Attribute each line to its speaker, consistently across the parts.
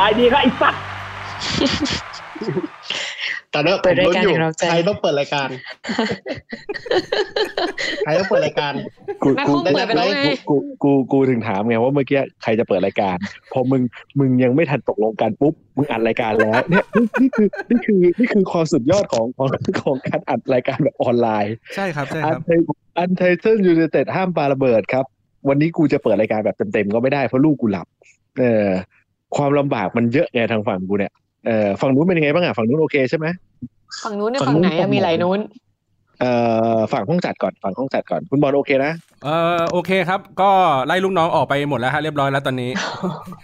Speaker 1: บายดีครับไอ้สัตว์
Speaker 2: ตอนนี้ผมลุ้นอยู่ใครต้องเปิดรายการใครต้องเปิดรายการ
Speaker 3: กู
Speaker 4: แม่
Speaker 3: กู
Speaker 4: คงเปิดไปแล้วไง
Speaker 3: กูกูกูถึงถามไงว่าเมื่อกี้ใครจะเปิดรายการ พอมึงมึงยังไม่ทันตกลงกันปุ๊บมึงอัดรายการแล้วเนี่ยนี่นี่คือนี่คือนี่คือความสุดยอดของของของการอัดรายการแบบออนไลน์
Speaker 5: ใช่ครับใช่
Speaker 3: อั
Speaker 5: คนรับ
Speaker 3: ไทอันไทเทิลยูไนเต็ดห้ามปาระเบิดครับ วันนี้กูจะเปิดรายการแบบเต็มๆก็ไม่ได้เพราะลูกกูหลับ เออ ความลำบากมันเยอะไงทางฝั่งกูเนี่ยเออฝั่งนู้นเป็นยังไงบ้างอะฝั่งนู้นโอเคใช่ไหม
Speaker 4: ฝั่งนู้นเนี่ย
Speaker 3: ฝั่
Speaker 4: ฝั่
Speaker 3: ง
Speaker 4: ง
Speaker 3: นู้น
Speaker 4: ไหนอะมีหลายนู้น
Speaker 3: เอ่อฝั่งห้องจัดก่อนฝั่งห้องจัดก่อน คุณบอลโอเคนะ
Speaker 5: เออโอเคครับ ก็ไล่ลูกน้องออกไปหมดแล้วฮะเรียบร้อยแล้วตอนนี้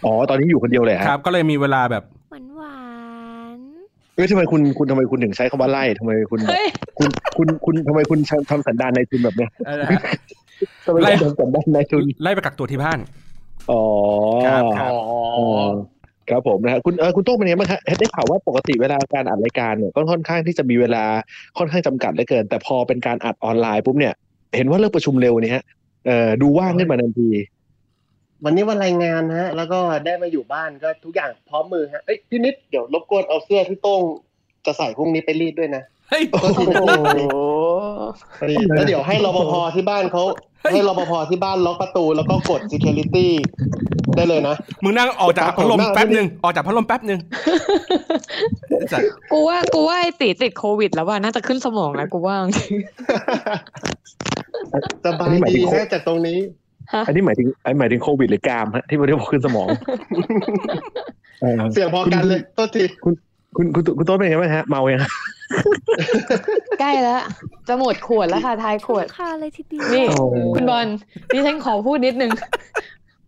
Speaker 3: อ๋อตอนนี้อยู่คนเดียวเลย
Speaker 5: ค
Speaker 3: ค
Speaker 5: รั
Speaker 3: รั
Speaker 5: บบก็เลยมีเวลาแบบ
Speaker 6: หวานหวาน
Speaker 3: เอ้ยทำไมคุณคุณทำไมคุณถึงใช้คำว่าไล่ทำไมคุณแบบ
Speaker 4: เฮ้ย
Speaker 3: คุณคุณคุณทำไมคุณทำสันดานในทุนแบบเนี้ย
Speaker 5: เอ่อ
Speaker 3: ทำไม
Speaker 5: ไล่
Speaker 3: คุณทำสันดานในทุน
Speaker 5: ไล่ไปกักตัวที่บ้าน
Speaker 3: อ๋อ
Speaker 5: ครับครับ
Speaker 3: อ๋อครับผมนะฮะคุณเออคุณโต้งเป็นยังไงบ้างฮะได้ข่าวว่าปกติเวลาการอัดรายการเนี่ยก็ค่อนข้างที่จะมีเวลาค่อนข้างจำกัดเหลือเกิน แต่พอเป็นการอัดออนไลน์ปุ๊บเนี่ย เห็นว่าเลิกประชุมเร็วเนี่ยฮะเออดูว่างขึ้นมาทันที
Speaker 2: วันนี้วันรายงานฮะ แล้วก็ได้มาอยู่บ้านก็ทุกอย่างพร้อมมือฮะเอ้ยพี่นิดเดี๋ยวรบกวนเอาเสื้อที่โต้งจะใส่พรุ่งนี้ไปรีดด้วยนะ
Speaker 5: เฮ้ย
Speaker 2: ก็ทีนะ
Speaker 4: โอ้โห
Speaker 2: พอดีแล้วเดี๋ยวให้รปภที่บ้านเขา ให้รปภที่บ้านล็อกประตูแล้วก็กด security ได้เลยนะ
Speaker 5: มึงนั่งออกจาก
Speaker 2: ครับผม
Speaker 5: พัดลม
Speaker 2: นั่ง
Speaker 5: แป๊บหนึ่งออกจากพัดลมแป๊บหนึ่งจัด
Speaker 4: กูว่ากูว่าไอติติดโควิด แล้วว่าน่าจะขึ้นสมองแล้วกูว่า
Speaker 2: สบายดีฮะจากตรงนี้
Speaker 3: อันนี้หมายถึงอันหมายถึงโควิดหรือกามฮะที่ไม่ได้บอกขึ้นสมองเออ
Speaker 2: เสียงพอกันเลยโทษที
Speaker 3: คุณคุณคุณโต้งเป็นยังไงบ้างฮะ เมายังฮะ
Speaker 4: ใกล้แล้ว จะหมดขวดแล้วค่ะท้ายขวด
Speaker 6: ค่ะเลยทีเดียว
Speaker 4: นี่
Speaker 3: โอ้
Speaker 4: คุณบอลดิฉันขอพูดนิดนึง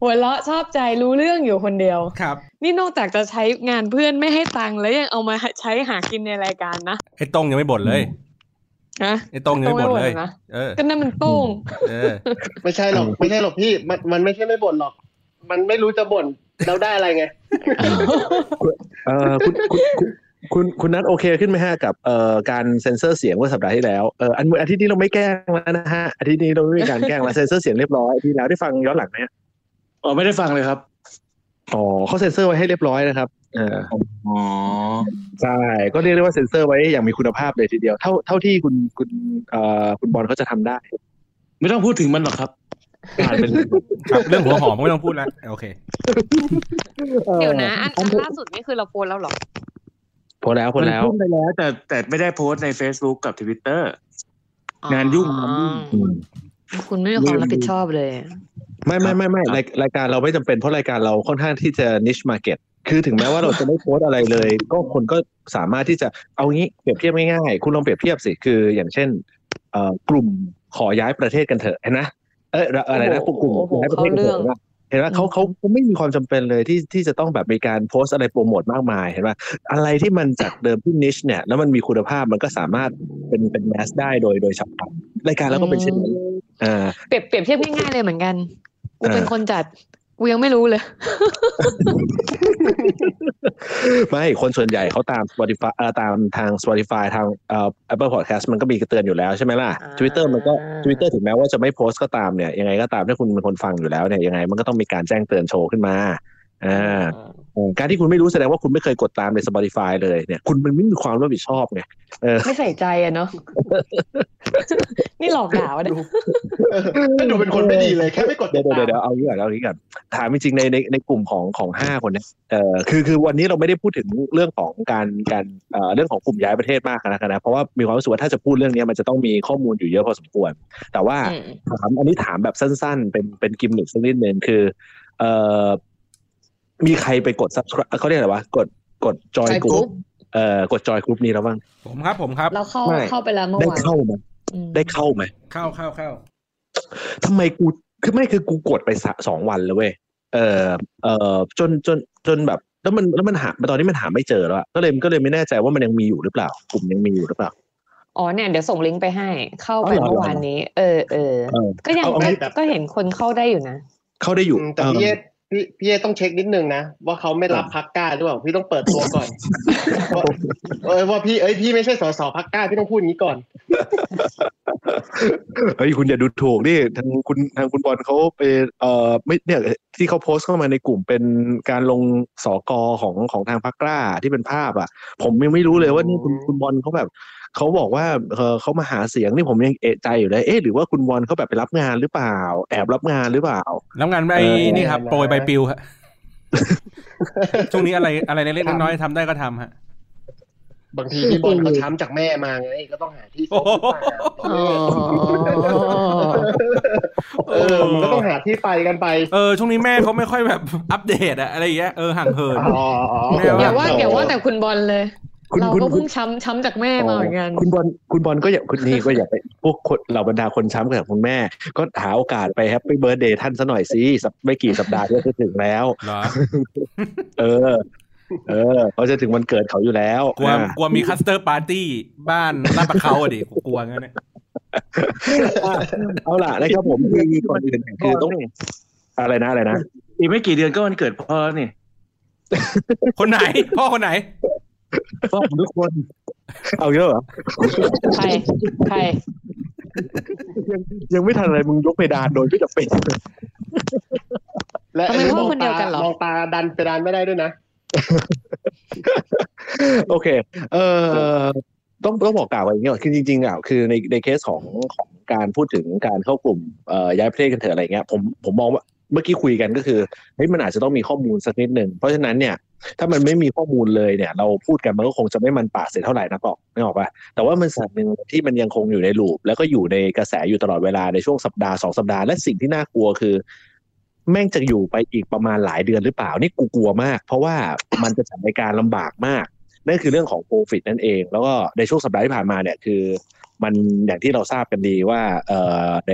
Speaker 4: หัวเราะชอบใจรู้เรื่องอยู่คนเดียว
Speaker 5: ครับ
Speaker 4: นี่นอกจากจะใช้งานเพื่อนไม่ให้ตังค์แล้วยังเอามาใช้หากินในรายการนะ
Speaker 5: ไอ้ตรงยังไม่บ่นเลย
Speaker 4: นะ
Speaker 5: ไอ้ตรงยังไม่บ่นเลย
Speaker 4: นะ
Speaker 5: เออ
Speaker 4: ก็นั่นมันโต้ง
Speaker 5: เออ
Speaker 2: ไม่ใช่หรอกไม่ใช่หรอกพี่มันมันไม่ใช่ไม่บ่นหรอก มันไม่รู้จะบ่นเราได้อะไรไง
Speaker 3: เออคุณคุณคุณคุณคุณนัทโอเคขึ้นไหมฮะกับเอ่อการเซ็นเซอร์เสียงเมื่อสัปดาห์ที่แล้วเอออันอาทิตย์นี้เราไม่แกล้งแล้วนะฮะอาทิตย์นี้เราไม่มีการแกล้งแล้วเซ็นเซอร์เสียงเรียบร้อยอาที่แล้วได้ฟังย้อนหลังไหมฮะ
Speaker 7: อ๋อไม่ได้ฟังเลยครับ
Speaker 3: อ๋อเขาเซ็นเซอร์ไว้ให้เรียบร้อยนะครับเออ
Speaker 7: อ๋อ
Speaker 3: ใช่ก็เรียกได้ว่าเซ็นเซอร์ไว้อย่างมีคุณภาพเลยทีเดียว เท่าเท่าที่คุณคุณเอ่อคุณบอลเขาจะทำได้
Speaker 7: ไม่ต้องพูดถึงมันหรอกครับ ผ่านไปเลย
Speaker 5: ครับเรื่องหัวหอมไม่ต้องพูดแล้วโอเค
Speaker 4: เดี๋ยวนะอันอันล่าสุดนี่คือเราโพสต์แล้วเหรอ
Speaker 3: พอแล้วพอแล้ว
Speaker 7: มันขึ้นไปแล้ว แต่แต่ไม่ได้โพสต์ใน Facebook กับ Twitter งานยุ่งงานยุ่ง
Speaker 3: อืม
Speaker 4: คุณไม่มีความรับผิดชอบเลย
Speaker 3: ไม่ไม่ไม่ไม่รายรายการเราไม่จำเป็นเพราะรายการเราค่อนข้างที่จะ niche market คือถึงแม้ว่าเราจะไม่โพสต์อะไรเลย ก็คนก็สามารถที่จะเอางี้เปรียบเทียบง่ายๆคุณลองเปรียบเทียบสิคืออย่างเช่น เอ่อกลุ่มขอย้ายประเทศกันเถอะเห็นไหม เอยอะไรนะ
Speaker 4: โอ้โห
Speaker 3: กลุ่ม
Speaker 4: โอ้โห
Speaker 3: ย้ายประเทศกันเถอะ
Speaker 4: เข้าเรื่อง
Speaker 3: เห็นไหมเห็นไหมเขาเขาเขาไม่มีความจำเป็นเลยที่ที่จะต้องแบบมีการโพสต์อะไรโปรโมทมากมายเห็นไหมอะไรที่มันจากเดิมที่ niche เนี่ยแล้วมันมีคุณภาพมันก็สามารถเป็นเป็นแมสได้โดยโดยฉับพลันรายการเราก็เป็นเช่นนั้นอ่า
Speaker 4: เปรียบเปรียบเทียบง่ายๆเลยเหมือนกันกู
Speaker 3: อ่า
Speaker 4: เป็นคนจัด กูยังไม่รู้เลย
Speaker 3: ไม่คนส่วนใหญ่เขาตาม Spotify เอ่อตามทาง Spotify ทางเอ่อ Apple Podcast มันก็มีกระเตือนอยู่แล้วใช่ไหมล่ะ
Speaker 4: อ่า
Speaker 3: Twitter มันก็ Twitter ถึงแม้ว่าจะไม่โพสต์ก็ตามเนี่ยยังไงก็ตามถ้าคุณเป็นคนฟังอยู่แล้วเนี่ยยังไงมันก็ต้องมีการแจ้งเตือนโชว์ขึ้นมา อ่าการที่คุณไม่รู้แสดงว่าคุณไม่เคยกดตามใน Spotify เลยเนี่ย คุณมันไม่มีความรับผิดชอบไงเออ
Speaker 4: ไม่ใส่ใจอะเนาะนี่หลอกด่าวะเนี่ย
Speaker 2: ไม่ดูเป็นคนไม่ดีเลยแค่ไม่กด
Speaker 3: เดี๋ยว
Speaker 2: ติ
Speaker 3: เดี๋ยว
Speaker 2: ตาม
Speaker 3: เดี๋ยวเอางี้ก่อนเอางี้ก่อนถามจริงๆในในในกลุ่มของของห้าคนเนี่ยเอ่อคือคือวันนี้เราไม่ได้พูดถึงเรื่องของการการเอ่อเรื่องของกลุ่มย้ายประเทศมากนะครับนะเพราะว่ามีความรู้สึกว่าถ้าจะพูดเรื่องนี้มันจะต้องมีข้อมูลอยู่เยอะพอสมควร แต่ว่า
Speaker 4: อืม
Speaker 3: ถามอันนี้ถามแบบสั้น ๆ เป็นเป็นกิมมิคสักนิดนึงคือเอ่อ มีใครไปกด subscribe เขาเรียกอะไรวะกดกดจอย
Speaker 4: Join
Speaker 3: กลุ่
Speaker 4: Group
Speaker 3: มเอ่อกดจอยกลุ่มนี้แล้วบ้าง
Speaker 5: ผมครับผมครับ
Speaker 4: เราเข้า
Speaker 3: ไม่
Speaker 4: เข้าไปแล้วเมื่อ
Speaker 3: ได้
Speaker 4: วาน
Speaker 3: เข้าไหม
Speaker 4: อืม
Speaker 3: ได้เข้าไหม
Speaker 5: เข้าเข้าเข้า
Speaker 3: ทำไมกูคือไม่คือกูกดไปสะสองวันแล้วเว้ยเออเออจนจนจนแบบแล้วมันแล้วมันหาตอนนี้มันหาไม่เจอแล้วอะก็เลยก็เลยไม่แน่ใจว่ามันยังมีอยู่หรือเปล่ากลุ่มยังมีอยู่หรือเปล่า
Speaker 4: อ๋อเนี่ยเดี๋ยวส่งลิงก์ไปให้ เข้าไป
Speaker 3: อ๋อเหรอ
Speaker 4: เมื่อวานนี้ เออเออ
Speaker 3: เออ
Speaker 4: ก็ยัง
Speaker 3: เอาเอา
Speaker 4: ก็
Speaker 3: งี้
Speaker 4: ก็เห็นคนเข้าได้อยู่นะ
Speaker 3: เข้าได้อยู่
Speaker 2: อืมแต่
Speaker 3: เออ
Speaker 2: พี่เอส พี่พี่เอต้องเช็คนิดนึงนะว่าเขาไม่รับพักกล้าหรือเปล่าพี่ต้องเปิดตัวก่อนว่าเออว่าพี่เอ้ยพี่ไม่ใช่สสพักกล้าพี่ต้องพูดอย่างนี้ก่อน
Speaker 3: เฮ้ยคุณอย่าดูถูกดิทางคุณทางคุณบอลเขาไปเอ่อไม่เนี่ยที่เขาโพสต์เข้ามาในกลุ่มเป็นการลงสอกอของของทางพักกล้าที่เป็นภาพอะ ผมยังไม่รู้เลยว่านี่คุณคุณบอลเขาแบบ เขาบอกว่าเออเขามาหาเสียงนี่ผมยังเอะใจอยู่เลยเอ๊ะหรือว่าคุณบอลเขาแบบไปรับงานหรือเปล่า แอบรับงานหรือเปล่า
Speaker 5: แล้วงานไอ้นี่ครับโปรยใบปลิวฮะช่วงนี้อะไรอะไรเล็กๆน้อยๆทำได้ก็ทำฮะ
Speaker 2: บางทีพี่บอลเขาช้ำจากแม่มาไงก็ต้องหาที่ซุกหรือเปล่า
Speaker 4: อ๋อ
Speaker 2: เออมันก็ต้องหาที่ไปกันไป
Speaker 5: เออช่วงนี้แม่เขาไม่ค่อยแบบอัปเดตอะอะไรอย่างเงี้ยเออห่างเหิน
Speaker 2: อ๋อ
Speaker 5: ไม่เอา
Speaker 4: อย่าว่าอย่าว่าแต่คุณบอลเลย
Speaker 3: คุณ
Speaker 4: เรา
Speaker 3: คุณ
Speaker 4: ก็เพิ่งช้ำช้ำจากแม่มาเหมือนกัน
Speaker 3: คุณบอลคุณบอลก็อย่าคุณนี่ก็อย่าไปพวกคนเหล่าบรรดาคนช้ำกับคุณแม่ ก็หาโอกาสไป happy birthday ท่านซะหน่อยสิสักไม่กี่สัปดาห์ก็จะถึงแล้ว
Speaker 5: เหรอ
Speaker 3: เออ เออเขาจะถึงวันเกิดเขาอยู่แล้ว
Speaker 5: กลัว
Speaker 3: อะ
Speaker 5: กลัวมีคัสเตอร์ปาร์ตี้บ้านลาดประเขาอะดิกลัวงั้นเนี่ย
Speaker 3: เอาล่ะนะครับผมคือก่อนอื่นคือต้องอะไรนะอะไรนะ
Speaker 7: อีกไม่กี่เดือนก็วันเกิดพ่อแล้วนี่
Speaker 5: คนไหน พ่อคนไหน
Speaker 7: พ่อของทุกคน
Speaker 3: เอาเยอะเหรอ
Speaker 4: ใครใคร
Speaker 3: ยังยังไม่ทันอะไรมึงยกเพดานโดยไม่จำเป็น
Speaker 2: และ
Speaker 4: ทำไมพ่อคนเดียวกันเหรอ
Speaker 2: มองตาดันไปดันไม่ได้ด้วยนะ
Speaker 3: โอเค เออต้องต้องบอกกล่าวไว้อย่างนี้ก่อนคือจริงๆอะคือในในเคสของของการพูดถึงการเข้ากลุ่มเอ่อย้ายประเทศกันเถอะอะไรเงี้ยผมผมมองว่า เมื่อกี้คุยกันก็คือเฮ้ยมันอาจจะต้องมีข้อมูลสักนิดหนึ่งเพราะฉะนั้นเนี่ยถ้ามันไม่มีข้อมูลเลยเนี่ย เราพูดกันมันก็คงจะไม่มันปากเสียเท่าไหร่นะกอกไม่ออกป่ะแต่ว่ามันสิ่งหนึ่งที่มันยังคงอยู่ในลูป แล้วก็อยู่ในกระแสอยู่ตลอดเวลาในช่วงสัปดาห์สองสัปดาห์และสิ่งที่น่ากลัวคือ แม่งจะอยู่ไปอีกประมาณหลายเดือนหรือเปล่านี่กูกลัวมาก เพราะว่ามันจะจัดในการลำบากมากนั่นคือเรื่องของโควิดนั่นเอง แล้วก็ในช่วงสัปดาห์ที่ผ่านมาเนี่ยคือ มันอย่างที่เราทราบกันดีว่าเอ่อใน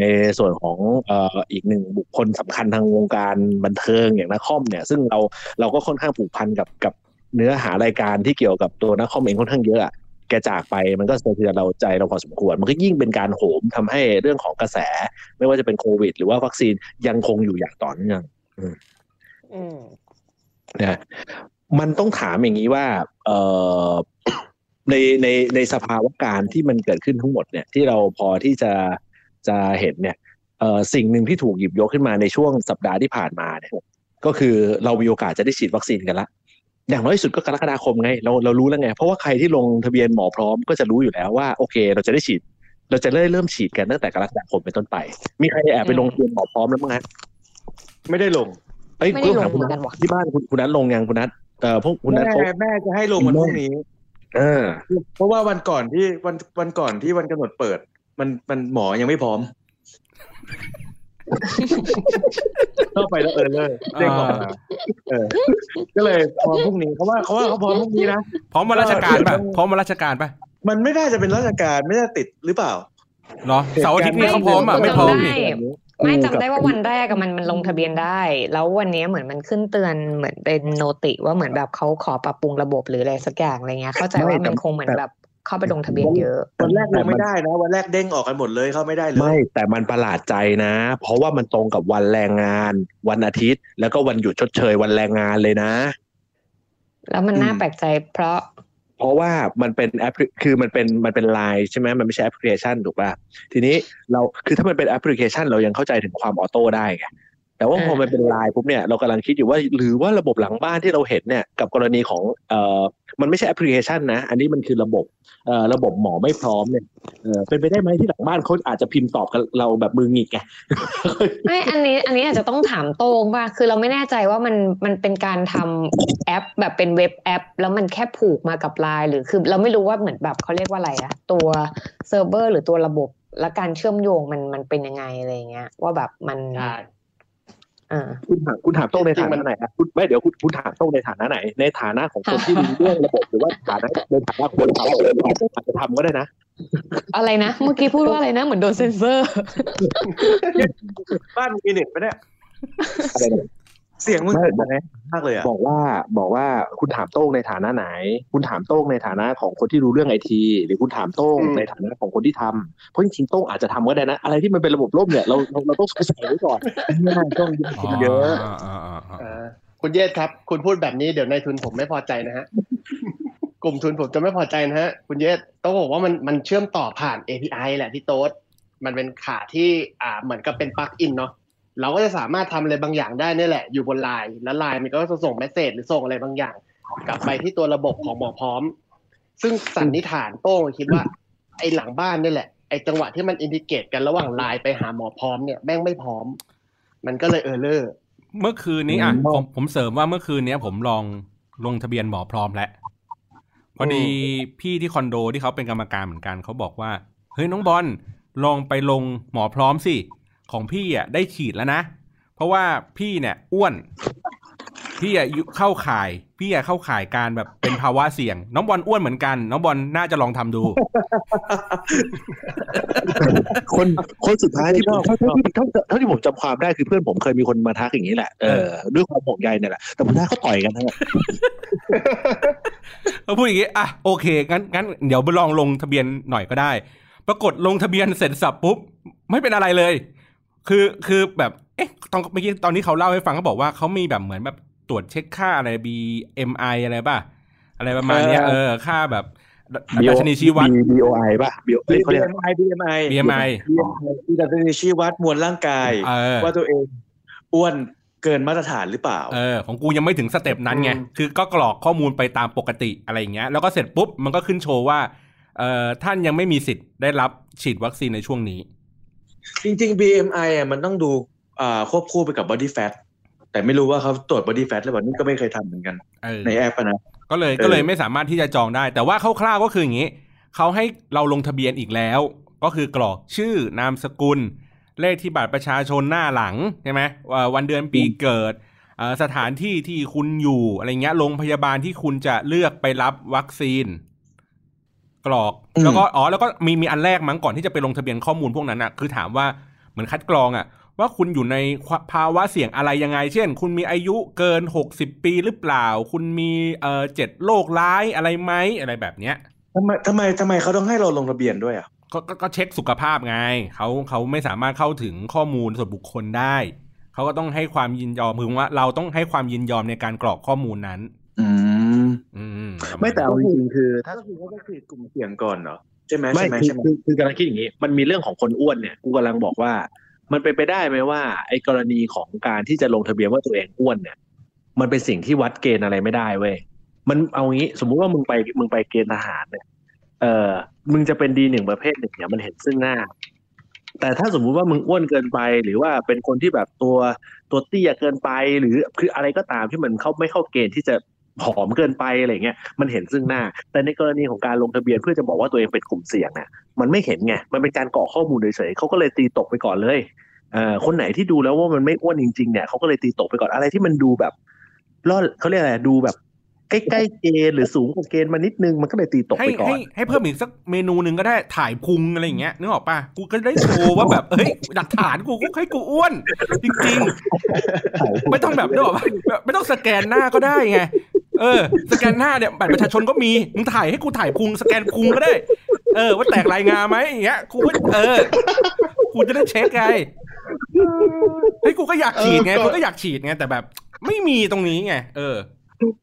Speaker 3: ในส่วนของเอ่ออีกหนึ่งบุคคลสำคัญทางวงการบันเทิงอย่างนักคอมเนี่ย ซึ่งเราเราก็ค่อนข้างผูกพันกับกับเนื้อหารายการที่เกี่ยวกับตัวนักคอมเองค่อนข้างเยอะอะแกจากไปมันก็สะเทือนเราใจเราพอสมควร มันก็ยิ่งเป็นการโหมทำให้เรื่องของกระแส ไม่ว่าจะเป็นโควิด หรือว่าวัคซีนยังคงอยู่อย่างต่อเนื่อง
Speaker 4: อืม
Speaker 3: นะมันต้องถามอย่างนี้ว่า เอ่อในในในสภาวะการที่มันเกิดขึ้นทั้งหมดเนี่ย ที่เราพอที่จะ จะเห็นเนี่ยเอ่อสิ่งหนึ่งที่ถูกหยิบยกขึ้นมาในช่วงสัปดาห์ที่ผ่านมาเนี่ยก็คือเรามีโอกาสจะได้ฉีดวัคซีนกันละอย่างน้อยที่สุดก็กรกฎาคมไงเราเรารู้แล้วไง เพราะว่าใครที่ลงทะเบียนหมอพร้อมก็จะรู้อยู่แล้วว่าโอเค เราจะได้ฉีด เราจะได้เริ่มฉีดกันตั้งแต่กรกฎาคมเป็นต้นไป มีใครแอบไปลงทะเบียนหมอพร้อมแล้วมั้งฮะ
Speaker 7: ไม่ได้ลง
Speaker 3: เอ้ย
Speaker 4: ไม่ได้
Speaker 3: คุณ
Speaker 4: ลง
Speaker 3: ถาม
Speaker 4: เหมือนกันว่ะ
Speaker 3: ที่บ้านคุณคุณนัทลงยังคุณนัทเอ่อพวกคุณนัท
Speaker 7: แม่
Speaker 3: เขา
Speaker 7: แม่จะให้ลงวันพรุ่งนี้
Speaker 3: เออ
Speaker 7: เพราะว่าวันก่อนที่วันวันก่อนที่วันกำหนดเปิด มันมันหมอยังไม่พร้อมเข้าไปแล้วเออเลยเด้งออกมาเออ ก็เลยพร้อมพรุ่งนี้เพราะว่าเขาว่าเขาพร้อมพรุ่งนี้นะ
Speaker 5: พร้อมมาราชการป่ะพร้อมมาราชการป่ะ
Speaker 7: มันไม่น่าจะเป็นราชการไม่น่าติดหรือเปล่า
Speaker 5: เหรอเสาร์อาทิตย์นี้เขาพร้อมอะไม่พร้อมนี่
Speaker 4: ไม่จำได้ว่าวันแรกอะมันมันลงทะเบียนได้ แล้ววันนี้เหมือนมันขึ้นเตือนเหมือนเป็นโนติว่าเหมือนแบบเขาขอปรับปรุงระบบหรืออะไรสักอย่างอะไรเงี้ยเข้าใจว่ามันคงเหมือนแบบ เข้าไปลงทะเบียนเยอะ
Speaker 7: วันแรกลงไม่ได้นะวันแรกเด้งออกกันหมดเลยเข้าไม่ได้เลย
Speaker 3: ไม่แต่มันประหลาดใจนะ เพราะว่ามันตรงกับวันแรงงาน วันอาทิตย์ แล้วก็วันหยุดชดเชยวันแรงงานเลยนะ
Speaker 4: แล้วมันน่า
Speaker 7: อืม
Speaker 4: แปลกใจเพราะ
Speaker 3: เพราะว่ามันเป็นแอปพลิคือมันเป็นมันเป็นไลน์ใช่ไหมมันไม่ใช่แอปพลิเคชันถูกป่ะทีนี้เราคือถ้ามันเป็นแอปพลิเคชันเรายังเข้าใจถึงความ auto ได้ไง แต่ว่าพอมันเป็นไลน์ปุ๊บเนี่ยเรากำลังคิดอยู่ว่า หรือว่าระบบหลังบ้านที่เราเห็นเนี่ยกับกรณีของเอ่อมันไม่ใช่แอปพลิเคชันนะ อันนี้มันคือระบบเอ่อระบบหมอไม่พร้อมเนี่ยเออเป็นไปได้ไหมที่หลังบ้านเขาอาจจะพิมพ์ตอบกับเราแบบมือหงิกไง
Speaker 4: ไม่อันนี้อันนี้อาจจะต้องถามโต้งป่ะคือเราไม่แน่ใจว่ามันมันเป็นการทำแอปแบบเป็น web app แล้วมันแค่ผูกมากับไลน์หรือคือเราไม่รู้ว่าเหมือนแบบเขาเรียกว่าอะไรอะตัวเซิร์ฟเวอร์หรือตัวระบบและการเชื่อมโยงมันมันเป็นยังไงอะไรอย่างเงี้ยว่าแบบมัน
Speaker 2: ใช่
Speaker 4: อ่า
Speaker 3: คุณถามคุณถามโต้งในฐานะไหนครับคุณไม่เดี๋ยวคุณคุณถามโต้งในฐานะไหน ในฐานะของคนที่รู้เรื่องระบบหรือว่าฐานะในฐานะคนเขาอาจจะทำก็ได้นะ
Speaker 4: อะไรนะ เมื่อกี้พูดว่าอะไรนะ เหมือนโดนเซนเซอร์
Speaker 7: บ้านมีเน็ตไปะเนี่ย
Speaker 3: อะไรนะ
Speaker 7: เสียงมึง
Speaker 3: ไม่
Speaker 7: แบบไหนมากเลยอะ
Speaker 3: บอกว่าบอกว่าคุณถามโต้งในฐานะไหน คุณถามโต้งในฐานะของคนที่รู้เรื่องไอทีหรือคุณถามโต้ง
Speaker 2: อืม
Speaker 3: ในฐานะของคนที่ทำเพราะจริงๆโต้งอาจจะทำก็ได้นะ อะไรที่มันเป็นระบบล่มเนี่ยเราเราเราต้องสงสัยไว้ก่อนไม่น่าต้องเยอะ
Speaker 5: อ๋ออ๋ออ๋ออ๋อ
Speaker 2: อ่าคุณเยศครับ คุณพูดแบบนี้เดี๋ยวนายทุนผมไม่พอใจนะฮะกลุ่มทุนผมจะไม่พอใจนะฮะคุณเยศต้องบอกว่ามันมันเชื่อมต่อผ่าน API แหละพี่โต๊ดมันเป็นขาที่อ่าเหมือนกับเป็น plug-in เนาะ เราก็จะสามารถทำอะไรบางอย่างได้นี่แหละ อยู่บนไลน์แล้วไลน์มันก็จะส่ง message หรือส่งอะไรบางอย่าง กลับไปที่ตัวระบบของหมอพร้อม ซึ่งสันนิษฐานโต้งคิดว่า ไอ้หลังบ้านนี่แหละไอ้จังหวะที่มัน integrate กันระหว่างไลน์ไปหาหมอพร้อมเนี่ยแม่งไม่พร้อม มันก็เลยเออเลอร์
Speaker 5: เมื่อคืนนี้อะ
Speaker 3: อืม
Speaker 5: ผมผมเสริมว่าเมื่อคืนเนี้ยผมลองลงทะเบียนหมอพร้อมแล้วพอดีพี่ที่คอนโดที่เขาเป็นกรรมการเหมือนกันเขาบอกว่าเฮ้ยน้องบอลลองไปลงหมอพร้อมสิ ของพี่อะได้ฉีดแล้วนะ เพราะว่าพี่เนี่ยอ้วน พี่อะอยู่เข้าข่าย พี่อะเข้าข่ายการแบบเป็นภาวะเสี่ยง น้องบอลอ้วนเหมือนกัน น้องบอลน่าจะลองทำดู
Speaker 3: คนคนสุดท้ายที่เท่าเท่าที่เท่าเท่าที่ผมจำความได้คือเพื่อนผมเคยมีคนมาทักอย่างนี้แหละเออด้วยความห่วงใยเนี่ยแหละแต่ผมท้ายเขาต่อยกันทั้งนั้น
Speaker 5: เขาพูดอย่างงี้อะโอเคงั้นงั้นเดี๋ยวไปลองลงทะเบียนหน่อยก็ได้ ปรากฏลงทะเบียนเสร็จสับปุ๊บไม่เป็นอะไรเลย คือคือแบบเอ๊ะตอนเมื่อกี้ตอนนี้เขาเล่าให้ฟังเขาบอกว่าเขามีแบบเหมือนแบบตรวจเช็คค่าอะไร BMI อะไรป่ะ อะไรประมาณเนี้ยเออค่าแบบดัชนีชี้วัด
Speaker 3: B O I ป่ะ B O เอ้ยเขาเรียก
Speaker 7: BMI BMI
Speaker 5: BMI
Speaker 7: ที่ดัชนีชี้วัดมวลร่างกาย
Speaker 5: เออ
Speaker 7: ว่าตัวเองอ้วนเกินมาตรฐานหรือเปล่า
Speaker 5: เออ ของกูยังไม่ถึง step นั้นไง
Speaker 2: อืม
Speaker 5: คือก็กรอกข้อมูลไปตามปกติอะไรอย่างเงี้ย แล้วก็เสร็จปุ๊บ มันก็ขึ้นโชว์ว่า เอ่อ ท่านยังไม่มีสิทธิ์ได้รับฉีดวัคซีนในช่วงนี้
Speaker 7: จริง ๆ BMI อะมันต้องดูอ่าควบคู่ไปกับ body fat แต่ไม่รู้ว่าเขาตรวจ body fat หรือเปล่านี่ก็ไม่เคยทำเหมือนกัน
Speaker 5: เออ
Speaker 7: ในแอปอะนะ
Speaker 5: ก็เลย
Speaker 7: เออ
Speaker 5: ก็เลยไม่สามารถที่จะจองได้ แต่ว่าคร่าวๆก็คืออย่างนี้เขาให้เราลงทะเบียนอีกแล้ว ก็คือกรอกชื่อนามสกุล เลขที่บัตรประชาชนหน้าหลังใช่ไหมว่าวันเดือนปีเกิดเอ่อสถานที่ที่คุณอยู่อะไรเงี้ยโรงพยาบาลที่คุณจะเลือกไปรับวัคซีน กรอก
Speaker 7: อืม
Speaker 5: แล้วก็อ๋อแล้วก็มีมีอันแรกมั้งก่อนที่จะไปลงทะเบียนข้อมูลพวกนั้นอะคือถามว่าเหมือนคัดกรองอะ ว่าคุณอยู่ในภาวะเสี่ยงอะไรยังไง เช่น คุณมีอายุเกินหกสิบปีหรือเปล่า คุณมีเอ่อเจ็ดโรคร้ายอะไรไหมอะไรแบบเนี้ย
Speaker 7: ทำไมทำไมทำไมเขาต้องให้เราลงทะเบียนด้วยอะ
Speaker 5: ก็ก็ก็เช็คสุขภาพไงเขาเขาไม่สามารถเข้าถึงข้อมูลส่วนบุคคลได้เขาก็ต้องให้ความยินยอมคือว่า เราต้องให้ความยินยอมในการกรอกข้อมูลนั้น
Speaker 7: อืม
Speaker 5: อืมประาณ
Speaker 3: ไม่แต่เอาจริงๆคือ
Speaker 7: ถ้าคือว่าก็คือกลุ่มเสี่ยงก่อนเหรอใช่ไหม
Speaker 3: ไม่
Speaker 7: ใช่ไหม
Speaker 3: คือ
Speaker 7: ใช่ไหม
Speaker 3: คือคือกำลังคิดอย่างนี้ มันมีเรื่องของคนอ้วนเนี่ยกูกำลังบอกว่า มันเป็นไปได้ไหมว่า ไอ้กรณีของการที่จะลงทะเบียนว่าตัวเองอ้วนเนี่ย มันเป็นสิ่งที่วัดเกณฑ์อะไรไม่ได้เว้ยมันเอางี้ สมมุติว่ามึงไปมึงไปเกณฑ์ทหารเนี่ยเออมึงจะเป็นดีหนึ่งประเภทหนึ่งเนี่ยมันเห็นซึ่งหน้า แต่ถ้าสมมุติว่ามึงอ้วนเกินไป หรือว่าเป็นคนที่แบบตัวตัวเตี้ยเกินไปหรือคืออะไรก็ตามที่มันเข้าไม่เข้าเกณฑ์ที่จะ ผอมเกินไปอะไรเงี้ยมันเห็นซึ่งหน้า แต่ในกรณีของการลงทะเบียนเพื่อจะบอกว่าตัวเองเป็นกลุ่มเสี่ยงเนี่ยมันไม่เห็นไงมันเป็นการกรอกข้อมูลเฉยๆเขาก็เลยตีตกไปก่อนเลยเอ่อคนไหนที่ดูแล้วว่ามันไม่อ้วนจริงๆเนี่ยเขาก็เลยตีตกไปก่อนอะไรที่มันดูแบบล่อเขาเรียกอะไรดูแบบ ใกล้ๆเกณฑ์หรือสูงกว่าเกณฑ์มานิดนึงมันก็เลยตีตกไปก่อ
Speaker 5: ให้
Speaker 3: น
Speaker 5: ให้เพิ่มอีกสักเมนูหนึ่งก็ได้ถ่ายพุงอะไรอย่างเงี้ยนึกออกปะกูก็ได้โชว์ว่าแบบเฮ้ยหลักฐานกูกูให้กูอ้วน จริงๆ ไม่ต้องแบบนึกออกปะแบบไม่ต้องสแกนหน้าก็ได้ไงเออ สแกนหน้าเนี่ยบัตรประชาชนก็มีมึงถ่ายให้กูถ่ายพุงสแกนพุงก็ได้ เออ ว่าแตกลายงาไหมอย่างเงี้ยกูก็เออกูจะได้เช็คไงเฮ้ยกูก็อยากฉีดไง
Speaker 2: กู
Speaker 5: ก็
Speaker 2: อ
Speaker 5: ยากฉีดไงแต่แบบ ไม่มีตรงนี้ไงเออ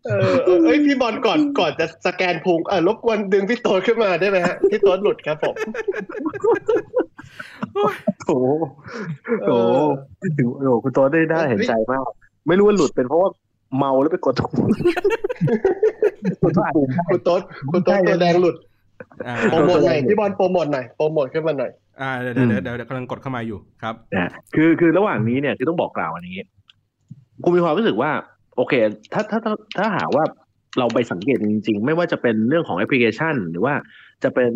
Speaker 2: เออเออเอ้ยพี่บอลก่อนก่อนจะสแกนพุงเออรบกวนดึงพี่โต๊ดขึ้นมาได้ไหมฮะพี่โต๊ดหลุดครับผม
Speaker 3: โอ้โหโอ้โหถึงโอ้โหคุณโตัวได้น่าเห็นใจมาก ไม่รู้ว่าหลุดเป็นเพราะว่าเมาแล้วไปกดถูก
Speaker 2: คุณโต๊ดคุณโต๊ดตัวแดงหลุด
Speaker 5: อ่า
Speaker 2: โปรโมทหน่อยพี่บอลโปรโมทหน่อยโปรโมทขึ้นมาหน่อย
Speaker 5: อ่าเดี๋ยวเดี๋ยวเดี๋ยวเดี๋ยวกำลังกดเข้ามาอยู่ครับ
Speaker 3: นะคือคือระหว่างนี้เนี่ยคือต้องบอกกล่าวอันนี้กูมีความรู้สึกว่า โอเค ถ้าถ้าถ้าถ้าหากว่าเราไปสังเกตจริง ๆ ไม่ว่าจะเป็นเรื่องของแอปพลิเคชัน หรือว่าจะเป็น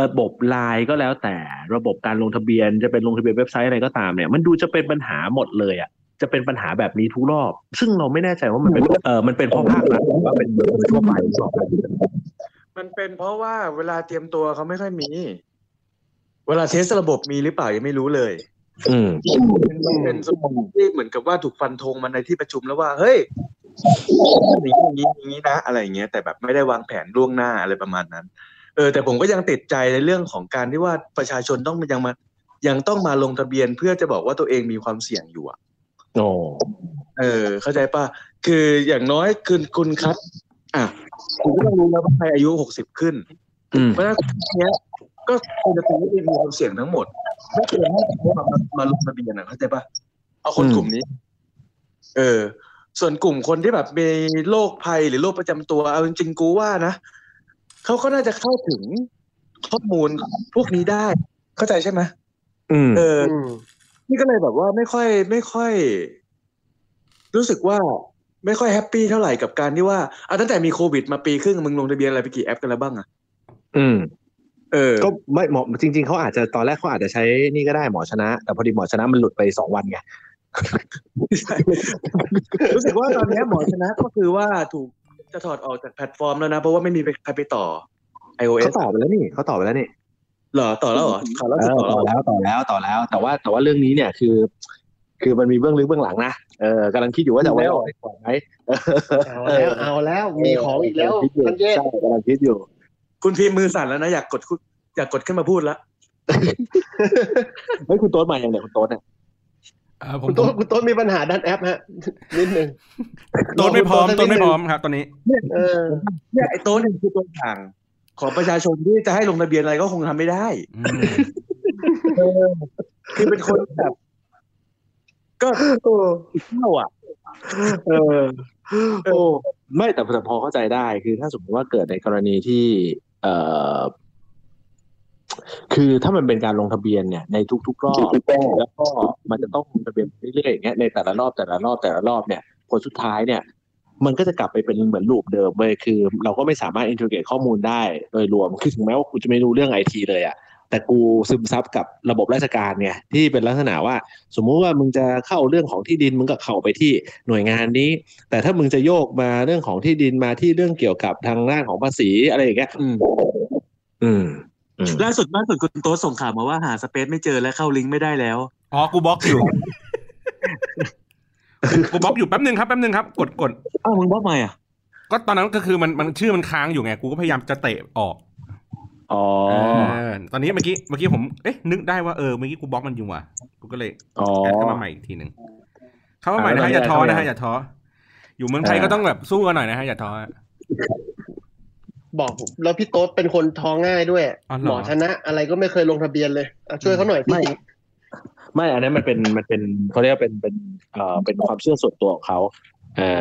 Speaker 3: ระบบไลน์ก็แล้วแต่ระบบการลงทะเบียน จะเป็นลงทะเบียนเว็บไซต์อะไรก็ตามเนี่ย มันดูจะเป็นปัญหาหมดเลยอะจะเป็นปัญหาแบบนี้ทุกรอบ ซึ่งเราไม่แน่ใจว่ามันเป็นเออมันเป็นเพราะภาครัฐหรือว่าเป็นโดยทั่วไปสอบ
Speaker 7: มันเป็นเพราะว่าเวลาเตรียมตัวเขาไม่ค่อยมี เวลาเทสระบบมีหรือเปล่ายังไม่รู้เลย
Speaker 3: อืม
Speaker 7: มันเป็นสมองที่เหมือนกับว่าถูกฟันธงมาในที่ประชุมแล้วว่า เฮ้ยอย่างนี้อย่างนี้อย่างนี้นะ อะไรอย่างเงี้ยแต่แบบไม่ได้วางแผนล่วงหน้าอะไรประมาณนั้น เออ แต่ผมก็ยังติดใจในเรื่องของการที่ว่าประชาชนต้องยังมายังต้องมาลงทะเบียนเพื่อจะบอกว่าตัวเองมีความเสี่ยงอยู่อะ
Speaker 3: โอ้
Speaker 7: เออ เข้าใจป่ะ คืออย่างน้อยคือคุณคัด อะคุณก็ต้องรู้แล้วว่าใครอายุหกสิบขึ้น
Speaker 3: อืม
Speaker 7: เพราะฉะนั้นเนี้ย ก็ควรจะเป็นว่าเองมีความเสี่ยงทั้งหมด ไม่ควรให้เขามามาลงทะเบียนนะเข้าใจป่ะเอาคน
Speaker 3: อืม
Speaker 7: กลุ่มนี้ เออ ส่วนกลุ่มคนที่แบบมีโรคภัยหรือโรคประจำตัวเอาจริงๆกูว่านะเขาก็น่าจะเข้าถึงข้อมูลพวกนี้ได้ เข้าใจใช่ไหม
Speaker 3: อืม
Speaker 7: เออ
Speaker 2: อืม
Speaker 7: นี่ก็เลยแบบว่าไม่ค่อย ไม่ค่อย รู้สึกว่าไม่ค่อย happy เท่าไหร่กับการที่ว่าเอาตั้งแต่มีโควิดมาปีครึ่งมึงลงทะเบียนอะไรไปกี่แอปกันแล้วบ้างอะ
Speaker 3: อืม
Speaker 7: เออ
Speaker 3: ก็ไม่หมอจริง ๆเขาอาจจะตอนแรกเขาอาจจะใช้นี่ก็ได้หมอชนะ แต่พอดีหมอชนะมันหลุดไปสองวันไง
Speaker 7: รู้สึกว่าตอนนี้หมอชนะก็คือว่าถูกจะถอดออกจากแพลตฟอร์มแล้วนะ เพราะว่าไม่มีใครไปต่อ iOS
Speaker 3: เขาตอบไปแล้วนี่เขาตอบไปแล้วนี่
Speaker 7: เหรอต่อแล้วเหรอข่าวล่า
Speaker 3: เอ
Speaker 7: สุด
Speaker 3: อ
Speaker 7: ต่อ
Speaker 3: ต่
Speaker 7: แล้
Speaker 3: อ
Speaker 7: วเหรอ
Speaker 3: แล้วต่อแล้วต่อแล้ว แต่ว่าแต่ว่าเรื่องนี้เนี่ยคือ คือมันมีเบื้องลึกเบื้องหลังนะเออกำลังคิดอยู่ว่าจะเอาไว้ออกก่อนไหม
Speaker 2: เอาแล้วเอาแล้วมีของอีกแล้ว
Speaker 3: คิดอยู่
Speaker 2: ท่านเยศ
Speaker 3: ใช่กำลังคิดอยู่
Speaker 7: คุณพิมพ์มือสั่นแล้วนะอยากกดคุอยากกดขึ้นมาพูดแล้ว
Speaker 3: เฮ้ยคุณโต๊ดมาอย่างเนี่ยคุณโต๊ดเนี่ย
Speaker 5: เออผม
Speaker 2: คุณโต๊ดคุณโต๊ดมีปัญหาด้านแอปฮะนิดนึง
Speaker 5: โต้นไม่พร้อมโต้นไม่พร้อมครับ ตอนนี้
Speaker 2: เออ
Speaker 7: เนี่ยไอ้โต๊ะเนี่ยคือตัวอย่างของประชาชนที่จะให้ลงทะเบียนอะไรก็คงทำไม่ได้
Speaker 5: อืม
Speaker 7: เออคือเป็นคนแบบ ก็เข้าอะ
Speaker 3: เออโอ้ไม่แต่แต่พอเข้าใจได้ คือถ้าสมมติว่าเกิดในกรณีที่ เอ่อคือถ้ามันเป็นการลงทะเบียนเนี่ยในทุกๆรอบแล้วก็มันจะต้องลงทะเบียนเรื่อยๆอย่างเงี้ยในแต่ละรอบแต่ละรอบแต่ละรอบเนี่ยผลสุดท้ายเนี่ย มันก็จะกลับไปเป็นเหมือนลูปเดิมเว้ยคือ เราก็ไม่สามารถอินทิเกรตข้อมูลได้โดยรวมคือถึงแม้ว่ากูจะไม่รู้เรื่องไอทีเลยอะ แต่กูซึมซับกับระบบราชการเนี่ยที่เป็นลักษณะว่า สมมุติว่ามึงจะเข้าเรื่องของที่ดินมึงก็เข้าไปที่หน่วยงานนี้ แต่ถ้ามึงจะโยกมาเรื่องของที่ดินมาที่เรื่องเกี่ยวกับทางด้านของภาษีอะไรอย่างเงี้ย
Speaker 7: อืม
Speaker 3: อืมอืม
Speaker 7: ล่าสุดล่าสุดคุณโต๊ะส่งข่าวมาว่าหาสเปซไม่เจอและเข้าลิงก์ไม่ได้แล้ว
Speaker 5: อ๋อกูบล็อกอยู่กูบล็อกอยู่แป๊บหนึ่งครับแป๊บหนึ่งครับ กดกด
Speaker 7: อ้าวมึงบล็อกไหมอะ
Speaker 5: ก็ตอนนั้นก็คือมันมันชื่อมันค้างอยู่ไงกูก็พยายามจะเตะออก
Speaker 3: อ๋อ
Speaker 5: เออตอนนี้เมื่อกี้เมื่อกี้ผมเอ๊ะนึกได้ว่าเออเมื่อกี้กูบล็อกมันอยู่ว่ะกูก็เลย
Speaker 3: อ๋อ
Speaker 5: add เข้ามาใหม่อีกทีหนึ่งเข้ามาใหม่นะฮะอย่าท้อนะฮะอย่าท้ออยู่เมืองไทยก็ต้องแบบสู้กันหน่อยนะฮะอย่าท้อ
Speaker 2: บอกผมแล้วพี่โต้งเป็นคนท้อง่ายด้วย
Speaker 5: อ๋อเหรอ
Speaker 2: หมอชนะ อะไรก็ไม่เคยลงทะเบียนเลยอะช่วยเขาหน่อยพี่
Speaker 3: ไม่ไม่อันนั้นมันเป็นมันเป็นเขาเรียกว่าเป็นเป็นเอ่อเป็นความเชื่อส่วนตัวของเขา อ่า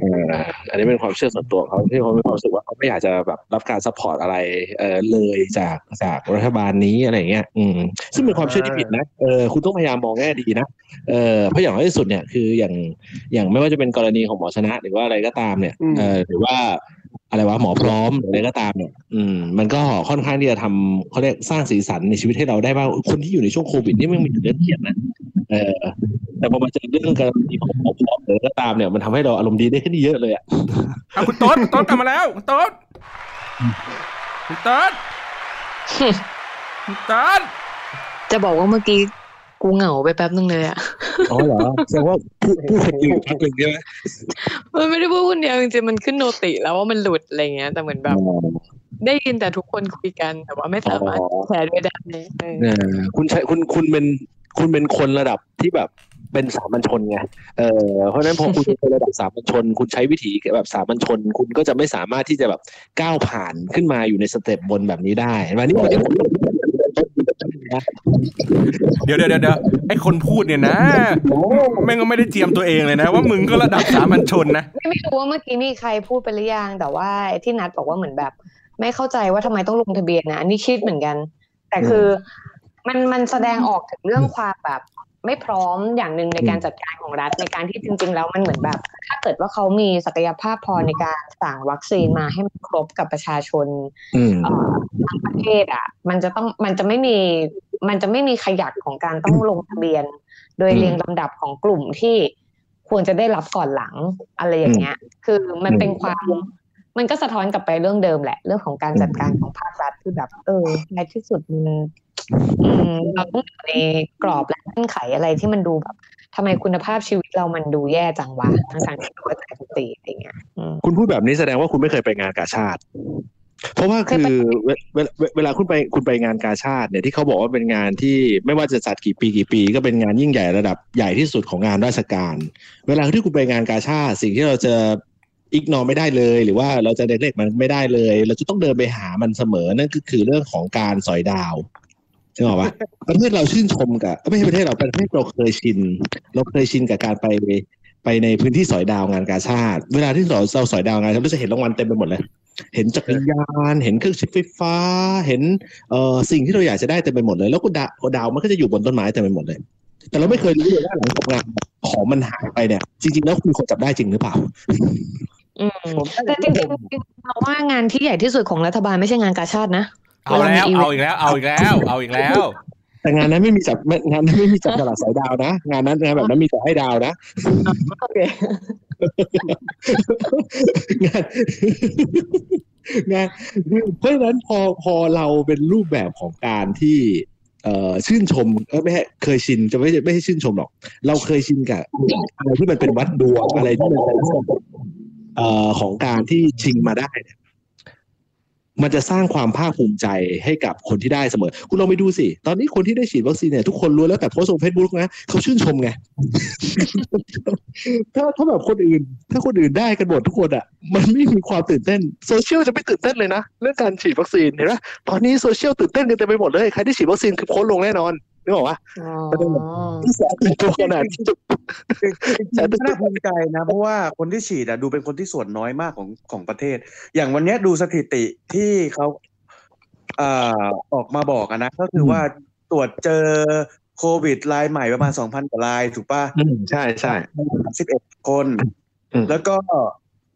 Speaker 3: เอออันนี้เป็นความเชื่อส่วนตัวของเขาที่เขามีความรู้สึกว่าเขาไม่อยากจะแบบรับการ support อะไรเออเลยจากจากรัฐบาลนี้อะไรอย่างเงี้ยอืมซึ่งเป็นความเชื่อที่ผิดนะเออคุณต้องพยายามมองแง่ดีนะเออเพราะอย่างน้อยที่สุดเนี่ยคืออย่างอย่างไม่ว่าจะเป็นกรณีของหมอชนะหรือว่าอะไรก็ตามเนี่ยเออหรือว่า อะไรวะหมอพร้อมหรืออะไรก็ตามเนี่ยอืมมันก็ค่อนข้างที่จะทำเขาเรียกสร้างสีสันในชีวิตให้เราได้ว่าคนที่อยู่ในช่วงโควิดนี่มันมีเรื่องเครียดนะเออแต่พอมาเจอเรื่องการมีของหมอพร้อมหรืออะไรก็ตามเนี่ยมันทำให้เราอารมณ์ดีได้ขึ้นเยอะเลยอะ
Speaker 5: อะคุณโต๊ดคุณโต๊ดกลับมาแล้วคุณโต๊ดคุณโต๊ดคุณโต๊ด
Speaker 4: จะบอกว่าเมื่อกี้ กูเหงาไปแป๊บนึงเลยอะ
Speaker 3: อ๋อเหรอแสดงว่าผู้ผู้คนอยู่พักหนึ่งใช่ไหม
Speaker 4: มันไม่ได้พูดคนเดียวจริงๆมันขึ้น noti แล้วว่ามันหลุดอะไรเงี้ย แต่เหมือนแบบ ได้ยินแต่ทุกคนคุยกันแต่ว่าไม่สามารถแชร์ด้วยได้เออ
Speaker 3: เออคุณใช้คุณคุณเป็นคุณเป็นคนระดับที่แบบเป็นสามัญชนไง เออเพราะฉะนั้นพอคุณเป็นระดับสามัญชน คุณใช้วิถีแบบสามัญชน คุณก็จะไม่สามารถที่จะแบบก้าวผ่านขึ้นมาอยู่ใน step บนแบบนี้ได้วันนี้วันนี้ผม
Speaker 5: เดี๋ยวเดี๋ยวเดี๋ยวไอ้คนพูดเนี่ยนะแม่งก็ไม่ได้เจียมตัวเองเลยนะ ว่ามึงก็ระดับสามัญชนนะ
Speaker 4: ไม่รู้ว่าเมื่อกี้มีใครพูดไปหรือยังแต่ว่าที่นัดบอกว่าเหมือนแบบ ไม่เข้าใจว่าทำไมต้องลงทะเบียนนะอันนี้คิดเหมือนกัน แต่คือมันมันแสดงออกถึงเรื่องความแบบ ไม่พร้อมอย่างหนึ่งในการจัดการของรัฐในการที่จริง ๆ แล้วมันเหมือนแบบ ถ้าเกิดว่าเขามีศักยภาพพอในการสั่งวัคซีนมาให้มันครบกับประชาชน
Speaker 3: อืม
Speaker 4: เอ่อทั้งประเทศอะ มันจะต้องมันจะไม่มีมันจะไม่มีขยักของการต้องลงทะเบียน โดย
Speaker 3: อืม
Speaker 4: เรียงลำดับของกลุ่มที่ควรจะได้รับก่อนหลังอะไรอย่างเงี้ย คือมันเป็นความมันก็สะท้อนกลับไปเรื่องเดิมแหละ เรื่องของการจัดการของภาครัฐที่แบบ เออในที่สุดมัน อืมเราต้องอยู่ในกรอบและเงื่อนไขอะไรที่มันดูแบบทำไมคุณภาพชีวิตเรามันดูแย่จังวะทั้งๆที่เราก็ใจปกติอะไรเงี้ยอืม
Speaker 3: คุณพูดแบบนี้แสดงว่าคุณไม่เคยไปงานกาชาติ เพราะว่า
Speaker 4: เคย
Speaker 3: คื
Speaker 4: ไป
Speaker 3: อเวเวเวเวลาคุณไปคุณไปงานกาชาติเนี่ยที่เขาบอกว่าเป็นงานที่ไม่ว่าจะจัดกี่ปีกี่ปี ก็เป็นงานยิ่งใหญ่ระดับใหญ่ที่สุดของงานราชการ เวลาที่คุณไปงานกาชาติสิ่งที่เราจะ ignore ไม่ได้เลย หรือว่าเราจะเด็กมันไม่ได้เลย เราจะต้องเดินไปหามันเสมอนั่นก็คือเรื่องของการสอยดาว ใช่ไหมวะประเทศเราชื่นชมกับไม่ใช่ประเทศเราประเทศเราเคยชิน เราเคยชินกับการไปไปในพื้นที่สอยดาวงานกาชาติ เวลาที่เราเราสอยดาวงานเราจะเห็นรางวัลเต็มไปหมดเลย เห็นจักรยานเห็นเครื่องใช้ไฟฟ้า เห็นเอ่อสิ่งที่เราอยากจะได้เต็มไปหมดเลย แล้วก็ดาวดาวมันก็จะอยู่บนต้นไม้เต็มไปหมดเลย แต่เราไม่เคยรู้เลยว่าหลังจากงานของมันหายไปเนี่ย จริงๆแล้วมีคนจับได้จริงหรือเปล่า
Speaker 4: อืมแต่จริงๆเราว่างานที่ใหญ่ที่สุดของรัฐบาลไม่ใช่งานกาชาตินะ
Speaker 5: เอาแล้วเอาอีกแล้วเอาอีกแล้วเอาอีกแล้ว
Speaker 3: แต่งานนั้นไม่มีจับไม่งานนั้นไม่มีจับตลาดสายดาวนะ งานนั้นงานแบบนั้นมีแต่ให้ดาวนะ
Speaker 4: โอเค
Speaker 3: งานงานเพราะฉะนั้นพอพอเราเป็นรูปแบบของการที่เอ่อชื่นชมเออไม่ใช่เคยชินจะไม่ไม่ใช่ชื่นชมหรอก เราเคยชินกับอะไรที่มันเป็นวัดดวงอะไรที่มันเป็นเอ่อของการที่ชิงมาได้เนี่ย มันจะสร้างความภาคภูมิใจให้กับคนที่ได้เสมอ คุณลองไปดูสิ ตอนนี้คนที่ได้ฉีดวัคซีนเนี่ยทุกคนรู้แล้วแต่โพสต์ลงเฟซบุ๊กนะเขาชื่นชมไง ถ้าถ้าแบบคนอื่น ถ้าคนอื่นได้กันหมดทุกคนอะ มันไม่มีความตื่นเต้นโซเชียลจะไม่ตื่นเต้นเลยนะ เรื่องการฉีดวัคซีนเห็นไหมตอนนี้โซเชียลตื่นเต้นกันเต็มไปหมดเลย ใครที่ฉีดวัคซีนคือโพสต์ลงแน่นอน นึกออกปะ
Speaker 4: อ๋อ
Speaker 3: ที่แสนตื่นตัวขนาดที่
Speaker 7: แต่น่าภูมิใจนะเพราะว่าคนที่ฉีดอะดูเป็นคนที่ส่วนน้อยมากของของประเทศ อย่างวันเนี้ยดูสถิติที่เขาเอ่อออกมาบอกอะนะก็คือว่าตรวจเจอโควิดรายใหม่ประมาณสองพันกว่ารายถูกป่ะ
Speaker 3: อืมใช่ใช่
Speaker 7: สิบเอ็ดคน
Speaker 3: อืม
Speaker 7: แล้วก็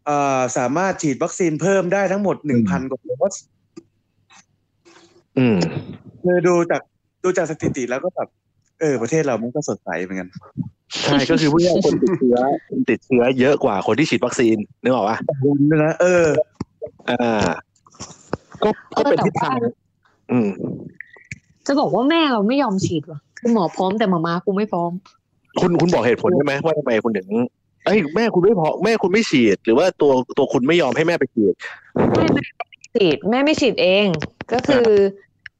Speaker 7: เอ่อสามารถฉีดวัคซีนเพิ่มได้ทั้งหมดหนึ่งพันกว่าโดส
Speaker 3: อืม
Speaker 7: คือดูจาก ดูจากสถิติแล้วก็แบบเออประเทศเรามันก็สดใสเหมือนกัน
Speaker 3: ใช่ก็คือผู้ใหญ่คนติดเชื้อคนติดเชื้อเยอะกว่าคนที่ฉีดวัคซีนนึกออกปะ
Speaker 7: คุณด้วยนะเออ
Speaker 3: อ่าก็ก็เป็นทิศทางอืม
Speaker 4: จะบอกว่าแม่เราไม่ยอมฉีดว่ะคือหมอพร้อมแต่หมามากูไม่พร้อม
Speaker 3: คุณคุณบอกเหตุผลได้ไหมว่าทำไมคุณถึงเอ้ยแม่คุณไม่พอแม่คุณไม่ฉีด หรือว่าตัวตัวคุณไม่ยอมให้แม่ไปฉีด
Speaker 4: แม่ไม่ฉีดแม่ไม่ฉีดเอง ก็คือ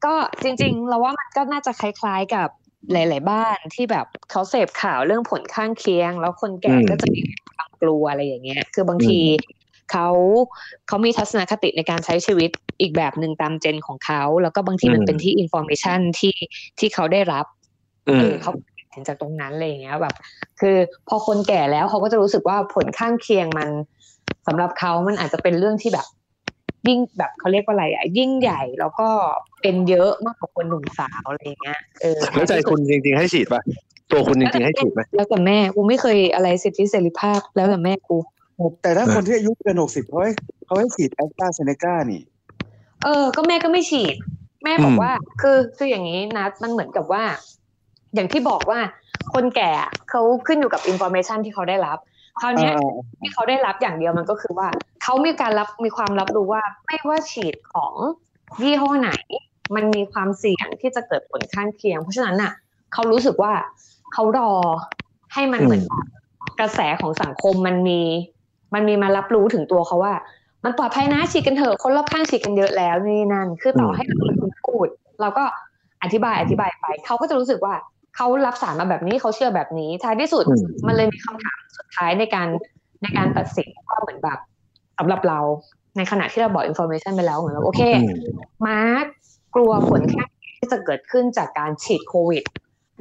Speaker 4: ก็จริงๆ เราว่ามันก็น่าจะคล้ายๆกับหลาย ๆ บ้านที่แบบเขาเสพข่าวเรื่องผลข้างเคียง แล้วคนแก่
Speaker 3: อืม
Speaker 4: ก็จะมีความกลัวอะไรอย่างเงี้ย คือบางทีเขาเขามีทัศนคติในการใช้ชีวิตอีกแบบหนึ่งตามเจนของเขา แล้วก็บางทีมันเป็นที่อินโฟมชันที่ที่เขาได้รับ
Speaker 3: อื
Speaker 4: เอ
Speaker 3: ม
Speaker 4: อเขาเห็นจากตรงนั้นอะไรอย่างเงี้ยแบบ คือพอคนแก่แล้วเขาก็จะรู้สึกว่าผลข้างเคียงมันสำหรับเขามันอาจจะเป็นเรื่องที่แบบ ยิ่งแบบเขาเรียกว่าอะไรอะยิ่งใหญ่แล้วก็เป็นเยอะมากกว่าคนหนุ่มสาวอะไรอย่างเงี้ยเออ
Speaker 3: แล้วใจคุณจริง ๆ ให้ฉีดป่ะตัวคุณจริง ๆ ให้ฉีดไหม
Speaker 4: แล้วแต่แม่กูไม่เคยอะไรสิทธิเสรีภาพแล้วแต่แม่กู
Speaker 7: แต่ถ้าคนที่อายุเกินหกสิบเขาให้เขาให้ฉีดแอสตราเซเนกานี่
Speaker 4: เออ ก็แม่ก็ไม่ฉีด แม่บอกว่า คือคืออย่างนี้นะมันเหมือนกับว่า อย่างที่บอกว่าคนแก่อะเขาขึ้นอยู่กับ information ที่เขาได้รับคราวเนี้ยที่เขาได้รับอย่างเดียวมันก็คือว่า เขามีการรับมีความรับรู้ว่าไม่ว่าฉีดของยี่ห้อไหน มันมีความเสี่ยงที่จะเกิดผลข้างเคียง เพราะฉะนั้นน่ะเขารู้สึกว่าเขารอให้มันเหมือนกระแสของสังคมมันมี มันมีมารับรู้ถึงตัวเขาว่า มันปลอดภัยนะฉีดกันเถอะคนรอบข้างฉีดกันเยอะแล้วนี่นั่นคือต่อให้เราเป็นคนพูดเราก็อธิบายอธิบายไปเขาก็จะรู้สึกว่าเขารับสารมาแบบนี้เขาเชื่อแบบนี้ท้ายที่สุด
Speaker 3: มั
Speaker 4: นเลยมีคำถามสุดท้ายในการในการตัดสินว่าเหมือนแบบ สำหรับเราในขณะที่เราบอก information ไปแล้วเหมือนแบบโอเค
Speaker 3: อืม
Speaker 4: มาร์กกลัวผลข้างเคียงที่จะเกิดขึ้นจากการฉีดโควิด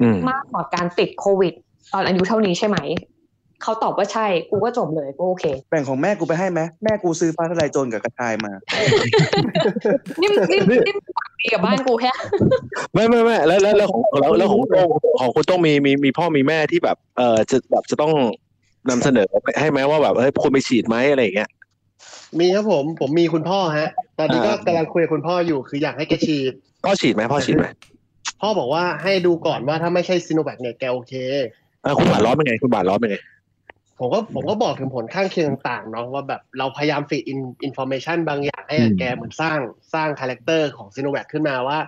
Speaker 3: อืม
Speaker 4: มากกว่าการติดโควิด ตอนอายุเท่านี้ใช่ไหม เขาตอบว่าใช่ กูก็จบเลยกูโอเค
Speaker 7: แบ่งของแม่กูไปให้ไหมแม่กูซื้อฟ้าทลายโจรกับกระชายมา
Speaker 4: นี่นี่นี่นี่ดีกับบ้านกูแค่
Speaker 3: ไม่ไม่ไม่แล้วแล้วแล้วของแล้วแล้วของโต้งของคุณต้องมีมีมีพ่อมีแม่ที่แบบ เออจะแบบจะต้องนำเสนอให้ไหมว่าแบบเฮ้ยควรไปฉีดไหมอะไรอย่างเงี้ย
Speaker 2: มีครับผม ผมมีคุณพ่อฮะ ตอนนี้ก็
Speaker 3: อ่า
Speaker 2: กำลังคุยกับคุณพ่ออยู่คืออยากให้แกฉีด
Speaker 3: พ่อฉีดไหมพ่อฉีดไหม
Speaker 2: พ่อบอกว่าให้ดูก่อนว่าถ้าไม่ใช่ซีโนแวคเนี่ยแกโอเค
Speaker 3: อะคุณบาทร้อนเป็นไงคุณบาทร้อนเป็นไง
Speaker 2: ผมก็ผมก็บอกถึงผลข้างเคียงต่างๆเนาะว่าแบบเราพยายาม feed in information บางอย่างให้กับแกเหมือนสร้างสร้าง character ของซีโนแวคขึ้นมาว่า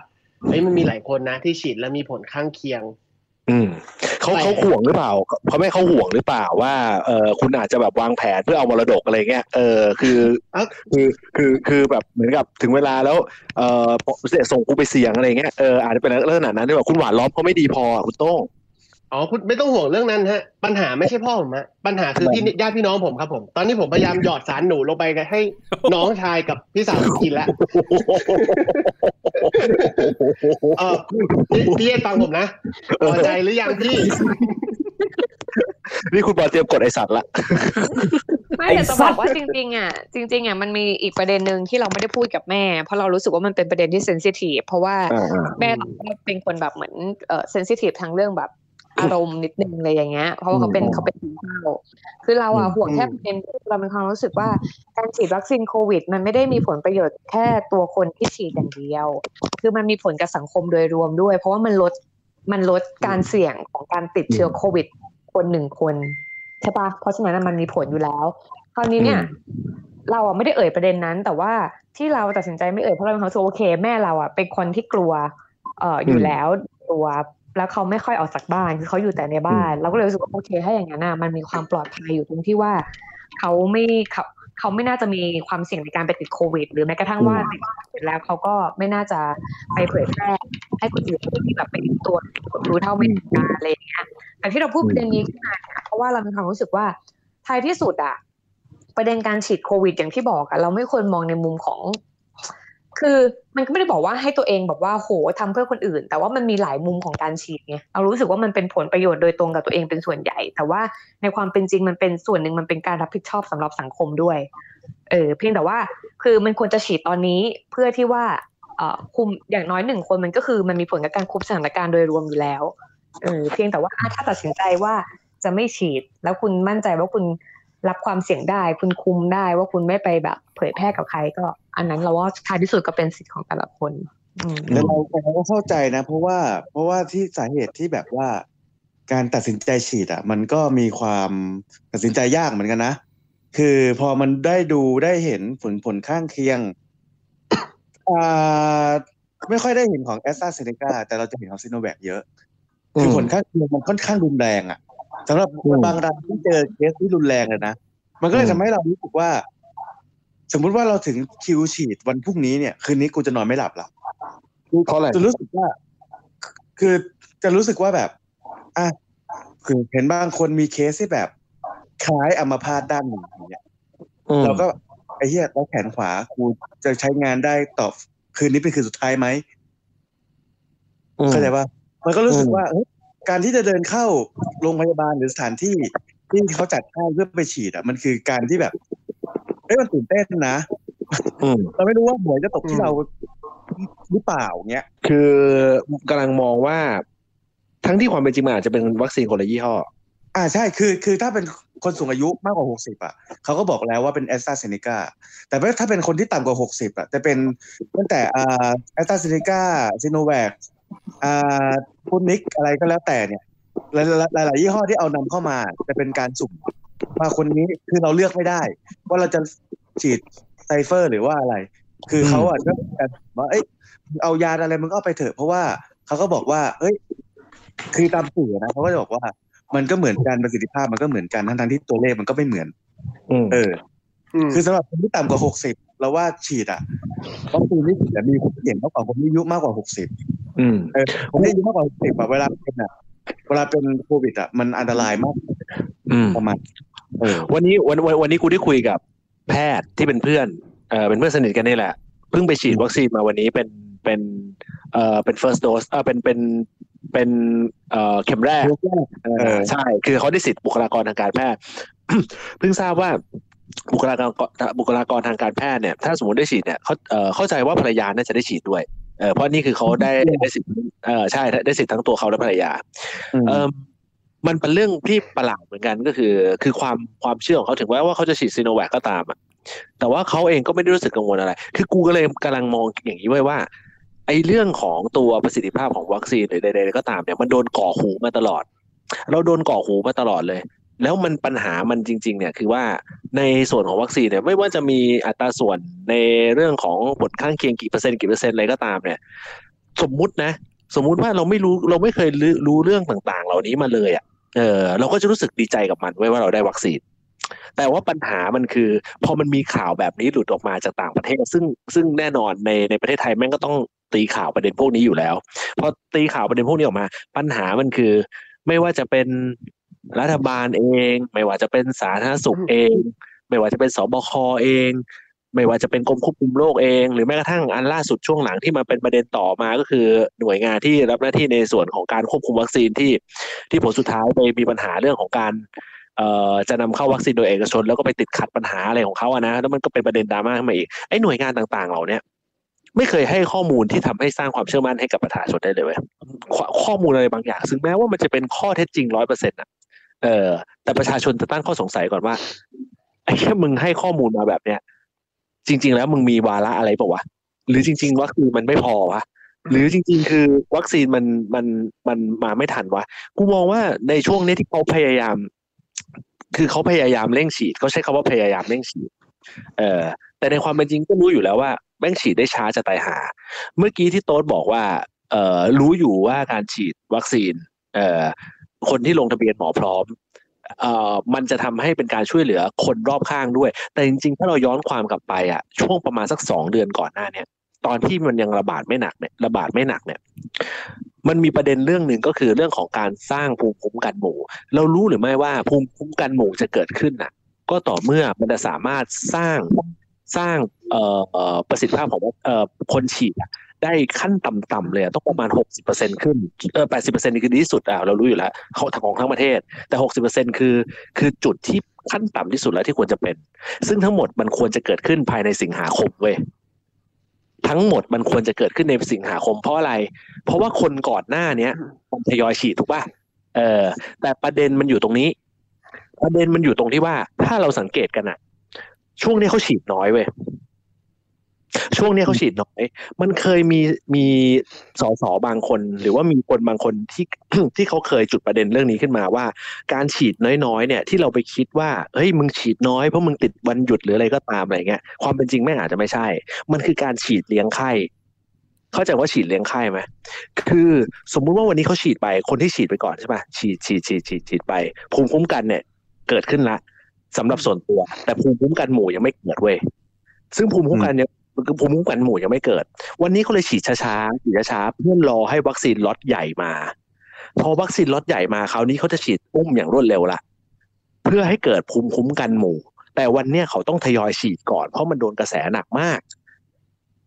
Speaker 2: เฮ้ยมันมีหลายคนนะที่ฉีดแล้วมีผลข้างเคียง
Speaker 3: อืมเขาเขาห่วงหรือเปล่าเขาไม่เขาห่วงหรือเปล่าว่าเออคุณอาจจะแบบวางแผนเพื่อเอามรดกอะไรเงี้ยเออคือ
Speaker 2: เอ้า
Speaker 3: คือคือคือแบบเหมือนกับถึงเวลาแล้วเออส่งกูไปเสี่ยงอะไรเงี้ยเอออาจจะเป็นลักษณะนั้นด้วยแบบคุณหวานล้อมเขาไม่ดีพออะคุณโต้ง
Speaker 2: อ๋อคุณไม่ต้องห่วงเรื่องนั้นฮะ ปัญหาไม่ใช่พ่อผมฮะปัญหาคือพี่ญาติพี่น้องผมครับผม ตอนนี้ผมพยายามหยอดสารหนูลงไปให้น้องชายกับพี่สาวผมกินแล้วเออพี่พี่เอ็ดฟังผมนะพอใจหรือยังพี่
Speaker 3: นี่คุณบอลเตรียมกดไอสัตว์ละ
Speaker 4: ไม่แต่จะบอกว่าจริงๆอะจริง ๆอะมันมีอีกประเด็นหนึ่งที่เราไม่ได้พูดกับแม่ เพราะเรารู้สึกว่ามันเป็นประเด็นที่เซนซิทีฟเพราะว่า
Speaker 3: อ่าอ่า
Speaker 4: แม่เราเป็นคนแบบเหมือนเออเซนซิทีฟทางเรื่องแบบ อารมณ์นิดนึงอะไรอย่างเงี้ย เพราะว่าเขาเป็น
Speaker 3: อืม
Speaker 4: เขาเป็นซึมเศร้าคือเราอะ
Speaker 3: อืม
Speaker 4: ห่วงแค่ประเด็นที่เราเป็นความรู้สึกว่าการฉีดวัคซีนโควิด มันไม่ได้มีผลประโยชน์แค่ตัวคนที่ฉีดอย่างเดียว คือมันมีผลกับสังคมโดยรวมด้วย เพราะว่ามันลดมันลดการเสี่ยงของการติดเชื้อโควิด คนหนึ่งคนใช่ปะเพราะฉะนั้นมันมีผลอยู่แล้ว คราวนี้เนี่ย เราอะไม่ได้เอ่ยประเด็นนั้น แต่ว่าที่เราตัดสินใจไม่เอ่ยเพราะเราเป็นคนรู้สึกโอเค แม่เราอะเป็นคนที่กลัว เอ่ออยู่
Speaker 3: อืม
Speaker 4: แล้วตัว แล้วเขาไม่ค่อยออกจากบ้านคือเขาอยู่แต่ในบ้าน เราก็เลยรู้สึกว่าโอเคถ้าอย่างนั้นอะมันมีความปลอดภัยอยู่ตรงที่ว่าเขาไม่เขาเขาไม่น่าจะมีความเสี่ยงในการไปติดโควิด หรือแม้กระทั่งว่าติดเสร็จแล้วเขาก็ไม่น่าจะไปเผยแพร่ให้คนอื่นที่แบบเป็นตัวรู้เท่าไม่ถึงการอะไรอย่างเงี้ยแต่ที่เราพูดประเด็นนี้ขึ้นมาเนี่ยเพราะว่าเรามีความรู้สึกว่าท้ายที่สุดอะประเด็นการฉีดโควิดอย่างที่บอกอะเราไม่ควรมองในมุมของ คือมันก็ไม่ได้บอกว่าให้ตัวเองแบบว่าโหทำเพื่อคนอื่น แต่ว่ามันมีหลายมุมของการฉีดไงเรารู้สึกว่ามันเป็นผลประโยชน์โดยตรงกับตัวเองเป็นส่วนใหญ่ แต่ว่าในความเป็นจริงมันเป็นส่วนหนึ่งมันเป็นการรับผิดชอบสำหรับสังคมด้วย เออเพียงแต่ว่าคือมันควรจะฉีดตอนนี้เพื่อที่ว่าเอ่อคุมอย่างน้อยหนึ่งคนมันก็คือมันมีผลกับการคุมสถานการณ์โดยรวมอยู่แล้วเออเพียงแต่ว่าถ้าตัดสินใจว่าจะไม่ฉีด แล้วคุณมั่นใจว่าคุณ รับความเสี่ยงได้ คุณคุมได้ว่าคุณไม่ไปแบบเผยแพร่กับใครก็ อันนั้นเราว่าท้ายที่สุดก็เป็นสิทธิ์ของแต่ละคนอืม
Speaker 7: แต่เราแต่เราก็เข้าใจนะ เพราะว่าเพราะว่าที่สาเหตุที่แบบว่า การตัดสินใจฉีดอะ มันก็มีความตัดสินใจยากเหมือนกันนะคือพอมันได้ดูได้เห็นผลผลข้างเคียงอ่าไม่ค่อยได้เห็นของแอสตราเซเนกาแต่เราจะเห็นของซิโนแวคเยอะ คือผลข้างเคียงมันค่อนข้างรุนแรงอะ สำหรับ
Speaker 3: อืม
Speaker 7: บางรายที่เจอเคสที่รุนแรงเลยนะมันก็เลย
Speaker 3: อืม
Speaker 7: ทำให้เรารู้สึกว่า สมมุติว่าเราถึงคิวฉีดวันพรุ่งนี้เนี่ย คืนนี้กูจะนอนไม่หลับละ
Speaker 3: เพราะอะไร
Speaker 7: จะรู้สึกว่า คือจะรู้สึกว่าแบบอะคือเห็นบางคนมีเคสที่แบบ คล้ายอัมพาตด้านหนึ่งอย่างเงี้ย
Speaker 3: อืม
Speaker 7: เราก็ไอ้เหี้ยแล้วแขนขวากูจะใช้งานได้ต่อคืนนี้เป็นคืนสุดท้ายไหม
Speaker 3: อืม
Speaker 7: เข้าใจว่ามันก็รู้สึก
Speaker 3: อืม
Speaker 7: ว่าเฮ้ย การที่จะเดินเข้าโรงพยาบาลหรือสถานที่ที่เขาจัดให้เพื่อไปฉีดอะมันคือการที่แบบเอ้ยมันตื่นเต้นนะ
Speaker 3: อืม
Speaker 7: เราไม่รู้ว่าหวยจะตกที่
Speaker 2: อืม
Speaker 7: เราหรือเปล่าเงี้ย
Speaker 3: คือกำลังมองว่า ทั้งที่ความเป็นจริงมันอาจจะเป็นวัคซีนคนละยี่ห้อ
Speaker 7: อ่าใช่คือคือถ้าเป็นคนสูงอายุมากกว่าหกสิบอะเขาก็บอกแล้วว่าเป็นแอสตราเซเนกาแต่ว่าถ้าเป็นคนที่ต่ำกว่าหกสิบอะจะเป็นตั้งแต่อ่าแอสตราเซเนกาซิโนแวค อ่าพุนิกอะไรก็แล้วแต่เนี่ยหลายๆหลายๆยี่ห้อที่เอานำเข้ามาจะเป็นการสุ่มว่าคนนี้คือเราเลือกไม่ได้ ว่าเราจะฉีดไซเฟอร์หรือว่าอะไร คือเขาอะก็จะว่าเอ้ยเอายาอะไรมึงก็เอาไปเถอะเพราะว่าเขาก็บอกว่า เอ้ย คือตามสื่อนะเขาก็จะบอกว่า มันก็เหมือนกันประสิทธิภาพมันก็เหมือนกันทั้งทที่ตัวเลขมันก็ไม่เหมือน
Speaker 3: อืม
Speaker 7: เออ
Speaker 2: อืม
Speaker 7: คือสำหรับคนที่ต่ำกว่าหกสิบ เราว่าฉีดอะวัคซีนที่ฉีดอะมีความเสี่ยงมากกว่าคนที่อายุมากกว่าหกสิบ
Speaker 3: อืม
Speaker 7: เออคนที่อายุมากกว่าหกสิบอะเวลาเป็นอะเวลาเป็นโควิดอะมันอันตรายมาก
Speaker 3: อืม
Speaker 7: ประมาณเออ
Speaker 3: วันนี้วันวันวันนี้กูได้คุยกับแพทย์ที่เป็นเพื่อนเออเป็นเพื่อนสนิทกันนี่แหละเพิ่งไปฉีดวัคซีนมาวันนี้เป็นเป็นเอ่อเป็น first dose เออเป็นเป็นเป็นเอ่อเข็มแรกเออใช่ คือเขาได้สิทธิ์บุคลากรทางการแพทย์เพิ่งทราบว่า บุคลากรบุคลากรทางการแพทย์เนี่ยถ้าสมมติได้ฉีดเนี่ยเขาเอ่อเข้าใจว่าภรรยาน่าจะได้ฉีดด้วยเออเพราะนี่คือเขาได้ได้สิทธิ์เออใช่ได้สิทธิ์ทั้งตัวเขาและภรรยาเออมันเป็นเรื่องที่ประหลาดเหมือนกันก็คือ คือความความเชื่อของเขาถึงแม้ว่าเขาจะฉีดซีโนแวคก็ตามอะแต่ว่าเขาเองก็ไม่ได้รู้สึกกังวลอะไร คือกูก็เลยกำลังมองอย่างนี้ไว้ว่า ไอ้เรื่องของตัวประสิทธิภาพของวัคซีนหรือใดๆก็ตามเนี่ยมันโดนก่อหูมาตลอด เราโดนก่อหูมาตลอดเลย แล้วมันปัญหามันจริง ๆ เนี่ยคือว่าในส่วนของวัคซีนเนี่ยไม่ว่าจะมีอัตราส่วนในเรื่องของผลข้างเคียงกี่เปอร์เซ็นต์กี่เปอร์เซ็นต์อะไรก็ตามเนี่ย สมมุตินะ สมมุติว่าเราไม่รู้เราไม่เคยรู้รู้เรื่องต่างๆ เหล่านี้มาเลยอะเออเราก็จะรู้สึกดีใจกับมันไว้ว่าเราได้วัคซีน แต่ว่าปัญหามันคือ พอมันมีข่าวแบบนี้หลุดออกมาจากต่างประเทศ ซึ่งซึ่งแน่นอนในในประเทศไทยแม่งก็ต้องตีข่าวประเด็นพวกนี้อยู่แล้วพอตีข่าวประเด็นพวกนี้ออกมา ปัญหามันคือ ไม่ว่าจะเป็น รัฐบาลเอง ไม่ว่าจะเป็นสาธารณสุขเอง ไม่ว่าจะเป็นสบคเอง ไม่ว่าจะเป็นกรมควบคุมโรคเอง หรือแม้กระทั่งอันล่าสุดช่วงหลังที่มาเป็นประเด็นต่อมาก็คือหน่วยงานที่รับหน้าที่ในส่วนของการควบคุมวัคซีนที่ที่ผลสุดท้ายไปมีปัญหาเรื่องของการเอ่อจะนำเข้าวัคซีนโดยเอกชน แล้วก็ไปติดขัดปัญหาอะไรของเขาอะนะแล้วมันก็เป็นประเด็นดราม่าขึ้นมาอีกไอ้หน่วยงานต่าง ๆ เหล่าเนี้ยไม่เคยให้ข้อมูลที่ทำให้สร้างความเชื่อมั่นให้กับประชาชนได้เลยเว้ยข้อมูลอะไรบางอย่าง ซึ่งแม้ว่ามันจะเป็นข้อเท็จจริงร้อยเปอร์เซ็นต์อะ เออแต่ประชาชนจะตั้งข้อสงสัยก่อนว่าไอ้แค่มึงให้ข้อมูลมาแบบเนี้ยจริง ๆ แล้วมึงมีวาระอะไรเปล่าวะหรือจริง ๆวัคซีนมันไม่พอวะหรือจริง ๆ คือวัคซีนมันมันมันมาไม่ทันวะกูมองว่าในช่วงนี้ที่เขาพยายาม คือเขาพยายามเร่งฉีดเขาใช้คำว่าพยายามเร่งฉีด เออแต่ในความเป็นจริงก็รู้อยู่แล้วว่าแม่งฉีดได้ช้าจะตายหา เมื่อกี้ที่โต๊ดบอกว่า เอ่อรู้อยู่ว่าการฉีดวัคซีน เอ่อ คนที่ลงทะเบียนหมอพร้อมมันจะทำให้เป็นการช่วยเหลือคนรอบข้างด้วย แต่จริงๆ ถ้าเราย้อนความกลับไปอะ ช่วงประมาณสักสองเดือนก่อนหน้าเนี่ย ตอนที่มันยังระบาดไม่หนักเนี่ย ระบาดไม่หนักเนี่ย มันมีประเด็นเรื่องหนึ่งก็คือเรื่องของการสร้างภูมิคุ้มกันหมู่ เรารู้หรือไม่ว่าภูมิคุ้มกันหมู่จะเกิดขึ้นน่ะ ก็ต่อเมื่อมันจะสามารถสร้างสร้างเอ่อเอ่อประสิทธิภาพของเอ่อคนฉีดอะ ได้ขั้นต่ำๆเลยต้องประมาณหกสิบเปอร์เซ็นขึ้นเออแปดสิบเปอร์เซ็นนี่คือดีที่สุดอะเรารู้อยู่แล้วเขาทางของทั้งประเทศ แต่หกสิบเปอร์เซ็นคือคือจุดที่ขั้นต่ำที่สุดแล้วที่ควรจะเป็น ซึ่งทั้งหมดมันควรจะเกิดขึ้นภายในสิงหาคมเว้ยทั้งหมดมันควรจะเกิดขึ้นในสิงหาคมเพราะอะไร เพราะว่าคนก่อนหน้าเนี้ยมันทยอยฉีดถูกป่ะเออ แต่ประเด็นมันอยู่ตรงนี้ ประเด็นมันอยู่ตรงที่ว่า ถ้าเราสังเกตกันอะช่วงนี้เขาฉีดน้อยเว้ย ช่วงนี้เขาฉีดน้อย มันเคยมีมีสสบางคน หรือว่ามีคนบางคนที่ที่เขาเคยจุดประเด็นเรื่องนี้ขึ้นมาว่า การฉีดน้อยๆ เนี่ยที่เราไปคิดว่าเฮ้ยมึงฉีดน้อยเพราะมึงติดวันหยุดหรืออะไรก็ตามอะไรเงี้ยความเป็นจริงไม่งอาจจะไม่ใช่ มันคือการฉีดเลี้ยงไข้เข้าใจว่าฉีดเลี้ยงไข้ไหมคือสมมุติว่าวันนี้เขาฉีดไปคนที่ฉีดไปก่อนใช่ปะฉีดฉีดฉีดฉีดฉีดไปภูมิคุ้มกันเนี่ย เกิดขึ้นละสำหรับส่วนตัว แต่ภูมิคุ้มกันหมู่ยังไม่เกิดเว้ยซึ่งภูมิคุ้มกันเนี่ย คือภูมิคุ้มกันหมู่ยังไม่เกิด วันนี้เขาเลยฉีดช้าๆฉีดช้าๆเพื่อรอให้วัคซีนล็อตใหญ่มา พอวัคซีนล็อตใหญ่มาคราวนี้เขาจะฉีดปุ้มอย่างรวดเร็วละเพื่อให้เกิดภูมิคุ้มกันหมู่ แต่วันเนี้ยเขาต้องทยอยฉีดก่อนเพราะมันโดนกระแสหนักมาก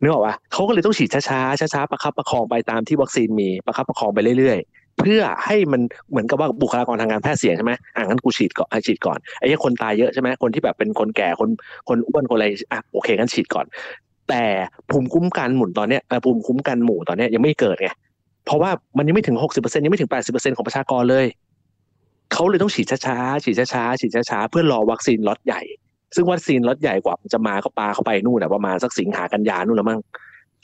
Speaker 3: นึกออกปะเขาก็เลยต้องฉีดช้าๆช้าๆประคับประคองไปตามที่วัคซีนมีประคับประคองไปเรื่อยๆ เพื่อให้มันเหมือนกับว่าบุคลากรทางการแพทย์เสี่ยงใช่ไหมอ่างั้นกูฉีดก่อนฉีดก่อนไอ้คนตายเยอะใช่ไหมคนที่แบบเป็นคนแก่คนคนอ้วนคนอะไรอะโอเคงั้นฉีดก่อน แต่ภูมิคุ้มกันหมุนตอนเนี้ยภูมิคุ้มกันหมู่ตอนเนี้ยยังไม่เกิดไงเพราะว่ามันยังไม่ถึงหกสิบเปอร์เซ็นยังไม่ถึงแปดสิบเปอร์เซ็นของประชากรเลยเขาเลยต้องฉีดช้าๆฉีดช้าๆฉีดช้าๆเพื่อรอวัคซีนล็อตใหญ่ ซึ่งวัคซีนล็อตใหญ่กว่าจะมาก็ปาเข้าไปนู่นนะประมาณสักสิงหากันยานู่นละมั้ง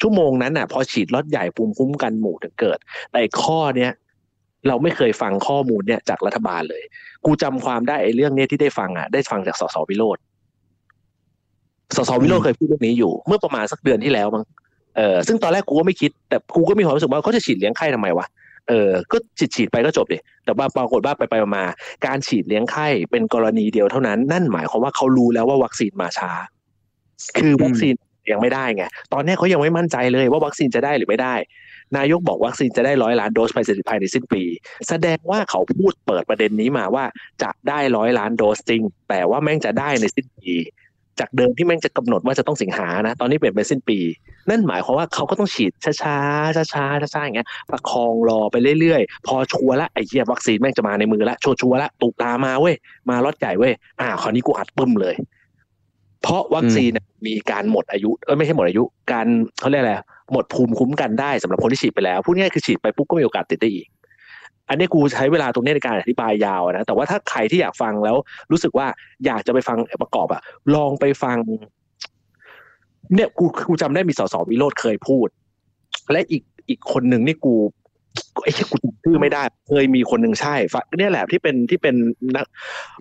Speaker 3: ชั่วโมงนั้นน่ะ พอฉีดล็อตใหญ่ภูมิคุ้มกันหมู่ถึงเกิดแต่ข้อเนี้ยเราไม่เคยฟังข้อมูลเนี่ยจากรัฐบาลเลย กูจำความได้ไอ้เรื่องเนี้ยที่ได้ฟังอะได้ฟังจากสสวิโรจน์ สสวิโรจน์เคยพูดเรื่องนี้อยู่ เมื่อประมาณสักเดือนที่แล้วมั้งเออซึ่งตอนแรกกูก็ไม่คิดแต่กูก็มีความรู้สึกว่าเขาจะฉีดเลี้ยงไข้ทำไมวะเออก็ฉีดฉีดไปก็จบดิแต่ว่าปรากฏว่าไปไปมาการฉีดเลี้ยงไข้เป็นกรณีเดียวเท่านั้น นั่นหมายความว่าเขารู้แล้วว่าวัคซีนมาช้า คือวัคซีนยังไม่ได้ไงตอนนี้เขายังไม่มั่นใจเลยว่าวัคซีนจะได้หรือไม่ได้ นายกบอกวัคซีนจะได้ร้อยล้านโดสภายในภายในสิ้นปี แสดงว่าเขาพูดเปิดประเด็นนี้มาว่าจะได้ร้อยล้านโดสจริง แต่ว่าแม่งจะได้ในสิ้นปี จากเดิมที่แม่งจะกำหนดว่าจะต้องสิงหานะ ตอนนี้เปลี่ยนเป็นสิ้นปี นั่นหมายความว่าเขาก็ต้องฉีดช้าๆช้าๆช้าๆอย่างเงี้ยประคองรอไปเรื่อยๆ พอชัวร์ละไอ้เหี้ยวัคซีนแม่งจะมาในมือละชัวร์ๆละตุกตามาเว้ยมาล็อตใหญ่เว้ยอ่าคราวนี้กูอัดปึ้มเลย เพราะวัคซีนเนี่ยมีการหมดอายุเออไม่ใช่หมดอายุ การเขาเรียกอะไรหมดภูมิคุ้มกันได้สำหรับคนที่ฉีดไปแล้วพูดง่ายๆคือฉีดไปปุ๊บก็มีโอกาสติดได้อีก อันนี้กูใช้เวลาตรงนี้ในการอธิบายยาวนะแต่ว่าถ้าใครที่อยากฟังแล้ว รู้สึกว่าอยากจะไปฟังประกอบอะลองไปฟัง เนี่ยกูกูจำได้มีสสวิโรธเคยพูด และอีกอีกคนหนึ่งนี่กูไอ้ที่กูจำชื่อไม่ได้ เคยมีคนหนึ่งใช่เนี่ยแหละที่เป็นที่เป็นนัก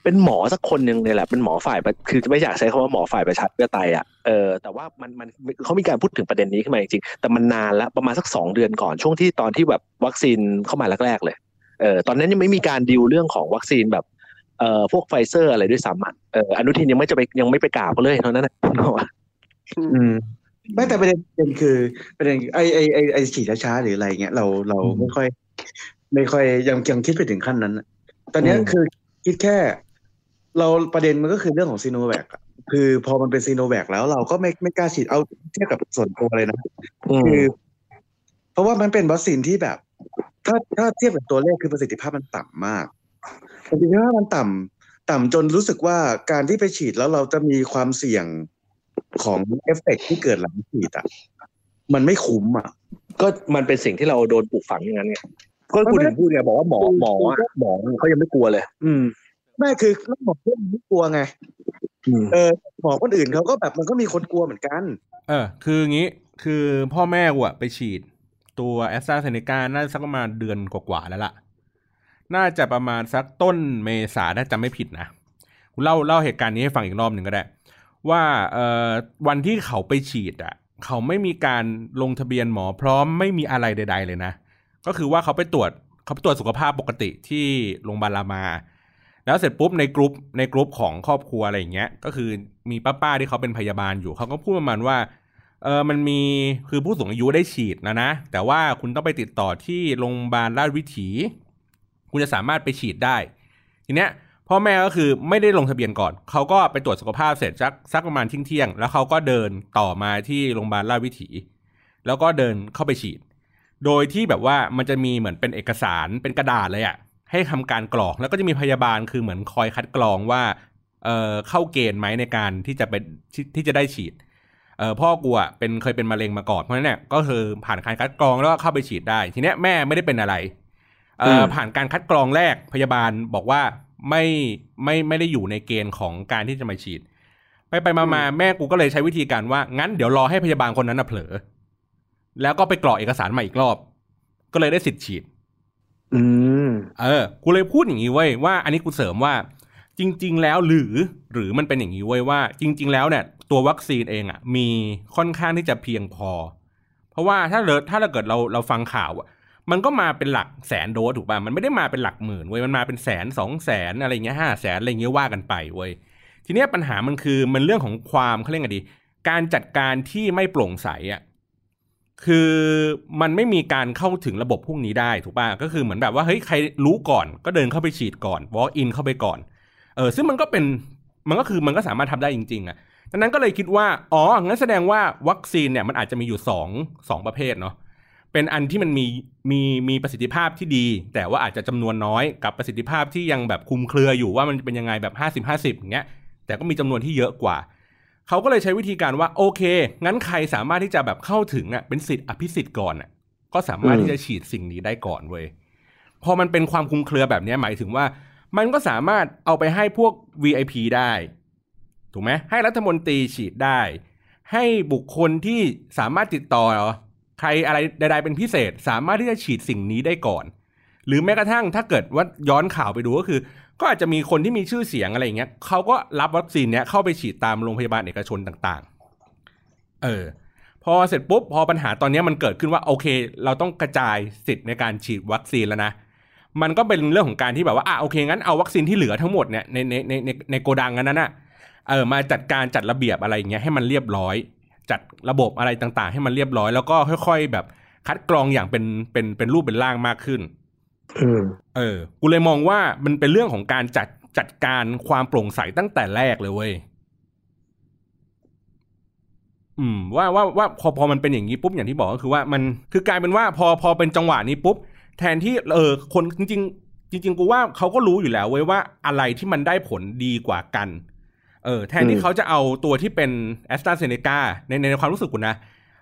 Speaker 3: เป็นหมอสักคนหนึ่งเนี่ยแหละเป็นหมอฝ่ายคือไม่อยากใช้คำว่าหมอฝ่ายประชาธิปไตยอะเออแต่ว่ามันมันเขามีการพูดถึงประเด็นนี้ขึ้นมาจริงๆแต่มันนานแล้วประมาณสักสองเดือนก่อนช่วงที่ตอนที่แบบวัคซีนเข้ามาแรกๆเลย เออตอนนั้นยังไม่มีการดิวเรื่องของวัคซีนแบบเอ่อพวกไฟเซอร์อะไรด้วยซ้ำอะเอออนุทินยังไม่จะไปยังไม่ไปกราบเขาเลยเท่านั้นนะอืม
Speaker 7: ไม่แต่ประเด็นประเด็นคือประเด็นไอไอไอไอฉีดช้าๆหรืออะไรเงี้ยเราเรา
Speaker 3: อืม
Speaker 7: ไม่ค่อย ไม่ค่อยยังยังคิดไปถึงขั้นนั้นอะตอนเนี้ย
Speaker 3: อืม
Speaker 7: คือคิดแค่ เราประเด็นมันก็คือเรื่องของซีโนแวคคือพอมันเป็นซีโนแวคแล้วเราก็ไม่ไม่กล้าฉีดเอาเทียบกับส่วนตัวเลยนะ
Speaker 3: อืม
Speaker 7: คือ เพราะว่ามันเป็นวัคซีนที่แบบ ถ้าถ้าเทียบกับตัวเลขคือประสิทธิภาพมันต่ำมากประสิทธิภาพมันต่ำต่ำจนรู้สึกว่าการที่ไปฉีดแล้วเราจะมีความเสี่ยงของเอฟเฟกต์ที่เกิดหลังฉีดอะมันไม่คุ้มอะ
Speaker 3: ก็มันเป็นสิ่งที่เราโดนปลูกฝังอย่างนั้นไงก็คุณถึงพูดไงบอกว่าหมอหมออะหมอเขายังไม่กลัวเลย อืม
Speaker 7: ไม่คือหมอเพื่อนไม่กลัวไง
Speaker 3: อืม
Speaker 7: เออหมอคนอื่นเขาก็แบบมันก็มีคนกลัวเหมือนกัน
Speaker 5: เออ คืองี้คือพ่อแม่กูอะไปฉีด ตัวแอสตราเซเนกาน่าจะสักประมาณเดือนกว่าๆแล้วล่ะ น่าจะประมาณสักต้นเมษาถ้าจำไม่ผิดนะเล่าเล่าเหตุการณ์นี้ให้ฟังอีกรอบหนึ่งก็ได้ ว่าเอ่อวันที่เขาไปฉีดอะ เขาไม่มีการลงทะเบียนหมอพร้อมไม่มีอะไรใด ๆ เลยนะ ก็คือว่าเขาไปตรวจเขาไปตรวจสุขภาพปกติที่โรงพยาบาลรามา แล้วเสร็จปุ๊บในกรุ๊ปในกรุ๊ปของครอบครัวอะไรอย่างเงี้ย ก็คือมีป้าๆที่เขาเป็นพยาบาลอยู่เขาก็พูดประมาณว่า เออมันมีคือผู้สูงอายุได้ฉีดนะนะ แต่ว่าคุณต้องไปติดต่อที่โรงพยาบาลราชวิถี คุณจะสามารถไปฉีดได้ ทีเนี้ยพ่อแม่ก็คือไม่ได้ลงทะเบียนก่อน เขาก็ไปตรวจสุขภาพเสร็จสักสักประมาณเที่ยงเที่ยงแล้วเขาก็เดินต่อมาที่โรงพยาบาลราชวิถี แล้วก็เดินเข้าไปฉีด โดยที่แบบว่ามันจะมีเหมือนเป็นเอกสารเป็นกระดาษเลยอะให้ทำการกรอกแล้วก็จะมีพยาบาลคือเหมือนคอยคัดกรองว่าเอ่อเข้าเกณฑ์ไหมในการที่จะเป็นที่ที่จะได้ฉีด เออพ่อกูอะเป็นเคยเป็นมะเร็งมาก่อนเพราะฉะนั้นเนี่ยก็คือผ่านการคัดกรองแล้วก็เข้าไปฉีดได้ ทีเนี้ยแม่ไม่ได้เป็นอะไรเออ
Speaker 3: ม
Speaker 5: ผ่านการคัดกรองแรกพยาบาลบอกว่าไม่ไม่ไม่ได้อยู่ในเกณฑ์ของการที่จะมาฉีด ไปไปมามาแม่กูก็เลยใช้วิธีการว่า งั้นเดี๋ยวรอให้พยาบาลคนนั้นน่ะเผลอ แล้วก็ไปกรอกเอกสารใหม่อีกรอบ ก็เลยได้สิทธิ์ฉีด
Speaker 3: อืม
Speaker 5: เออ กูเลยพูดอย่างนี้เว้ยว่า อันนี้กูเสริมว่า จริง ๆ แล้วหรือหรือมันเป็นอย่างนี้เว้ยว่า จริง ๆ แล้วเนี่ย ตัววัคซีนเองอะมีค่อนข้างที่จะเพียงพอ เพราะว่าถ้าเราถ้าเราเกิดเราเราฟังข่าวอะมันก็มาเป็นหลักแสนโดสถูกป่ะมันไม่ได้มาเป็นหลักหมื่นเว้ยมันมาเป็นแสนสองแสนอะไรเงี้ยห้าแสนอะไรเงี้ยว่ากันไปเว้ยทีเนี้ยปัญหามันคือมันเรื่องของความเขาเรียกไงดี การจัดการที่ไม่โปร่งใสอะคือมันไม่มีการเข้าถึงระบบพวกนี้ได้ถูกป่ะก็คือเหมือนแบบว่าเฮ้ยใครรู้ก่อน ก็เดินเข้าไปฉีดก่อน walk in เข้าไปก่อนเออซึ่งมันก็เป็นมันก็คือมันก็สามารถทำได้จริง ๆอะ ดังนั้นก็เลยคิดว่า อ๋อ งั้นแสดงว่าวัคซีนเนี่ยมันอาจจะมีอยู่สองสองประเภทเนาะ เป็นอันที่มันมีมีมีประสิทธิภาพที่ดี แต่ว่าอาจจะจำนวนน้อยกับประสิทธิภาพที่ยังแบบคุมเครืออยู่ว่ามันเป็นยังไงแบบห้าสิบห้าสิบอย่างเงี้ย แต่ก็มีจำนวนที่เยอะกว่า เขาก็เลยใช้วิธีการว่าโอเค งั้นใครสามารถที่จะแบบเข้าถึงอะเป็นสิทธิ์อภิสิทธิ์ก่อนอะ ก็สามารถที่จะฉีดสิ่งนี้ได้ก่อนเว้ย พอมันเป็นความคุมเครือแบบเนี้ยหมายถึงว่า มันก็สามารถเอาไปให้พวก VIP ได้ ถูกไหมให้รัฐมนตรีฉีดได้ ให้บุคคลที่สามารถติดต่อใครอะไรใดๆเป็นพิเศษ สามารถที่จะฉีดสิ่งนี้ได้ก่อน หรือแม้กระทั่งถ้าเกิดว่าย้อนข่าวไปดูก็คือ ก็อาจจะมีคนที่มีชื่อเสียงอะไรอย่างเงี้ยเขาก็รับวัคซีนเนี้ยเข้าไปฉีดตามโรงพยาบาลเอกชนต่างๆ เออพอเสร็จปุ๊บพอปัญหาตอนนี้มันเกิดขึ้นว่าโอเค เราต้องกระจายสิทธิ์ในการฉีดวัคซีนแล้วนะมันก็เป็นเรื่องของการที่แบบว่าอะโอเคงั้นเอาวัคซีนที่เหลือทั้งหมดเนี่ยในในในในในโกดังอันนั้นน่ะ เออมาจัดการจัดระเบียบอะไรอย่างเงี้ยให้มันเรียบร้อย จัดระบบอะไรต่างๆ ให้มันเรียบร้อย แล้วก็ค่อยๆแบบคัดกรองอย่างเป็นเป็นเป็นรูปเป็นร่างมากขึ้น
Speaker 3: อืม
Speaker 5: เออ กูเลยมองว่ามันเป็นเรื่องของการจัดจัดการความโปร่งใสตั้งแต่แรกเลยเว้ยอืมว่าว่าว่าพอพอมันเป็นอย่างนี้ปุ๊บอย่างที่บอกก็คือว่ามันคือกลายเป็นว่าพอพอเป็นจังหวะนี้ปุ๊บ แทนที่เออคนจริง ๆ จริง ๆ กูว่าเขาก็รู้อยู่แล้วเว้ยว่าอะไรที่มันได้ผลดีกว่ากัน เออแทนที่
Speaker 3: อืม
Speaker 5: เขาจะเอาตัวที่เป็นแอสตราเซเนกาในในความรู้สึกกูนะ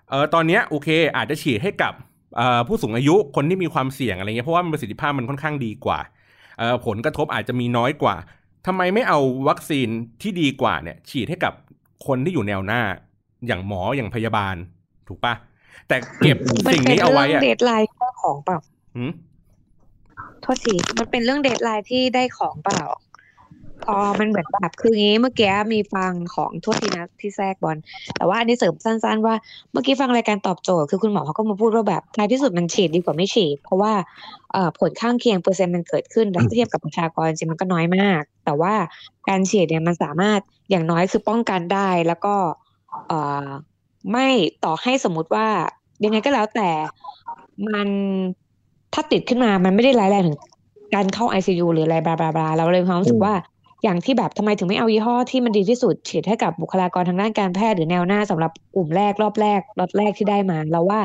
Speaker 5: เออตอนเนี้ยโอเค อาจจะฉีดให้กับเอ่อผู้สูงอายุคนที่มีความเสี่ยงอะไรเงี้ยเพราะว่ามันประสิทธิภาพมันค่อนข้างดีกว่าเอ่อผลกระทบอาจจะมีน้อยกว่าทำไมไม่เอาวัคซีนที่ดีกว่าเนี่ยฉีดให้กับคนที่อยู่แนวหน้า อย่างหมออย่างพยาบาล ถูกปะแต่เก็บ
Speaker 4: มัน
Speaker 5: สิ่ง
Speaker 4: เป็น
Speaker 5: นี้เอา
Speaker 4: เรื่
Speaker 5: ไว้
Speaker 4: อง
Speaker 5: อะ
Speaker 4: เดทไลน์ของเปล่า
Speaker 5: หหืม
Speaker 4: โทษทีมันเป็นเรื่องเดทไลน์ที่ได้ของเปล่า พอมันเหมือนแบบคืองี้เมื่อกี้มีฟังของโทษทีนะที่แทรกบอล แต่ว่าอันนี้เสริมสั้น ๆ ว่าเมื่อกี้ฟังรายการตอบโจทย์คือคุณหมอเขาก็มาพูดว่าแบบในที่สุดมันฉีดดีกว่าไม่ฉีด เพราะว่าผลข้างเคียงเปอร์เซ็นต์มันเกิดขึ้นแล้วเทียบกับประชากรจริงมันก็น้อยมาก แต่ว่าการฉีดเนี่ยมันสามารถอย่างน้อยคือป้องกันได้แล้วก็ไม่ต่อให้สมมติว่ายังไงก็แล้วแต่มันถ้าติดขึ้นมามันไม่ได้ร้ายแรงถึงการเข้า ICU หรืออะไรบลาบลาบลาเราเลยความรู้สึกว่า อย่างที่แบบทำไมถึงไม่เอายี่ห้อที่มันดีที่สุดฉีดให้กับบุคลากรทางด้านการแพทย์หรือแนวหน้าสำหรับกลุ่มแรกรอบแรกรอบแรกที่ได้มาเราว่า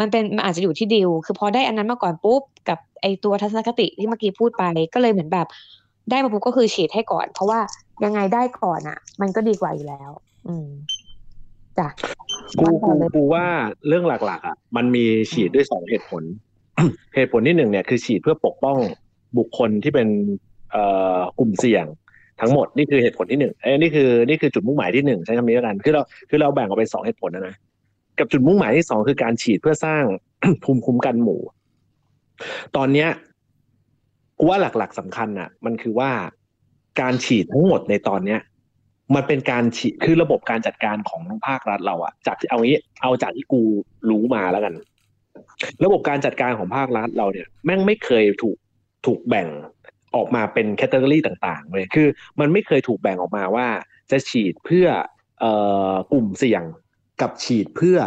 Speaker 4: มันเป็นมันอาจจะอยู่ที่ดีลคือพอได้อันนั้นมาก่อนปุ๊บกับไอตัวทัศนคติที่เมื่อกี้พูดไปก็เลยเหมือนแบบได้มาปุ๊บก็คือฉีดให้ก่อน เพราะว่ายังไงได้ก่อนอะ มันก็ดีกว่าอยู่แล้ว อืมจ้ะ
Speaker 3: กู
Speaker 4: ต่
Speaker 3: กู
Speaker 4: อเลย
Speaker 3: กูว่าเรื่องหลัก ๆ อะ มันมีฉีดด้วยสองเหตุผล เหตุผลที่หนึ่งเนี่ยคือฉีดเพื่อปกป้องบุคคลที่เป็นเอ่อกลุ่มเสี่ยง ทั้งหมดนี่คือเหตุผลที่หนึ่งเอ้นี่คือนี่คือจุดมุ่งหมายที่หนึ่งใช้คำนี้แล้วกันคือเราคือเราแบ่งออกเป็นสองเหตุผลนะนะกับจุดมุ่งหมายที่สองคือการฉีดเพื่อสร้างภูมิคุ้มกันหมู่ ตอนเนี้ยกูว่าหลักๆสำคัญอะมันคือว่าการฉีดทั้งหมดในตอนเนี้ย มันเป็นการฉีดคือระบบการจัดการของภาครัฐเราอะจากที่เอางี้เอาจากที่กูรู้มาแล้วกัน ระบบการจัดการของภาครัฐเราเนี่ย แม่งไม่เคยถูกถูกแบ่ง ออกมาเป็นแคตตาล็อต่างๆเลยคือ มันไม่เคยถูกแบ่งออกมาว่า จะฉีดเพื่อออกลุ่มเสี่ยงกับฉีดเพื่อ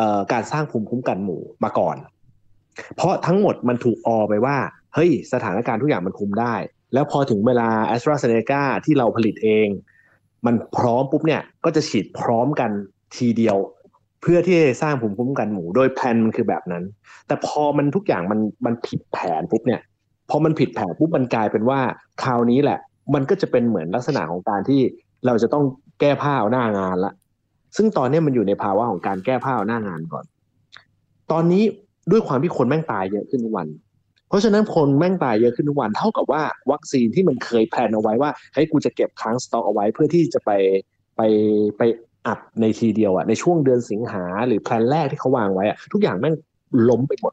Speaker 3: ออการสร้างภูมิคุ้มกันหมู่มาก่อน เพราะทั้งหมดมันถูกออไปว่า เฮ้ย สถานการณ์ทุกอย่างมันคุมได้ แล้วพอถึงเวลา a s t r a z เซ e c a ที่เราผลิตเอง มันพร้อมปุ๊บเนี่ย ก็จะฉีดพร้อมกันทีเดียว เพื่อที่จะสร้างภูมิคุ้มกันหมู่ โดยแผนมันคือแบบนั้น แต่พอมันทุกอย่างมันมันผิดแผนปุ๊บเนี่ย พอมันผิดแผนปุ๊บมันกลายเป็นว่าคราวนี้แหละ มันก็จะเป็นเหมือนลักษณะของการที่เราจะต้องแก้ผ้าเอาหน้างานละซึ่งตอนนี้มันอยู่ในภาวะของการแก้ผ้าเอาหน้างานก่อน ตอนนี้ด้วยความที่คนแม่งตายเยอะขึ้นทุกวัน เพราะฉะนั้นคนแม่งตายเยอะขึ้นทุกวัน เท่ากับว่าวัคซีนที่มันเคย plan เอาไว้ว่าเฮ้ยกูจะเก็บค้างสต็อกเอาไว้เพื่อที่จะไปไปไปอัดในทีเดียวอะในช่วงเดือนสิงหาหรือ plan แรกที่เขาวางไว้อะทุกอย่างแม่งล้มไปหมด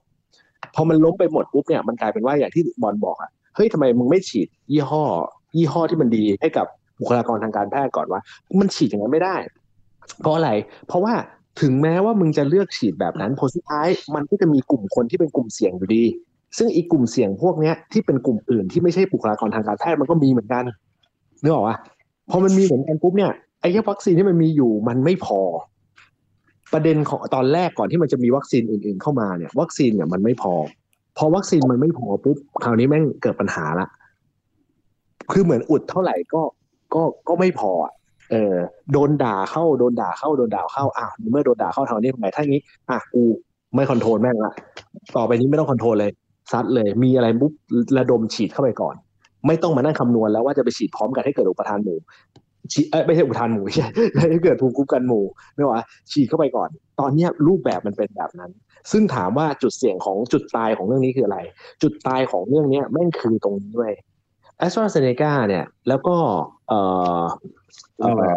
Speaker 3: พอมันล้มไปหมดปุ๊บเนี่ยมันกลายเป็นว่าอย่างที่บอลบอกอะเฮ้ยทำไมมึงไม่ฉีดยี่ห้อ ยี่ห้อที่มันดีให้กับบุคลากรทางการแพทย์ก่อนว่า มันฉีดอย่างนั้นไม่ได้ เพราะอะไร เพราะว่าถึงแม้ว่ามึงจะเลือกฉีดแบบนั้นผลสุดท้ายมันก็จะมีกลุ่มคนที่เป็นกลุ่มเสี่ยงอยู่ดี ซึ่งอีกกลุ่มเสี่ยงพวกเนี้ยที่เป็นกลุ่มอื่นที่ไม่ใช่บุคลากรทางการแพทย์มันก็มีเหมือนกันนึกออกปะพอมันมีเหมือนกันปุ๊บเนี่ยไอ้วัคซีนที่มันมีอยู่มันไม่พอ ประเด็นของตอนแรกก่อนที่มันจะมีวัคซีนอื่น ๆ เข้ามาเนี่ย วัคซีนเนี่ยมันไม่พอ พอวัคซีนมันไม่พอปุ๊บคราวนี้แม่งเกิดปัญหาละคือเหมือนอุดเท่าไหร่ก็ก็ก็ไม่พอเออโดนด่าเข้าโดนด่าเข้าโดนด่าเข้าอะเมื่อโดนด่าเข้าทีนี้ทำไมถ้างี้อะกูไม่ control แม่งละต่อไปนี้ไม่ต้อง control เลยซัดเลย มีอะไรปุ๊บระดมฉีดเข้าไปก่อน ไม่ต้องมานั่งคำนวณแล้วว่าจะไปฉีดพร้อมกันให้เกิดอุปทานหมู่ ฉีดเอ้ยไม่ใช่อุปทานหมู่ไม่ใช่ให้เกิดภูมิคุ้มกันหมู่ไม่ว่าฉีดเข้าไปก่อน ตอนเนี้ยรูปแบบมันเป็นแบบนั้น ซึ่งถามว่าจุดเสี่ยงของจุดตายของเรื่องนี้คืออะไร จุดตายของเรื่องเนี้ยแม่งคือตรงนี้ด้วยแอสตราเซเนกาเนี่ย แล้วก็เอ่อเอ่อ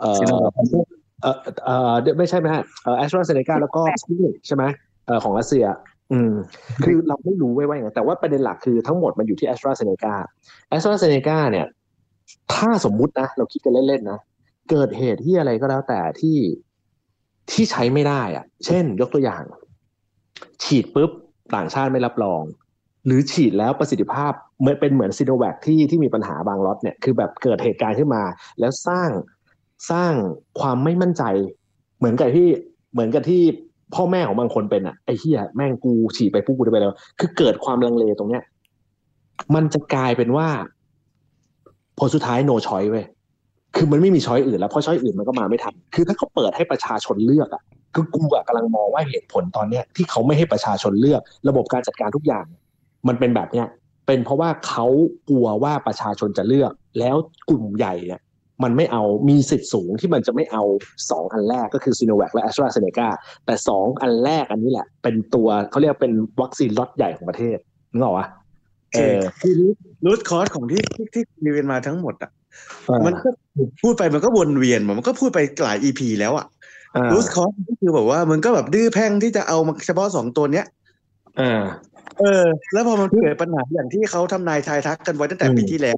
Speaker 3: เอ่อเอ่อเอ่อไม่ใช่ไหมฮะเอ่อแอสตราเซเนกาแล้วก็สปิริใช่ไหมเอ่อของรัสเซียอืมคือเราไม่รู้ไว้ว่าอย่างไรแต่ว่าประเด็นหลักคือทั้งหมดมันอยู่ที่แอสตราเซเนกาแอสตราเซเนกาเนี่ย ถ้าสมมุตินะเราคิดกันเล่นๆนะเกิดเหตุที่อะไรก็แล้วแต่ที่ที่ใช้ไม่ได้อะเช่น ยกตัวอย่าง ฉีดปุ๊บต่างชาติไม่รับรอง หรือฉีดแล้วประสิทธิภาพเหมือนเป็นเหมือนซีโนแวคที่ที่มีปัญหาบางล็อตเนี่ยคือแบบเกิดเหตุการณ์ขึ้นมา แล้วสร้างสร้างความไม่มั่นใจ เหมือนกับที่เหมือนกับที่พ่อแม่ของบางคนเป็นอะไอ้เหี้ยแม่งกูฉีดไปปุ๊บกูจะไปแล้ว คือเกิดความลังเลตรงเนี้ย มันจะกลายเป็นว่า ผลสุดท้าย no choice เว้ยคือมันไม่มี choice อื่นแล้วเพราะ choice อื่นมันก็มาไม่ทันคือถ้าเขาเปิดให้ประชาชนเลือกอะคือกูอะกำลังมองว่าเหตุผลตอนเนี้ยที่เขาไม่ให้ประชาชนเลือก ระบบการจัดการทุกอย่าง มันเป็นแบบเนี้ยเป็นเพราะว่าเขากลัวว่าประชาชนจะเลือก แล้วกลุ่มใหญ่เนี่ยมันไม่เอามีสิทธิ์สูงที่มันจะไม่เอาสองอันแรกก็คือซีโนแวคและแอสตราเซเนกาแต่สองอันแรกอันนี้แหละ เป็นตัวเขาเรียกเป็นวัคซีนล็อตใหญ่ของประเทศนึกออกปะ เออ
Speaker 7: คือ root cause ของที่ที่ที่คุยกันมาทั้งหมดอะ
Speaker 3: เออ
Speaker 7: มันก็พูดไปมันก็วนเวียนมันก็พูดไปหลาย EP แล้วอะ
Speaker 3: อ่า
Speaker 7: root cause ก็คือแบบว่ามันก็แบบดื้อแพ่งที่จะเอามาเฉพาะสองตัวเนี้ย
Speaker 3: อ่า
Speaker 7: เออ แล้วพอมันเกิดปัญหาอย่างที่เขาทำนายทายทักกันไว้ตั้งแต่
Speaker 3: อืม
Speaker 7: ปีที่แล้ว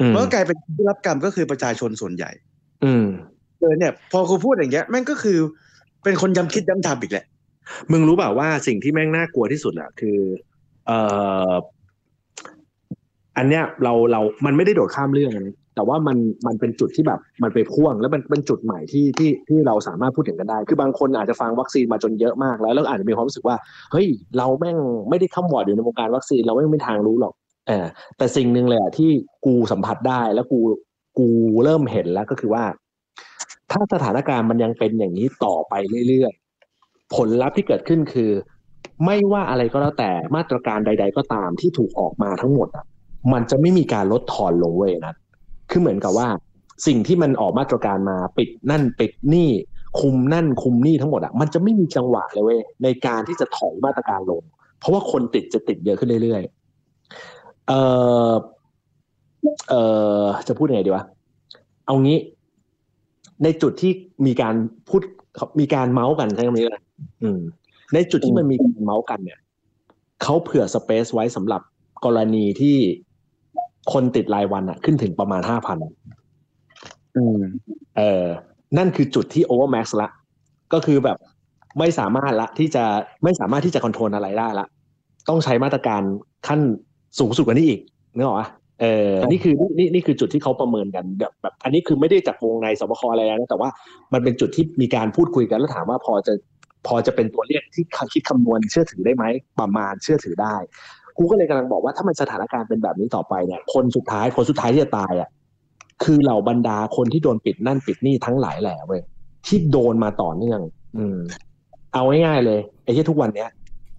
Speaker 3: อืม
Speaker 7: มันก็กลายเป็นผู้รับกรรมก็คือประชาชนส่วนใหญ่
Speaker 3: อืม
Speaker 7: เออเนี่ย พอกูพูดอย่างเงี้ยแม่งก็คือเป็นคนย้ำคิดย้ำทำอีกแหละ
Speaker 3: มึงรู้เปล่าว่าสิ่งที่แม่งน่ากลัวที่สุดอะคือ เอ่อ อันเนี้ยเราเรา มันไม่ได้โดดข้ามเรื่องนะแต่ว่ามันมันเป็นจุดที่แบบมันไปพ่วง แล้วมันเป็นจุดใหม่ที่ที่ที่เราสามารถพูดถึงกันได้ คือบางคนอาจจะฟังวัคซีนมาจนเยอะมากแล้วแล้วอาจจะมีความรู้สึกว่าเฮ้ยเราแม่งไม่ได้ข้ามวอร์ดอยู่ในวงการวัคซีนเราไม่ไม่มีทางรู้หรอกเออแต่สิ่งหนึ่งเลยอะที่กูสัมผัสได้แล้วกูกูเริ่มเห็นแล้วก็คือว่า ถ้าสถานการณ์มันยังเป็นอย่างนี้ต่อไปเรื่อยๆผลลัพธ์ที่เกิดขึ้นคือ ไม่ว่าอะไรก็แล้วแต่มาตรการใด ๆ ก็ตามที่ถูกออกมาทั้งหมดอะ มันจะไม่มีการลดทอนลงเว้ยนะคือเหมือนกับว่าสิ่งที่มันออกมาตรการมาปิดนั่นปิดนี่คุมนั่นคุมนี่ทั้งหมดอะมันจะไม่มีจังหวะเลยเว้ยในการที่จะถอยมาตรการลง เพราะว่าคนติดจะติดเยอะขึ้นเรื่อยๆเออเออจะพูดยังไงดีวะเอางี้ ในจุดที่มีการพูดมีการเมาท์กันใช่ไหมล่ะอืมในจุดที่มันมีการเมาท์กันเนี่ยเขาเผื่อ space ไว้สำหรับกรณีที่ คนติดรายวันอะขึ้นถึงประมาณห้าพัน
Speaker 7: อืม
Speaker 3: เออ นั่นคือจุดที่ over max ละ ก็คือแบบไม่สามารถละที่จะไม่สามารถที่จะคอนโทรลอะไรได้ละ ต้องใช้มาตรการขั้นสูงสุดกว่านี้อีกนึกออกปะเออ นี่คือนี่นี่นี่คือจุดที่เขาประเมินกันแบบแบบ อันนี้คือไม่ได้จากวงในสบคอะไรนะแต่ว่ามันเป็นจุดที่มีการพูดคุยกันแล้วถามว่าพอจะพอจะเป็นตัวเลขที่คิดคำนวณเชื่อถือได้ไหมประมาณเชื่อถือได้ กูก็เลยกำลังบอกว่าถ้ามันสถานการณ์เป็นแบบนี้ต่อไปเนี่ยคนสุดท้ายคนสุดท้ายที่จะตายอะคือเหล่าบรรดาคนที่โดนปิดนั่นปิดนี่ทั้งหลายแหล่เว้ยที่โดนมาต่อเนื่อง อืม เอาง่ายๆเลยไอ้ที่ทุกวันเนี้ย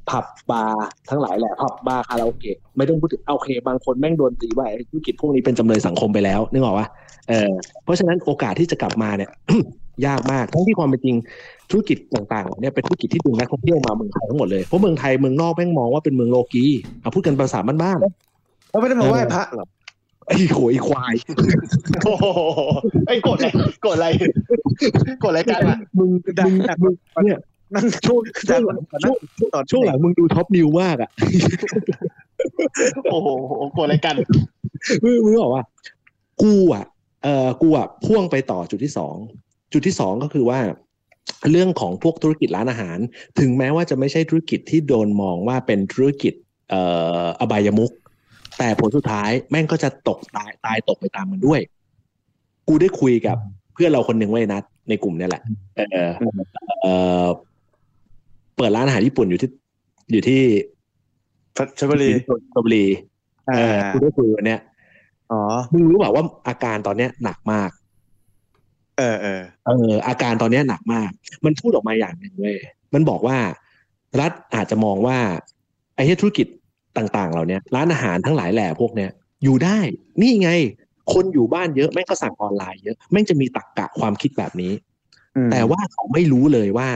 Speaker 3: ผับบาร์ทั้งหลายแหละผับบาร์คาราโอเกะไม่ต้องพูดถึงโอเค บางคนแม่งโดนตีว่าไอ้ธุรกิจพวกนี้เป็นจำเลยสังคมไปแล้วนึกออกปะเออเพราะฉะนั้นโอกาสที่จะกลับมาเนี่ย ยากมากทั้งที่ความเป็นจริง ธุรกิจต่างๆเหล่าเนี่ยเป็นธุรกิจที่ดึงนักท่องเที่ยวมาเมืองไทยทั้งหมดเลยเพราะเมืองไทยเมืองนอกแม่งมองว่าเป็นเมืองโลกีเอาพูดกันภาษาบ้าน
Speaker 7: เขาไม่ได้มาไหว้พระหรอก
Speaker 3: ๆไอ้โหไอ้ควาย
Speaker 2: โอ้โหไอ้ยกดอะไรกดอะไรกดรายการอะ
Speaker 3: มึงมึงมึงเนี่ย
Speaker 7: นั่น
Speaker 3: ช่วงช่วง
Speaker 7: ตอน
Speaker 3: ช่
Speaker 7: นั้
Speaker 3: วนง
Speaker 7: ตอน
Speaker 3: ช่วงหลังมึงดูท็อปนิวมากอะ
Speaker 2: โอ้โหกดรายการ
Speaker 3: มึงมึงบอกว่า กูอะ เอ่อกูอะพ่วงไปต่อจุดที่สองจุดที่สองก็คือว่า เรื่องของพวกธุรกิจร้านอาหาร ถึงแม้ว่าจะไม่ใช่ธุรกิจที่โดนมองว่าเป็นธุรกิจเอ่ออบายมุกแต่ผลสุดท้ายแม่งก็จะตกตายตายตกไปตามมันด้วย กูได้คุยกับเพื่อนเราคนหนึ่งไว้ยนัดในกลุ่มเนี่ยแหละเออเออเปิดร้านอาหารญี่ปุ่นอยู่ที่อยู่ที่
Speaker 7: พัชบุรี
Speaker 3: ชลบุรีเออกูได้คุยวันเนี้ย
Speaker 7: อ๋อ
Speaker 3: มึงรู้เปล่าว่าอาการตอนเนี้ยหนักมาก
Speaker 7: เออเออ
Speaker 3: เอออาการตอนเนี้ยหนักมาก มันพูดออกมาอย่างหนึ่งเว้ยมันบอกว่า รัฐอาจจะมองว่า ไอ้เหี้ยธุรกิจต่างๆ เหล่าเนี้ยร้านอาหารทั้งหลายแหล่พวกเนี้ยอยู่ได้นี่ไง คนอยู่บ้านเยอะแม่งก็สั่งออนไลน์เยอะแม่งจะมีตรรกะความคิดแบบนี้
Speaker 7: อืม
Speaker 3: แต่ว่าเขาไม่รู้เลยว่า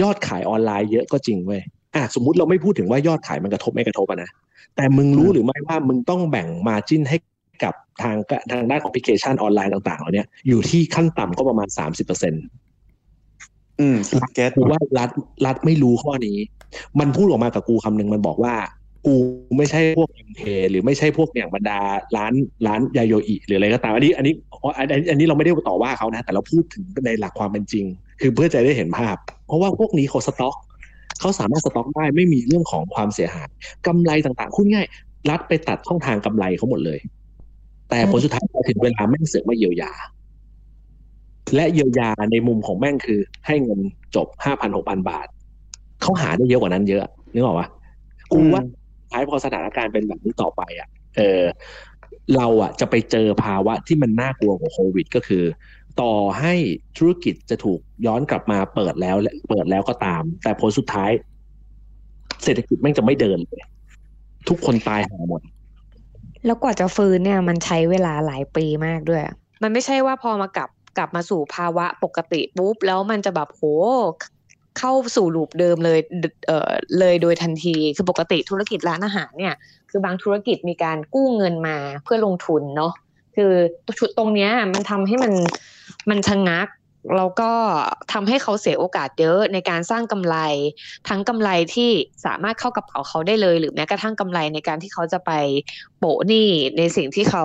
Speaker 3: ยอดขายออนไลน์เยอะก็จริงเว้ยอะสมมุติเราไม่พูดถึงว่ายอดขายมันกระทบไม่กระทบอะนะแต่มึงรู้หรือไม่ว่ามึงต้องแบ่ง margin ให้ กับทางทางด้านของแอปพลิเคชันออนไลน์ต่างๆเหล่าเนี้ยอยู่ที่ขั้นต่ำก็ประมาณสามสิบเปอร์เซ็นต์
Speaker 7: อืมแก๊ส
Speaker 3: กูว่ารัฐรัฐไม่รู้ข้อนี้ มันพูดออกมากับกูคำหนึ่งมันบอกว่า กูไม่ใช่พวกเอ็มเคหรือไม่ใช่พวกอย่างบรรดาร้านร้านยาโยอิหรืออะไรก็ตามอันนี้อันนี้ อันนี้อันนี้เราไม่ได้ต่อว่าเขานะ แต่เราพูดถึงในหลักความเป็นจริง คือเพื่อจะได้เห็นภาพ เพราะว่าพวกนี้เขาสต็อกเขาสามารถสต็อกได้ไม่มีเรื่องของความเสียหายกำไรต่างๆ คุณง่าย รัฐไปตัดช่องทางกำไรเขาหมดเลย แต่ผลสุดท้ายพอถึงเวลาแม่งเสือกมาเยียวยา และเยียวยาในมุมของแม่งคือ ให้เงินจบห้าพันหกพันบาท เขาหาได้เยอะกว่านั้นเยอะนึกออกปะกูว่าท้ายพอสถานการณ์เป็นแบบนี้ต่อไปอะ เออ เราอะจะไปเจอภาวะที่มันน่ากลัวกว่าโควิด ก็คือ ต่อให้ธุรกิจจะถูกย้อนกลับมาเปิดแล้วและเปิดแล้วก็ตาม แต่ผลสุดท้าย เศรษฐกิจแม่งจะไม่เดินเลยทุกคนตายหาหมด
Speaker 1: แล้วกว่าจะฟื้นเนี่ยมันใช้เวลาหลายปีมากด้วย มันไม่ใช่ว่าพอมากลับกลับมาสู่ภาวะปกติปุ๊บแล้วมันจะแบบโหเข้าสู่ลูปเดิมเลยเออเลยโดยทันที คือปกติธุรกิจร้านอาหารเนี่ย คือบางธุรกิจมีการกู้เงินมาเพื่อลงทุนเนาะคือชุดตรงเนี้ยมันทำให้มันมันชะงัก
Speaker 4: แล้วก็ทำให้เขาเสียโอกาสเยอะในการสร้างกำไร ทั้งกำไรที่สามารถเข้ากระเป๋าเขาได้เลย หรือแม้กระทั่งกำไรในการที่เขาจะไปโปะหนี้ในสิ่งที่เขา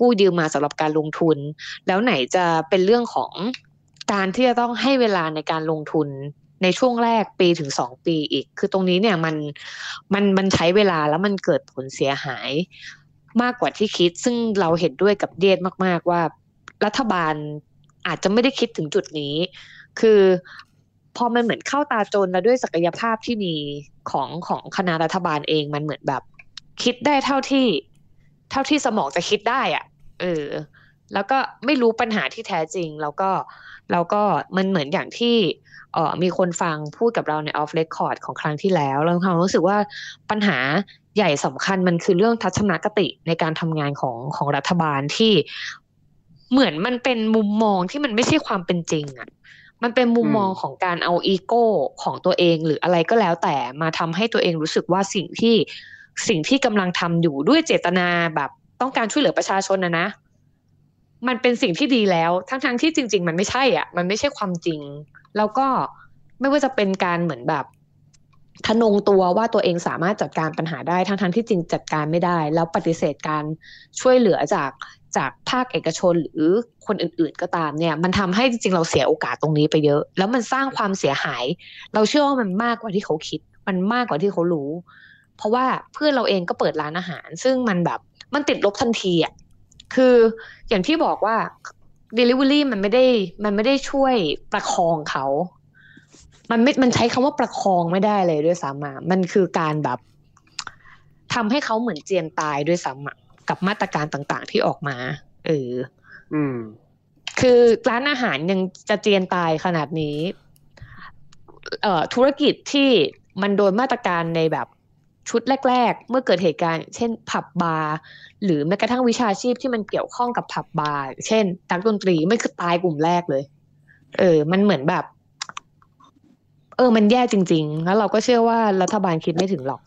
Speaker 4: กู้ยืมมาสำหรับการลงทุน แล้วไหนจะเป็นเรื่องของการที่จะต้องให้เวลาในการลงทุนในช่วงแรกปีถึงสองปีอีก คือตรงนี้เนี่ยมันมันมันใช้เวลาแล้วมันเกิดผลเสียหายมากกว่าที่คิด ซึ่งเราเห็นด้วยกับเดียดมาก ๆ ว่ารัฐบาล อาจจะไม่ได้คิดถึงจุดนี้ คือพอมันเหมือนเข้าตาจนแล้วด้วยศักยภาพที่มีของของคณะรัฐบาลเองมันเหมือนแบบ คิดได้เท่าที่ เท่าที่สมองจะคิดได้อะเออ แล้วก็ไม่รู้ปัญหาที่แท้จริง แล้วก็แล้วก็มันเหมือนอย่างที่เออมีคนฟังพูดกับเราในออฟเรคคอร์ดของครั้งที่แล้วแล้วความรู้สึกว่าปัญหาใหญ่สำคัญมันคือเรื่องทัศนคติในการทำงานของของรัฐบาลที่ เหมือนมันเป็นมุมมองที่มันไม่ใช่ความเป็นจริงอะ่ะ มันเป็นมุมมองของการเอาอีโก้ของตัวเองหรืออะไรก็แล้วแต่มาทำให้ตัวเองรู้สึกว่าสิ่งที่สิ่งที่กำลังทำอยู่ด้วยเจตนาแบบต้องการช่วยเหลือประชาชนนะนะ มันเป็นสิ่งที่ดีแล้ว ทั้งๆที่จริง ๆ มันไม่ใช่อะ มันไม่ใช่ความจริง แล้วก็ไม่ว่าจะเป็นการเหมือนแบบทะนงตัวว่าตัวเองสามารถจัดการปัญหาได้ทั้งๆที่จริงจัดการไม่ได้ แล้วปฏิเสธการช่วยเหลือจาก จากภาคเอกชนหรือคนอื่นๆก็ตามเนี่ย มันทำให้จริงๆเราเสียโอกาสตรงนี้ไปเยอะ แล้วมันสร้างความเสียหาย เราเชื่อว่ามันมากกว่าที่เขาคิด มันมากกว่าที่เขารู้ เพราะว่าเพื่อนเราเองก็เปิดร้านอาหาร ซึ่งมันแบบมันติดลบทันทีอะคืออย่างที่บอกว่า Delivery มันไม่ได้มันไม่ได้ช่วยประคองเขา มันไม่มันใช้คำว่าประคองไม่ได้เลยด้วยซ้ำอะมันคือการแบบทำให้เขาเหมือนเจียนตายด้วยซ้ำอะ กับมาตรการต่างๆ ที่ออกมา เออ
Speaker 2: อืม
Speaker 4: คือร้านอาหารยังจะเจียนตายขนาดนี้ เอ่อ ธุรกิจที่มันโดนมาตรการในแบบชุดแรก ๆ เมื่อเกิดเหตุการณ์ เช่น ผับบาร์หรือแม้กระทั่งวิชาชีพที่มันเกี่ยวข้องกับผับบาร์เช่นนักดนตรีไม่คือตายกลุ่มแรกเลย เออ มันเหมือนแบบ เออ มันแย่จริง ๆ แล้วเราก็เชื่อว่ารัฐบาลคิดไม่ถึงหรอก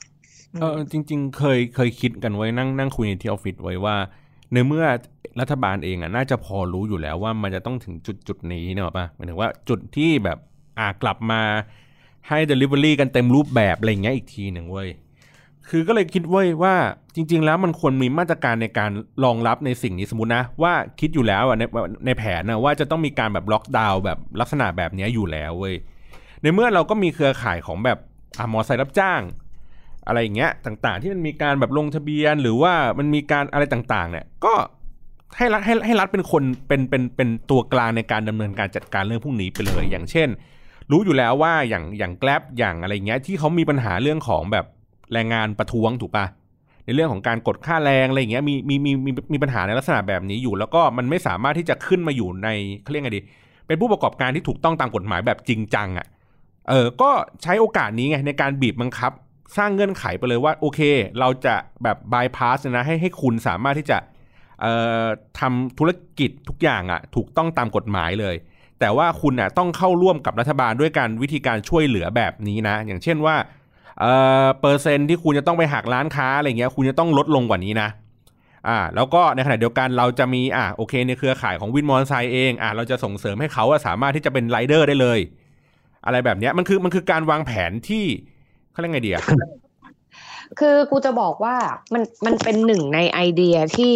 Speaker 5: เออจริง ๆ เคยเคยคิดกันไว้นั่งนั่งคุยในที่ออฟฟิศไว้ว่า ในเมื่อรัฐบาลเองอะน่าจะพอรู้อยู่แล้วว่ามันจะต้องถึงจุดจุดนี้เนอะป่ะหมายถึงว่าจุดที่แบบอ่ากลับมาให้ Delivery กันเต็มรูปแบบอะไรเงี้ยอีกทีหนึ่งเว้ยคือก็เลยคิดเว้ยว่าจริง ๆ แล้วมันควรมีมาตรการในการรองรับในสิ่งนี้สมมตินะ ว่าคิดอยู่แล้วในในแผนนะว่าจะต้องมีการแบบล็อกดาวน์แบบลักษณะแบบนี้อยู่แล้วเว้ยในเมื่อเราก็มีเครือข่ายของแบบอามอไซค์รับจ้าง อะไรอย่างเงี้ยต่างๆ ที่มันมีการแบบลงทะเบียนหรือว่ามันมีการอะไรต่างๆ เนี่ย ก็ให้รัฐให้ให้รัฐเป็นคนเป็นเป็นเป็นตัวกลางในการดำเนินการจัดการเรื่องพวกนี้ไปเลย อย่างเช่น รู้อยู่แล้วว่าอย่างอย่างแกลบอย่างอะไรเงี้ยที่เขามีปัญหาเรื่องของแบบแรงงานประท้วงถูกปะในเรื่องของการกดค่าแรงอะไรเงี้ยมีมีมีมีมีปัญหาในลักษณะแบบนี้อยู่ แล้วก็มันไม่สามารถที่จะขึ้นมาอยู่ในเขาเรียกไงดีเป็นผู้ประกอบการที่ถูกต้องตามกฎหมายแบบจริงจังอะ่ะเออก็ใช้โอกาสนี้ไงในการบีบบังคับ สร้างเงื่อนไขไปเลยว่าโอเค เราจะแบบบายพาสนะให้ให้คุณสามารถที่จะทำธุรกิจทุกอย่างอะ่ะถูกต้องตามกฎหมายเลย แต่ว่าคุณอะต้องเข้าร่วมกับรัฐบาลด้วยการวิธีการช่วยเหลือแบบนี้นะ อย่างเช่นว่าเอ่อเปอร์เซ็นที่คุณจะต้องไปหักร้านค้าอะไรเงี้ยคุณจะต้องลดลงกว่านี้นะอ่าแล้วก็ในขณะเดียวกันเราจะมีอ่าโอเคในเครือข่ายของวินมอเตอร์ไซค์เองอ่าเราจะส่งเสริมให้เขาสามารถที่จะเป็นไรเดอร์ได้เลย อะไรแบบเนี้ยมันคือมันคือการวางแผนที่ เขาเรียกไงเดีอะ
Speaker 4: คือกูจะบอกว่ามันมันเป็นหนึ่งในไอเดียที่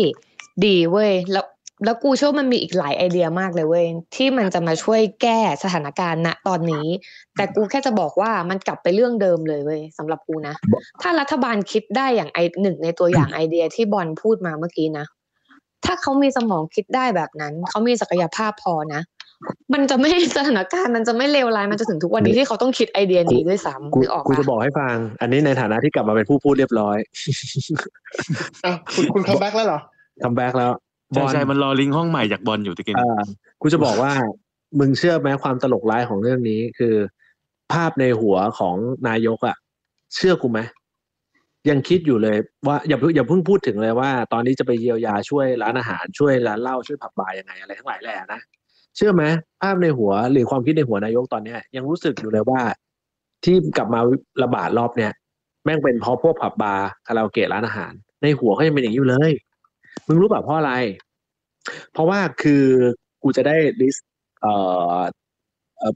Speaker 4: ดีเว้ยแล้วแล้วกูเชื่อมันมีอีกหลายไอเดียมากเลยเว้ยที่มันจะมาช่วยแก้สถานการณ์ณตอนนี้ แต่กูแค่จะบอกว่ามันกลับไปเรื่องเดิมเลยเว้ยสำหรับกูนะ ถ้ารัฐบาลคิดได้อย่างไอหนึ่งในตัวอย่างไอเดียที่บอลพูดมาเมื่อกี้นะ ถ้าเขามีสมองคิดได้แบบนั้น เขามีศักยภาพพอนะ มันจะไม่สถานการณ์มันจะไม่เลวร้ายมันจะถึงทุกวันนี้ที่เขาต้องคิดไอเดียนี้ด้วยซ้ำ
Speaker 3: กู
Speaker 4: นึกออก
Speaker 3: กู
Speaker 4: ปะ
Speaker 3: จะบอกให้ฟัง อันนี้ในฐานะที่กลับมาเป็นผู้พูดเรียบร้อย
Speaker 2: อะคุณคุณ come back แล้วเหรอ
Speaker 3: come back แล้วบ
Speaker 7: ใช่
Speaker 3: อล
Speaker 7: ใช่มันรอลิงก์ห้องใหม่จากบอลอยู่ตะกี้
Speaker 3: เอ่อกูจะบอกว่า มึงเชื่อไหมความตลกร้ายของเรื่องนี้คือ ภาพในหัวของนายกอะ่ะ เชื่อกูไหมยังคิดอยู่เลยว่าอย่าเพิ่งอย่าเพิ่งพูดถึงเลยว่า ตอนนี้จะไปเยียวยาช่วยร้านอาหารช่วยร้านเหล้าช่วยผับบาร์ยังไงอะไรทั้งหลายแหล่นะ เชื่อไหมภาพในหัวหรือความคิดในหัวนายกตอนเนี้ย ยังรู้สึกอยู่เลยว่า ที่กลับมาระบาดรอบเนี้ยแม่งเป็นเพราะพวกผับบาร์คาราโอเกะร้านอาหาร ในหัวเขายังเป็นอย่างนี้อยู่เลย มึงรู้แบบเพราะอะไร เพราะว่าคือกูจะได้ลิสต์เอ่อ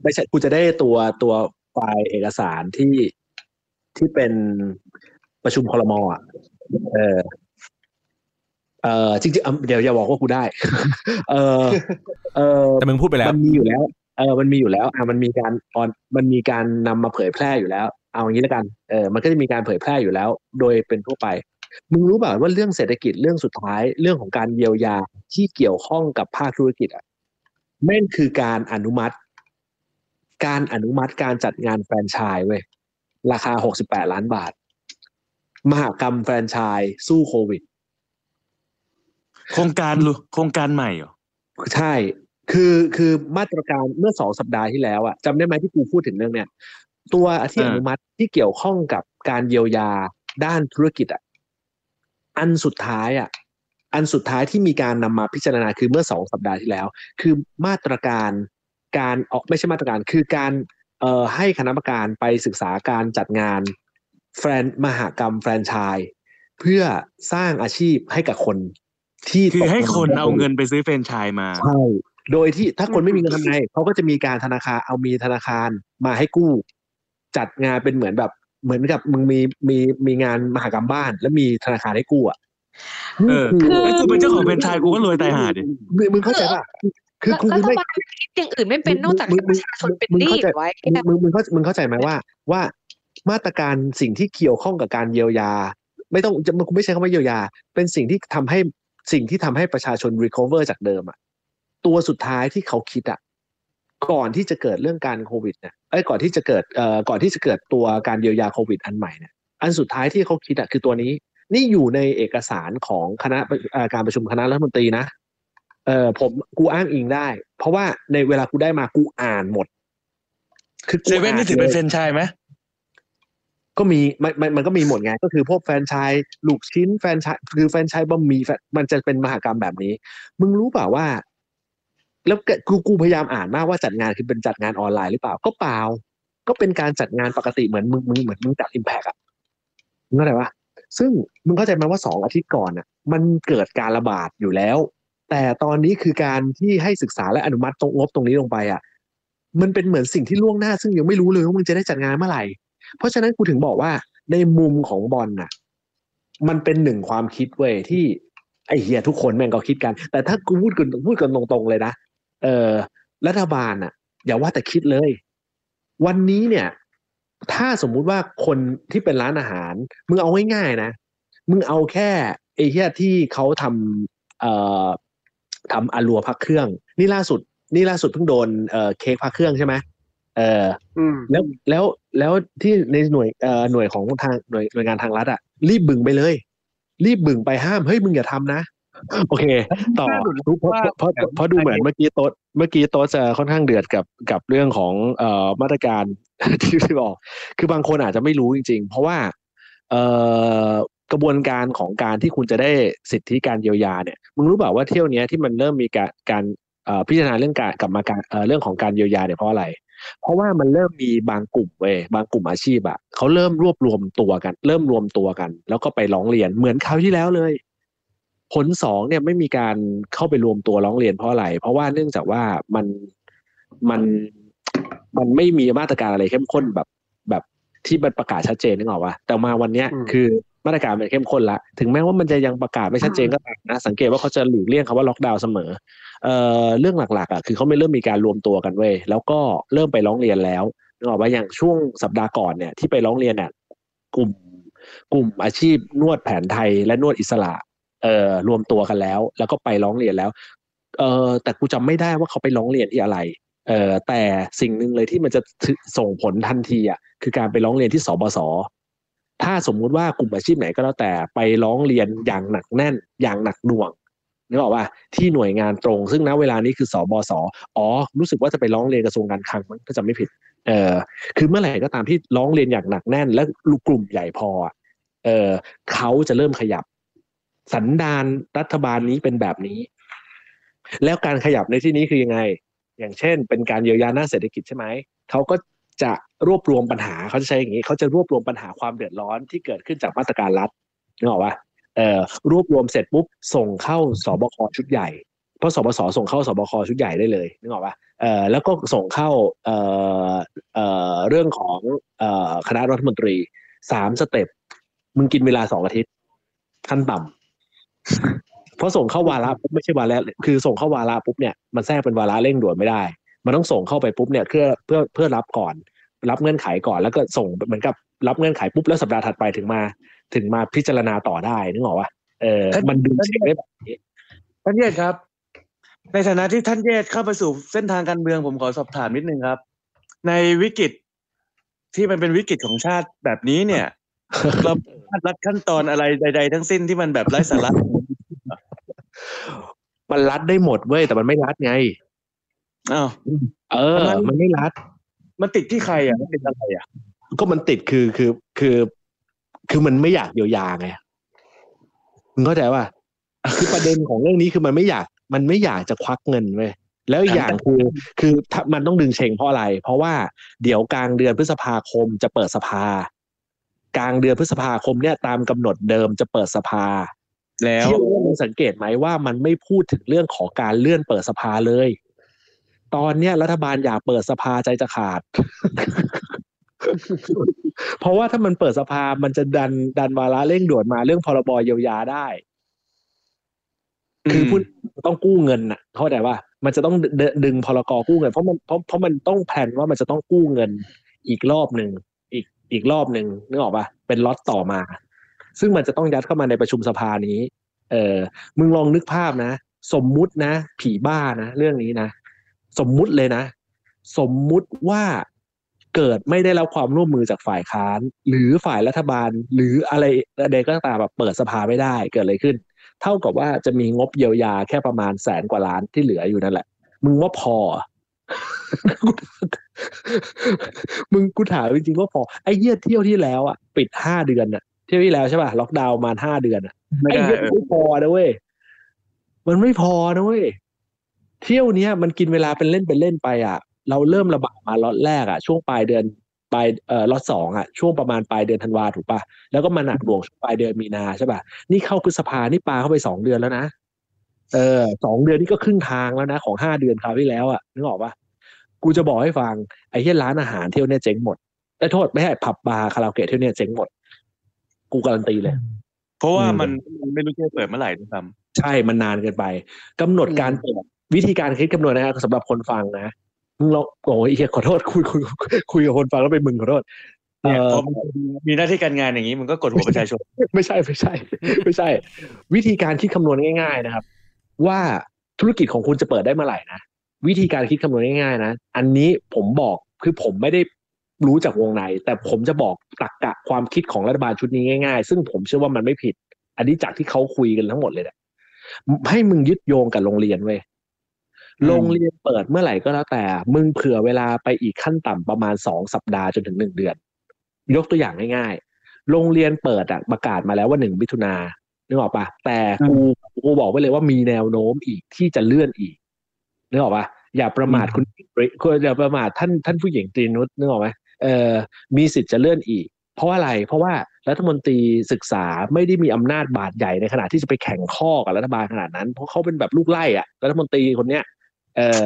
Speaker 3: ไม่ใช่กูจะได้ตัวตัวไฟล์เอกสารที่ที่เป็นประชุมคลมอะเออ เออจริงๆอะเดี๋ยวอย่าบอกว่ากูได้ เออเออ
Speaker 5: แต่มึงพูดไปแล้ว
Speaker 3: มันมีอยู่แล้ว เออมันมีอยู่แล้ว อะมันมีการออนมันมีการนำมาเผยแพร่อยู่แล้ว เอาอย่างนี้แล้วกัน เออมันก็จะมีการเผยแพร่อยู่แล้ว โดยเป็นทั่วไป มึงรู้เปล่าว่าเรื่องเศรษฐกิจเรื่องสุดท้ายเรื่องของการเยียวยาที่เกี่ยวข้องกับภาคธุรกิจอะแม่งคือการอนุมัติ การอนุมัติการจัดงานแฟรนไชส์เว้ยราคาหกสิบแปดล้านบาท มหากรรมแฟรนไชส์สู้โควิด
Speaker 7: โครงการหรือโครงการใหม่เหรอ
Speaker 3: ใช่ คือคือมาตรการเมื่อสองสัปดาห์ที่แล้วอะจำได้ไหมที่กูพูดถึงเรื่องเนี้ยตัวที่อนุมัติที่เกี่ยวข้องกับการเยียวยาด้านธุรกิจอะอันสุดท้ายอะอันสุดท้ายที่มีการนำมาพิจารณาคือเมื่อสองสัปดาห์ที่แล้ว คือมาตรการการออกไม่ใช่มาตรการคือการเอ่อให้คณะกรรมการไปศึกษาการจัดงานแฟรนมหากรรมแฟรนไชส์เพื่อสร้างอาชีพให้กับคน ที่
Speaker 7: คือให้
Speaker 3: ตก
Speaker 7: คนเอาเงินไปซื้อแฟรนไชส์มา
Speaker 3: ใช่โดยที่ถ้าคนไม่มีเงินทำไงเขาก็จะมีการธนาคารเอามีธนาคารมาให้กู้ จัดงานเป็นเหมือนแบบเหมือนกับมึงมีมีมีงานมหากรรมบ้าน แล้วมีธนาคารให้กู้อะ
Speaker 7: เออ
Speaker 3: นี่คือ
Speaker 7: ไอ้กูเป็นเจ้าของแฟรนไชส์กูก็รวยตายห่าดิ
Speaker 3: มึงมึงเข้าใจป่ะคือกู
Speaker 1: รัฐ
Speaker 3: ไม่
Speaker 1: บาลคิดอย่างอื่นไม่เป็นนอกจากให้ประชาชนเป็นหนี้
Speaker 3: มึงเข้าใจ
Speaker 1: ไว้
Speaker 3: มึงมึงมึงเข้ามึงเข้าใจไหมว่า ว่ามาตรการสิ่งที่เกี่ยวข้องกับการเยียวยา ไม่ต้องจะมึงไม่ใช่คำว่าเยียวยา เป็นสิ่งที่ทำให้ สิ่งที่ทำให้ประชาชน recover จากเดิมอะตัวสุดท้ายที่เขาคิดอะก่อนที่จะเกิดเรื่องการโควิดเนี่ยเอ้ก่อนที่จะเกิดเอ่อก่อนที่จะเกิดตัวการเยียวยาโควิดอันใหม่เนี่ยอันสุดท้ายที่เขาคิดอะคือตัวนี้ นี่อยู่ในเอกสารของคณะการประชุมคณะรัฐมนตรีนะเออผมกูอ้างอิงได้ เพราะว่าในเวลากูได้มากูอ่านหมด คือ
Speaker 7: เซเว่นนี่ถือเป็นแฟรนชส์ไหม
Speaker 3: ก็มีมันมันมันก็มีหมดไงก็คือพวกแฟนชส์ลูกชิ้นแฟนชส์คือแฟนชส์บะหมี่แฟรมันจะเป็นมหากรรมแบบนี้ มึงรู้เปล่าว่า แล้วกูกูพยายามอ่านมากว่าจัดงานคือเป็นจัดงานออนไลน์หรือเปล่าก็เปล่า ก็เป็นการจัดงานปกติเหมือนมึงมึงเหมือนมึงจัดอิมแพกอะมึงเข้าใจปะซึ่งมึงเข้าใจไหมว่าสองอาทิตย์ก่อนอะมันเกิดการระบาดอยู่แล้ว แต่ตอนนี้คือการที่ให้ศึกษาและอนุมัติตรงงบตรงนี้ลงไปอะมันเป็นเหมือนสิ่งที่ล่วงหน้า ซึ่งยังไม่รู้เลยว่ามึงจะได้จัดงานเมื่อไหร่ เพราะฉะนั้นกูถึงบอกว่าในมุมของบอลน่ะ มันเป็นหนึ่งความคิดเว้ยที่ไอ้เฮียทุกคนแม่งก็คิดกัน แต่ถ้ากูพูดกันพูดกันตรงๆเลยนะเออรัฐบาลน่ะ อย่าว่าแต่คิดเลย วันนี้เนี่ย ถ้าสมมุติว่าคนที่เป็นร้านอาหารมึงเอาง่ายๆนะมึงเอาแค่ไอเฮียที่เขาทำเอ่อทำอารัวพักเครื่อง นี่ล่าสุด นี่ล่าสุดเพิ่งโดนเอ่อเค้กพักเครื่องใช่ไหม เออ
Speaker 2: อืม
Speaker 3: แล้วแล้วแล้วที่ในหน่วยเอ่อหน่วยของทางหน่วยหน่วยงานทางรัฐอะรีบบึงไปเลย รีบบึงไปห้ามเฮ้ยมึงอย่าทำนะโอเค ต่อเพราะเพราะเพราะเพราะดูเหมือนเมื่อกี้โต๊ดเมื่อกี้โต๊ดจะค่อนข้างเดือดกับกับเรื่องของเอ่อมาตรการที่ที่บอก คือบางคนอาจจะไม่รู้จริง ๆ เพราะว่าเอ่อกระบวนการของการที่คุณจะได้สิทธิการเยียวยาเนี่ยมึงรู้เปล่าว่าเที่ยวเนี้ยที่มันเริ่มมีการการเอ่อพิจารณาเรื่องการกลับมาการเอ่อเรื่องของการเยียวยาเนี่ยเพราะอะไร เพราะว่ามันเริ่มมีบางกลุ่มเว้ยบางกลุ่มอาชีพอะเขาเริ่มรวบรวมตัวกัน เริ่มรวมตัวกัน แล้วก็ไปร้องเรียนเหมือนคราวที่แล้วเลยผลสองเนี่ยไม่มีการเข้าไปรวมตัวร้องเรียนเพราะอะไร เพราะว่าเนื่องจากว่ามันมันมันไม่มีมาตรการอะไรเข้มข้นแบบแบบที่มันประกาศชัดเจนนึกออกปะแต่มาวันเนี้ย
Speaker 2: อืม
Speaker 3: คือ มาตรการมันเข้มข้นละ ถึงแม้ว่ามันจะยังประกาศไม่ชัดเจนก็ตามนะ สังเกตว่าเขาจะหลีกเลี่ยงคำว่าล็อกดาวน์เสมอเอ่อเรื่องหลักๆอะคือเขาไม่เริ่มมีการรวมตัวกันเว้ยแล้วก็เริ่มไปร้องเรียนแล้วนึกออกว่าอย่างช่วงสัปดาห์ก่อนเนี่ยที่ไปร้องเรียนเนี่ยกลุ่มกลุ่มอาชีพนวดแผนไทยและนวดอิสระเอ่อรวมตัวกันแล้ว แล้วก็ไปร้องเรียนแล้วเอ่อแต่กูจำไม่ได้ว่าเขาไปร้องเรียนที่อะไรเอ่อแต่สิ่งหนึ่งเลยที่มันจะถึส่งผลทันทีอะคือการไปร้องเรียนที่สบส ถ้าสมมุติว่ากลุ่มอาชีพไหนก็แล้วแต่ไปร้องเรียนอย่างหนักแน่น อย่างหนักหน่วงนึกออกว่าที่หน่วยงานตรง ซึ่งณเวลานี้คือสบสอ๋อ รู้สึกว่าจะไปร้องเรียนกระทรวงการคลังมั้งถ้าจำไม่ผิด เออคือเมื่อไหร่ก็ตามที่ร้องเรียนอย่างหนักแน่น และกลุ่มใหญ่พอเออเขาจะเริ่มขยับ สันดานรัฐบาลนี้เป็นแบบนี้ แล้วการขยับในที่นี้คือยังไง อย่างเช่น เป็นการเยียวยาหน้าเศรษฐกิจใช่ไหมเขาก็ จะรวบรวมปัญหาเขาจะใช้อย่างนี้เขาจะรวบรวมปัญหาความเดือดร้อนที่เกิดขึ้นจากมาตรการรัฐนึกออกปะเอ่อรวบรวมเสร็จปุ๊บส่งเข้าสบคชุดใหญ่เพราะสบสส่งเข้าสบคชุดใหญ่ได้เลยนึกออกปะเอ่อแล้วก็ส่งเข้าเอ่อเอ่อเรื่องของเอ่อคณะรัฐมนตรีสามสเต็ปมึงกินเวลาสองอาทิตย์ขั้นต่ำเพราะส่งเข้าวาระปุ๊บไม่ใช่วาระคือส่งเข้าวาระปุ๊บเนี่ยมันแทรกเป็นวาระเร่งด่วนไม่ได้ มันต้องส่งเข้าไปปุ๊บเนี่ยเพื่อเพื่อเพื่อรับก่อน รับเงื่อนไขก่อนแล้วก็ส่งเหมือนกับรับเงื่อนไขปุ๊บแล้วสัปดาห์ถัดไปถึงมา ถึงมาพิจารณาต่อได้นึกออกปะเออมันดูเช็คได้แบบนี้
Speaker 7: ท่านเยศครับ ในฐานะที่ท่านเยศเข้าไปสู่เส้นทางการเมืองผมขอสอบถามนิดนึงครับ ในวิกฤตที่มันเป็นวิกฤตของชาติแบบนี้เนี่ยเรารัดขั้นตอนอะไรใด ๆ ทั้งสิ้นที่มันแบบไร้สาระ
Speaker 3: มันรัดได้หมดเว้ยแต่มันไม่รัดไง
Speaker 7: อ้าว
Speaker 3: เออ มันไม่รัด
Speaker 7: มันติดที่ใครอะมันติดอะไรอะ
Speaker 3: ก็มันติดคือคือคือ คือมันไม่อยากเยียวยาไงมึงเข้าใจว่าคือประเด็นของเรื่องนี้คือมันไม่อยาก มันไม่อยากจะควักเงินเว้ยแล้วอีกอย่างคือ คือถ้ามันต้องดึงเชงเพราะอะไร เพราะว่าเดี๋ยวกลางเดือนพฤษภาคมจะเปิดสภา กลางเดือนพฤษภาคมเนี่ยตามกำหนดเดิมจะเปิดสภา
Speaker 7: แล้ว
Speaker 3: เที่ยวมึงสังเกตไหมว่ามันไม่พูดถึงเรื่องของการเลื่อนเปิดสภาเลย ตอนเนี้ยรัฐบาลอยากเปิดสภาใจจะขาด เพราะว่าถ้ามันเปิดสภามันจะดันดันวาระเร่งด่วนมาเรื่องพรบเยียวยาได้ คือพูดต้องกู้เงินน่ะ เข้าใจว่ามันจะต้องดดึงพรกกู้เงิน เพราะมันเพราะเพราะมันต้องแผนว่ามันจะต้องกู้เงินอีกรอบหนึ่งอีกอีกรอบหนึ่งนึกออกปะเป็นล็อตต่อมา ซึ่งมันจะต้องยัดเข้ามาในประชุมสภานี้ เออมึงลองนึกภาพนะ สมมุตินะ ผีบ้านะ เรื่องนี้นะ สมมุติเลยนะ สมมุติว่าเกิดไม่ได้รับความร่วมมือจากฝ่ายค้าน หรือฝ่ายรัฐบาล หรืออะไรใดก็ตามแบบเปิดสภาไม่ได้เกิดอะไรขึ้น เท่ากับว่าจะมีงบเยียวยาแค่ประมาณแสนกว่าล้านที่เหลืออยู่นั่นแหละ มึงว่าพอ มึงกูถามจริงๆว่าพอไอ้เยี่ยเที่ยวที่แล้วอะปิดห้าเดือนอะ เที่ยวที่แล้วใช่ป่ะล็อกดาวน์มาห้าเดือนอะ
Speaker 7: ไม่
Speaker 3: ไอ้
Speaker 7: ได้
Speaker 3: เหี้ย
Speaker 7: เออ
Speaker 3: ไม่พอนะเว้ยมันไม่พอนะเว้ย เที่ยวเนี้ยมันกินเวลาเป็นเล่นเป็นเล่นไปอะ เราเริ่มระบาดมาล็อตแรกอะ ช่วงปลายเดือนปลายเอ่อล็อตสองอะช่วงประมาณปลายเดือนธันวาถูกป่ะแล้วก็มาหนักหน่วงช่วงปลายเดือนมีนาใช่ป่ะนี่เข้าพฤษภานี่ปลาเข้าไปสองเดือนแล้วนะเออสองเดือนนี่ก็ครึ่งทางแล้วนะ ของห้าเดือนคราวที่แล้วอะนึกออกป่ะกูจะบอกให้ฟังไอ้ที่ร้านอาหารเที่ยวเนี่ยเจ๊งหมดไอ้ยโทษไม่ใช่ผับบาร์คาราโอเกะเที่ยวเนี่ยเจ๊งหมด กูการันตีเลย
Speaker 7: เพราะว่า
Speaker 3: อืม
Speaker 7: มันมันไม่รู้จะเปิดเมื่อไหร่ด้วยซ้
Speaker 3: ใช่มันนานเกินไปกำหนดการเปิด วิธีการคิดคำนวณนะครับสำหรับคนฟังนะมึงลองโอ้ยเหี้ยขอโทษคุยคุยคุยกับคนฟังแล้วเป็นมึงขอโทษำ
Speaker 7: เนี่ย
Speaker 3: เอ่อ
Speaker 7: พอมันมีหน้าที่การงานอย่างนี้มันก็กดหัวประชาชน
Speaker 3: ไม่ใช่ไม่ใช่ ไม่ใช่ วิธีการคิดคำนวณง่าย ๆ นะครับ ว่าธุรกิจของคุณจะเปิดได้เมื่อไหร่นะวิธีการคิดคำนวณง่ายๆนะอันนี้ผมบอกคือผมไม่ได้รู้จากวงใน แต่ผมจะบอกตรรกะความคิดของรัฐบาลชุดนี้ง่าย ๆ ซึ่งผมเชื่อว่ามันไม่ผิด อันนี้จากที่เขาคุยกันทั้งหมดเลยนะให้มึงยึดโยงกับโรงเรียนเว้ย
Speaker 7: อืม
Speaker 3: โรงเรียนเปิดเมื่อไหร่ก็แล้วแต่ มึงเผื่อเวลาไปอีกขั้นต่ำประมาณสองสัปดาห์จนถึงหนึ่งเดือน ยกตัวอย่างง่ายๆ โรงเรียนเปิดอะประกาศมาแล้วว่าหนึ่งมิถุนานึกออกปะแต่กูกูบอกไว้เลยว่ามีแนวโน้มอีกที่จะเลื่อนอีกนึกออกปะอย่าประมาทคุณคุณอย่าประมาทท่านท่านผู้หญิงตรีนุชนึกออกไหมเออมีสิทธิ์จะเลื่อนอีก เพราะอะไร เพราะว่ารัฐมนตรีศึกษาไม่ได้มีอำนาจบาดใหญ่ในขณะที่จะไปแข่งข้อกับรัฐบาลขนาดนั้น เพราะเขาเป็นแบบลูกไล่อะรัฐมนตรีคนเนี้ย เออ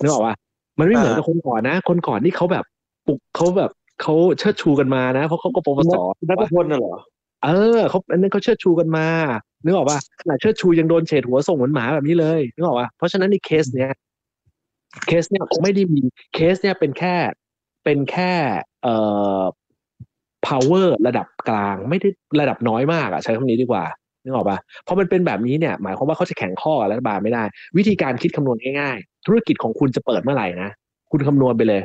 Speaker 3: นึกออกปะมันไม่เหมือนกับคนก่อนนะ คนก่อนนี่เขาแบบปลุกเขาแบบเขาเชิดชูกันมานะ เพราะเขาก็ปวส
Speaker 7: นัทพลน่ะเหรอ
Speaker 3: เออเขาอันนั้นเขาเชิดชูกันมานึกออกปะขนาดเชิดชูยังโดนเฉดหัวส่งเหมือนหมาแบบนี้เลยนึกออกปะเพราะฉะนั้นในเคสเนี้ยเคสเนี้ยไม่ได้มีเคสเนี้ยเป็นแค่เป็นแค่เอ่อ power ระดับกลางไม่ได้ระดับน้อยมากอะใช้คำนี้ดีกว่า นึกออกปะพราะมันเป็นแบบนี้เนี่ยหมายความว่าเขาจะแข่งข้อกับรัฐบาลไม่ได้ วิธีการคิดคำนวณง่ายๆ ธุรกิจของคุณจะเปิดเมื่อไหร่นะคุณคำนวณไปเลย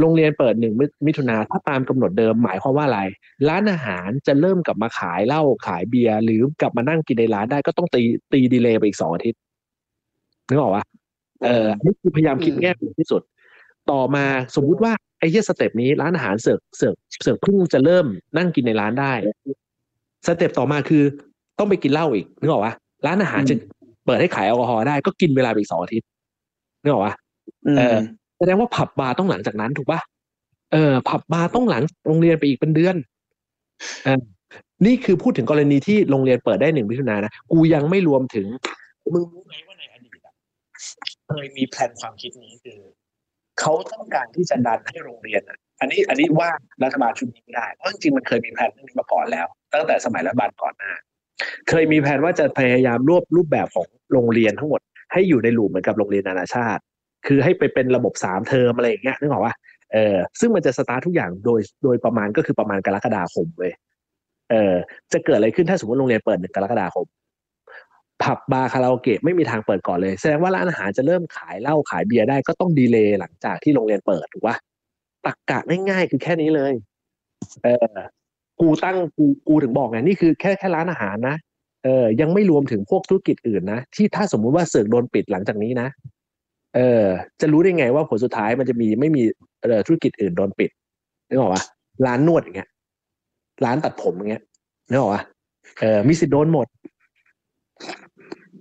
Speaker 3: โรงเรียนเปิดหนึ่งมิถุนาถ้าตามกำหนดเดิมหมายความว่าอะไร ร้านอาหารจะเริ่มกลับมาขายเหล้าขายเบียร์หรือกลับมานั่งกินในร้านได้ก็ต้องตีตี delay ไปอีกสองอาทิตย์นึกออกปะเออนี่คือพยายามคิดแง่มุมที่สุด ต่อมาสมมุติว่าไอ้เหี้ย step นี้ร้านอาหารเสือกเสือกเสือกเพิ่งจะเริ่มนั่งกินในร้านได้ step ต่อมาคือ ต้องไปกินเหล้าอีกนึกออกปะร้านอาหารจะเปิดให้ขายแอลกอฮอล์ได้ก็กินเวลาไปอีกสองอาทิตย์นึกออกปะเออแสดงว่าผับบาร์ต้องหลังจากนั้นถูกปะเออ ผับบาร์ต้องหลังโรงเรียนไปอีกเป็นเดือนเออนี่คือพูดถึงกรณีที่โรงเรียนเปิดได้หนึ่งมิถุนายนนะกูยังไม่รวมถึงมึงรู้ไหมว่าในอดีตอะเคยมีแพลนความคิดนี้คือเขาต้องการที่จะดันให้โรงเรียนอะ อันนี้อันนี้ว่ารัฐบาลชุดนี้ไม่ได้เพราะจริงๆมันเคยมีแผนเรื่องนี้มาก่อนแล้ว ตั้งแต่สมัยรัฐบาลก่อนหน้า เคยมีแผนว่าจะพยายามรวบรูปแบบของโรงเรียนทั้งหมด ให้อยู่ในลูปเหมือนกับโรงเรียนนานาชาติ คือให้ไปเป็นระบบสามเทอมอะไรอย่างเงี้ยนึกออกว่าเออซึ่งมันจะสตาร์ททุกอย่างโดยโดยประมาณก็คือประมาณกรกฎาคมเว้ยเออจะเกิดอะไรขึ้นถ้าสมมติโรงเรียนเปิดหนึ่งกรกฎาคมผับบาร์คาราโอเกะไม่มีทางเปิดก่อนเลย แสดงว่าร้านอาหารจะเริ่มขายเหล้าขายเบียร์ได้ก็ต้องดีเลย์หลังจากที่โรงเรียนเปิดถูกปะตักกะง่ายๆคือแค่นี้เลย เออ กูตั้งกูกูถึงบอกไงนี่คือแค่แค่ร้านอาหารนะเออยังไม่รวมถึงพวกธุรกิจอื่นนะที่ถ้าสมมุติว่าเสือกโดนปิดหลังจากนี้นะเออ จะรู้ได้ไงว่าผลสุดท้ายมันจะมีไม่มีเอ่อธุรกิจอื่นโดนปิดนึกออกปะร้านนวดอย่างเงี้ย ร้านตัดผมอย่างเงี้ยนึกออกปะเออมีสิทธิ์โดนหมด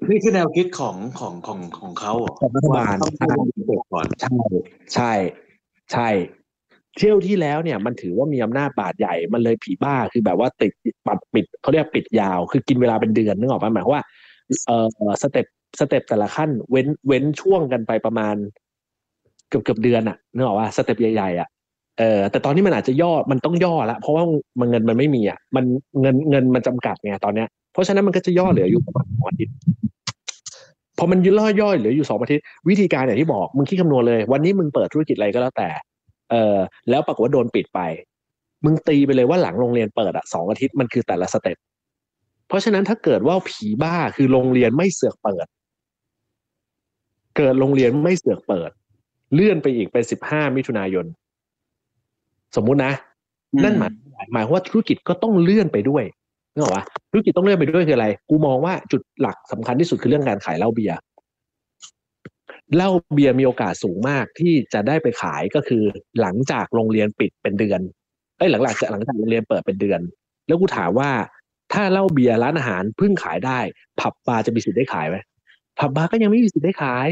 Speaker 7: นี่คือแนวคิดของของของของเขาเหรอ
Speaker 3: ของรัฐบาล
Speaker 7: ต้องให้โรงเรียนเปิดก่อน
Speaker 3: ใช่ใช่ ใช่ เที่ยวที่แล้วเนี่ยมันถือว่ามีอำนาจบาดใหญ่ มันเลยผีบ้าคือแบบว่าติดปัดปิดเขาเรียกปิดยาว คือกินเวลาเป็นเดือนนึกออกปะหมายความว่าเออ step step แต่ละขั้น เว้นเว้นช่วงกันไปประมาณ เกือบเกือบเดือนอะนึกออกว่า step ใหญ่ๆอะเออแต่ตอนนี้มันอาจจะย่อมันต้องย่อละเพราะว่ามันเงินมันไม่มีอะมันเงินเงินมันจำกัดไงตอนเนี้ยเพราะฉะนั้นมันก็จะย่อเหลืออยู่ประมาณสองอาทิตย์พอมันย่อย่อยเหลืออยู่สองอาทิตย์วิธีการอย่างที่บอกมึงคิดคำนวณเลย วันนี้มึงเปิดธุรกิจอะไรก็แล้วแต่ เออแล้วปรากฏว่าโดนปิดไป มึงตีไปเลยว่าหลังโรงเรียนเปิดอะสองอาทิตย์มันคือแต่ละ stepเพราะฉะนั้นถ้าเกิดว่าผีบ้าคือโรงเรียนไม่เสือกเปิด เกิดโรงเรียนไม่เสือกเปิด เลื่อนไปอีกเป็นสิบห้ามิถุนายน สมมุตินะ นั่นหมายหมายความว่าธุรกิจก็ต้องเลื่อนไปด้วยนึกออกปะธุรกิจต้องเลื่อนไปด้วยคืออะไร กูมองว่าจุดหลักสำคัญที่สุดคือเรื่องการขายเหล้าเบียร์ เหล้าเบียร์มีโอกาสสูงมากที่จะได้ไปขายก็คือ หลังจากโรงเรียนปิดเป็นเดือนเอ้ยหลังหลังจากหลังจากโรงเรียนเปิดเป็นเดือน แล้วกูถามว่า ถ้าเหล้าเบียร์ร้านอาหารเพิ่งขายได้ ผับบาร์จะมีสิทธิ์ได้ขายไหมผับบาร์ก็ยังไม่มีสิทธิ์ได้ขาย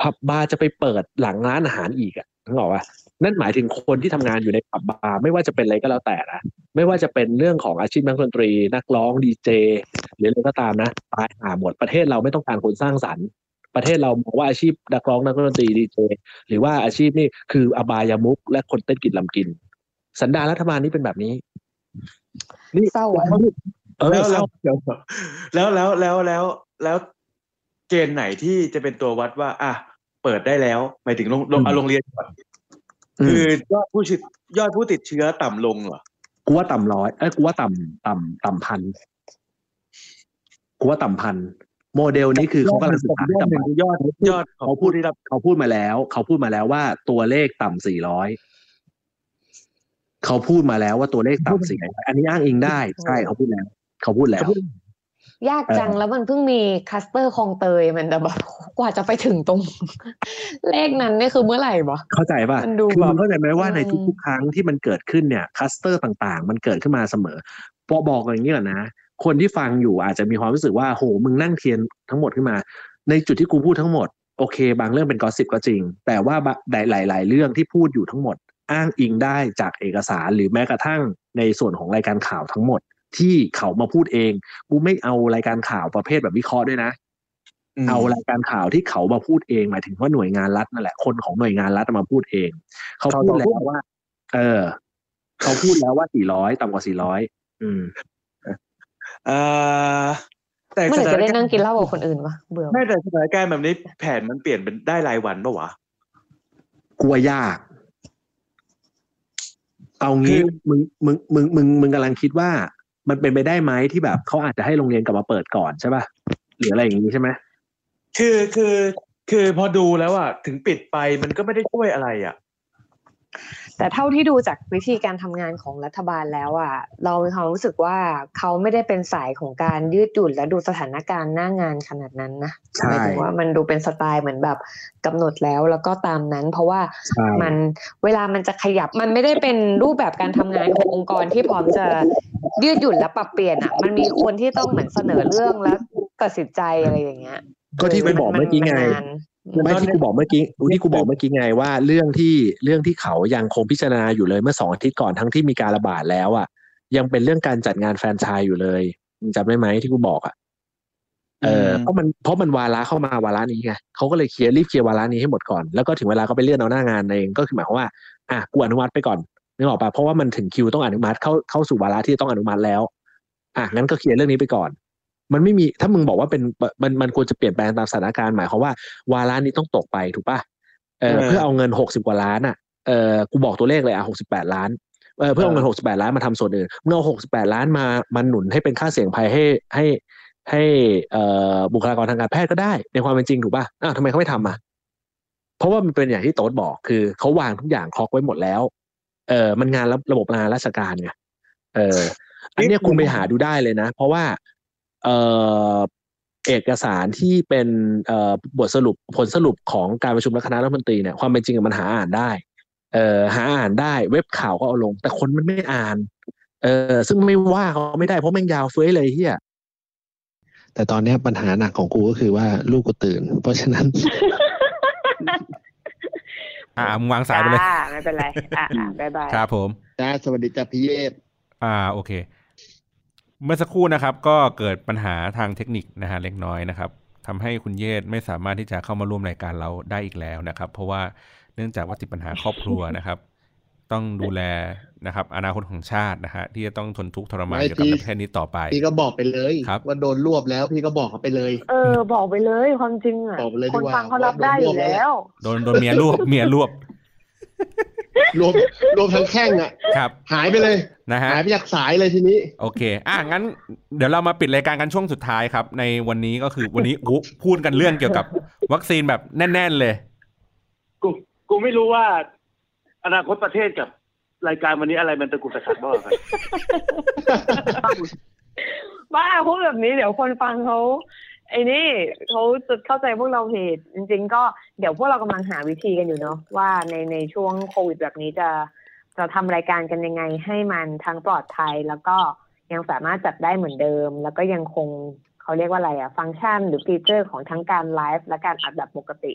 Speaker 3: ผับบาร์จะไปเปิดหลังร้านอาหารอีกอะนึกออกปะนั่นหมายถึงคนที่ทำงานอยู่ในผับบาร์ไม่ว่าจะเป็นอะไรก็แล้วแต่นะไม่ว่าจะเป็นเรื่องของอาชีพนักดนตรี นักร้องดีเจหรืออะไรก็ตามนะตายหาหมดประเทศเราไม่ต้องการคนสร้างสรรค์ ประเทศเรามองว่าอาชีพนักร้องนักดนตรีดีเจหรือว่าอาชีพนี่คืออบายามุกและคนเต้นกินลำกิน สันดานรัฐบาลนี่เป็นแบบนี้ นี่
Speaker 4: เศร้าอะ
Speaker 3: เออ
Speaker 7: แล้ว
Speaker 3: เศ
Speaker 7: แล้
Speaker 3: ร้าว
Speaker 7: แล้วแล้วแล้วแล้วแล้วเกณฑ์ไหนที่จะเป็นตัววัดว่า อะเปิดได้แล้วหมายถึงโรงโรงเอาโรงเรียนก่อน
Speaker 3: อื
Speaker 7: คื
Speaker 3: ม
Speaker 7: อยอดผู้ติดยอดผู้ติดเชื้อต่ำลงเหรอ
Speaker 3: กูว่าต่ำร้อยเอ้ยกูว่าต่ำต่ำต่ำพันกูว่าต่ำพัน โมเดลนี้คือเขากำลังศึกษาย
Speaker 7: อด
Speaker 3: ต่ำ
Speaker 7: หนึ่งพั
Speaker 3: น
Speaker 7: คือยอดยอดของผู้ที่รับ
Speaker 3: เขาพูดมาแล้ว เขาพูดมาแล้วว่าตัวเลขต่ำสี่ร้อยเขาพูดมาแล้วว่าตัวเลขต่ำสี่ร้อยอันนี้อ้างอิงได้ใช่เขาพูดแล้ว เขาพูดแล้ว
Speaker 4: ยากจังแล้วมันเพิ่งมีคลัสเตอร์คลองเตยมันแต่แบบกว่าจะไปถึงตรง เลขนั้นนี่คือเมื่อไหร่วะ
Speaker 3: เข้าใจป่ะ
Speaker 4: มันดู
Speaker 3: คือ
Speaker 4: แบบ
Speaker 3: เข้าใจไหมว่า
Speaker 4: อืม
Speaker 3: ในทุกๆครั้งที่มันเกิดขึ้นเนี่ยคลัสเตอร์ต่างๆ มันเกิดขึ้นมาเสมอพอบอกอย่างนี้ก่อนนะ คนที่ฟังอยู่อาจจะมีความรู้สึกว่าโหมึงนั่งเทียนทั้งหมดขึ้นมา ในจุดที่กูพูดทั้งหมดโอเค บางเรื่องเป็นกอสซิบก็จริง แต่ว่าบะหลาย ๆ เรื่องที่พูดอยู่ทั้งหมด อ้างอิงได้จากเอกสารหรือแม้กระทั่งในส่วนของรายการข่าวทั้งหมด ที่เขามาพูดเอง กูไม่เอารายการข่าวประเภทแบบวิเคราะห์ด้วยนะ เอารายการข่าวที่เขามาพูดเองหมายถึงว่าหน่วยงานรัฐนั่นแหละคนของหน่วยงานรัฐมาพูดเอง เขาพูดแล้วว่า เออ เขาพูดแล้วว่าสี่ร้อยต่ำกว่าสี่ร้อยอืม
Speaker 7: เอ่อ แต่
Speaker 4: เมื่อไห
Speaker 7: ส
Speaker 4: ร่
Speaker 7: ถา
Speaker 4: จะ
Speaker 7: น
Speaker 4: ได้
Speaker 7: การ
Speaker 4: นั่ง
Speaker 7: ณ์
Speaker 4: กินเหล้ากับคนอื่นวะเบื่อ
Speaker 7: ไม่แต่สถานการณ์แบบนี้แผนมันเปลี่ยนเป็นได้รายวันปะวะ
Speaker 3: กลัวยาก เอางี้มึงมึงมึงมึงมึงกำลังคิดว่า มันเป็นไปได้ไหมที่แบบเขาอาจจะให้โรงเรียนกลับมาเปิดก่อนใช่ป่ะหรืออะไรอย่างนี้ใช่ไหม
Speaker 7: คือคือ คือพอดูแล้วอะถึงปิดไปมันก็ไม่ได้ช่วยอะไรอะ
Speaker 4: แต่เท่าที่ดูจากวิธีการทำงานของรัฐบาลแล้วอะ เรามีความรู้สึกว่าเขาไม่ได้เป็นสายของการยืดหยุ่นและดูสถานการณ์หน้างานขนาดนั้นนะ
Speaker 3: ใช่
Speaker 4: หมายถึงว่ามันดูเป็นสไตล์เหมือนแบบกำหนดแล้วแล้วก็ตามนั้น เพราะว่า
Speaker 3: ใช่
Speaker 4: มันเวลามันจะขยับมันไม่ได้เป็นรูปแบบการทำงานขององค์กรที่พร้อมจะยืดหยุ่นและปรับเปลี่ยนอะ มันมีคนที่ต้องเหมือนเสนอเรื่องแล้วตัดสินใจอะไรอย่างเงี้ย
Speaker 3: ก็ที่กูบอกเมื่อกี้ไง
Speaker 4: นาน
Speaker 3: ไม่ที่กูบอกเมื่อกี้ที่กูบอกเมื่อกี้ไงว่าเรื่องที่เรื่องที่เขายังคงพิจารณาอยู่เลยเมื่อสองอาทิตย์ก่อนทั้งที่มีการระบาดแล้วอะ ยังเป็นเรื่องการจัดงานแฟรนไชายอยู่เลยมึงจำได้ไหมที่กูบอกอะเออเพราะมันเพราะมันวาระเข้ามาวาระนี้ไงเขาก็เลยเคลียร์รีบเคลียร์วาระนี้ให้หมดก่อนแล้วก็ถึงเวลาก็ไปเลื่อนเอาหน้างานเองก็คือหมายความว่าอะกูอนุมัติไปก่อนนึกออกปะเพราะว่ามันถึงคิวต้องอนุมัติเข้าเข้าสู่วาระที่ต้องอนุมัติแล้วอะงั้นก็เคลียร์เรื่องนี้ไปก่อน มันไม่มีถ้ามึงบอกว่าเป็นมันมันควรจะเปลี่ยนแปลงตามสถานการณ์หมายความว่า วาระนี้ต้องตกไปถูกปะเออ
Speaker 7: เออ
Speaker 3: เพื่อเอาเงินหกสิบกว่าล้านอะเออกูบอกตัวเลขเลยอะหกสิบแปดล้านเออเพื่อเอาเงินหกสิบแปดล้านมาทำส่วนอื่นมึงเอาหกสิบแปดล้านมามาหนุนให้เป็นค่าเสี่ยงภัยให้ให้ให้เอ่อบุคลากรทางการแพทย์ก็ได้ในความเป็นจริงถูกปะอ้าวทำไมเขาไม่ทำอะเพราะว่ามันเป็นอย่างที่โต๊ดบอกคือเขาวางทุกอย่างคล็อกไว้หมดแล้ว เออมันงานระระบบงานราชการไงเอออันเนี้ยคุณไปหาดูได้เลยนะ เพราะว่า เออเอกสารที่เป็นเอ่อบทสรุปผลสรุปของการประชุมคณะรัฐมนตรีเนี่ยความเป็นจริงอะมันหาอ่านได้ เออหาอ่านได้ เว็บข่าวก็เอาลง แต่คนมันไม่อ่าน เออซึ่งไม่ว่าเขาไม่ได้เพราะแม่งยาวเฟ้ยเลยเฮียแต่ตอนเนี้ยปัญหาหนักของกูก็คือว่าลูกกูตื่น เพราะฉะนั้น
Speaker 5: อ่ามึงวางสายไปเลย
Speaker 4: จ้าไม่เป็นไร อ่าบายบาย
Speaker 5: ครับผม
Speaker 2: จ้าสวัสดีจ้าพี่เอฟ
Speaker 5: อ่าโอเค เมื่อสักครู่นะครับก็เกิดปัญหาทางเทคนิคนะฮะเล็กน้อยนะครับทำให้คุณเยศไม่สามารถที่จะเข้ามาร่วมรายการเราได้อีกแล้วนะครับ เพราะว่าเนื่องจากว่าติดปัญหาครอบครัวนะครับ ต้องดูแลนะครับ อนาคตของชาตินะฮะที่จะต้องทนทุกข์ทรมานเกี่ยวกับประเทศนี้ต่อไป
Speaker 2: พี่ก็บอกไปเลย
Speaker 5: ครับ
Speaker 2: ว่าโดนรวบแล้วพี่ก็บอกเขาไปเลย
Speaker 4: เออ บอกไปเลยความจริงอะ
Speaker 2: บอกไปเลยดี
Speaker 4: คน
Speaker 2: กว่า
Speaker 4: ฟังเขารับได้อยู่แล้ว
Speaker 5: โดนโดนเมียรวบเมียรวบ
Speaker 2: รวมรวมทั้งแข้งอะ
Speaker 5: ครับ
Speaker 2: หายไปเลย
Speaker 5: นะฮะ
Speaker 2: หายไปจากสายเลยทีนี้
Speaker 5: โอเค อะงั้น เดี๋ยวเรามาปิดรายการกันช่วงสุดท้ายครับ ในวันนี้ก็คือวันนี้โอ้โหพูดกันเรื่องเกี่ยวกับ วัคซีนแบบแน่น ๆ เลย
Speaker 6: กูกูไม่รู้ว่า อนาคตประเทศกับรายการวันนี้อะไรมันตะกุกตะกักบ้างกัน
Speaker 4: บ้าพูดแบบนี้เดี๋ยวคนฟังเขา ไอ้นี่เขาจะเข้าใจพวกเราผิดจริง ๆ ก็เดี๋ยวพวกเรากำลังหาวิธีกันอยู่เนาะว่าในในช่วงโควิดแบบนี้จะจะทำรายการกันยังไงให้มันทั้งปลอดภัยแล้วก็ยังสามารถจัดได้เหมือนเดิม แล้วก็ยังคงเขาเรียกว่าอะไรอะฟังก์ชันหรือ feature ของทั้งการไลฟ์และการอัดแบบปกติ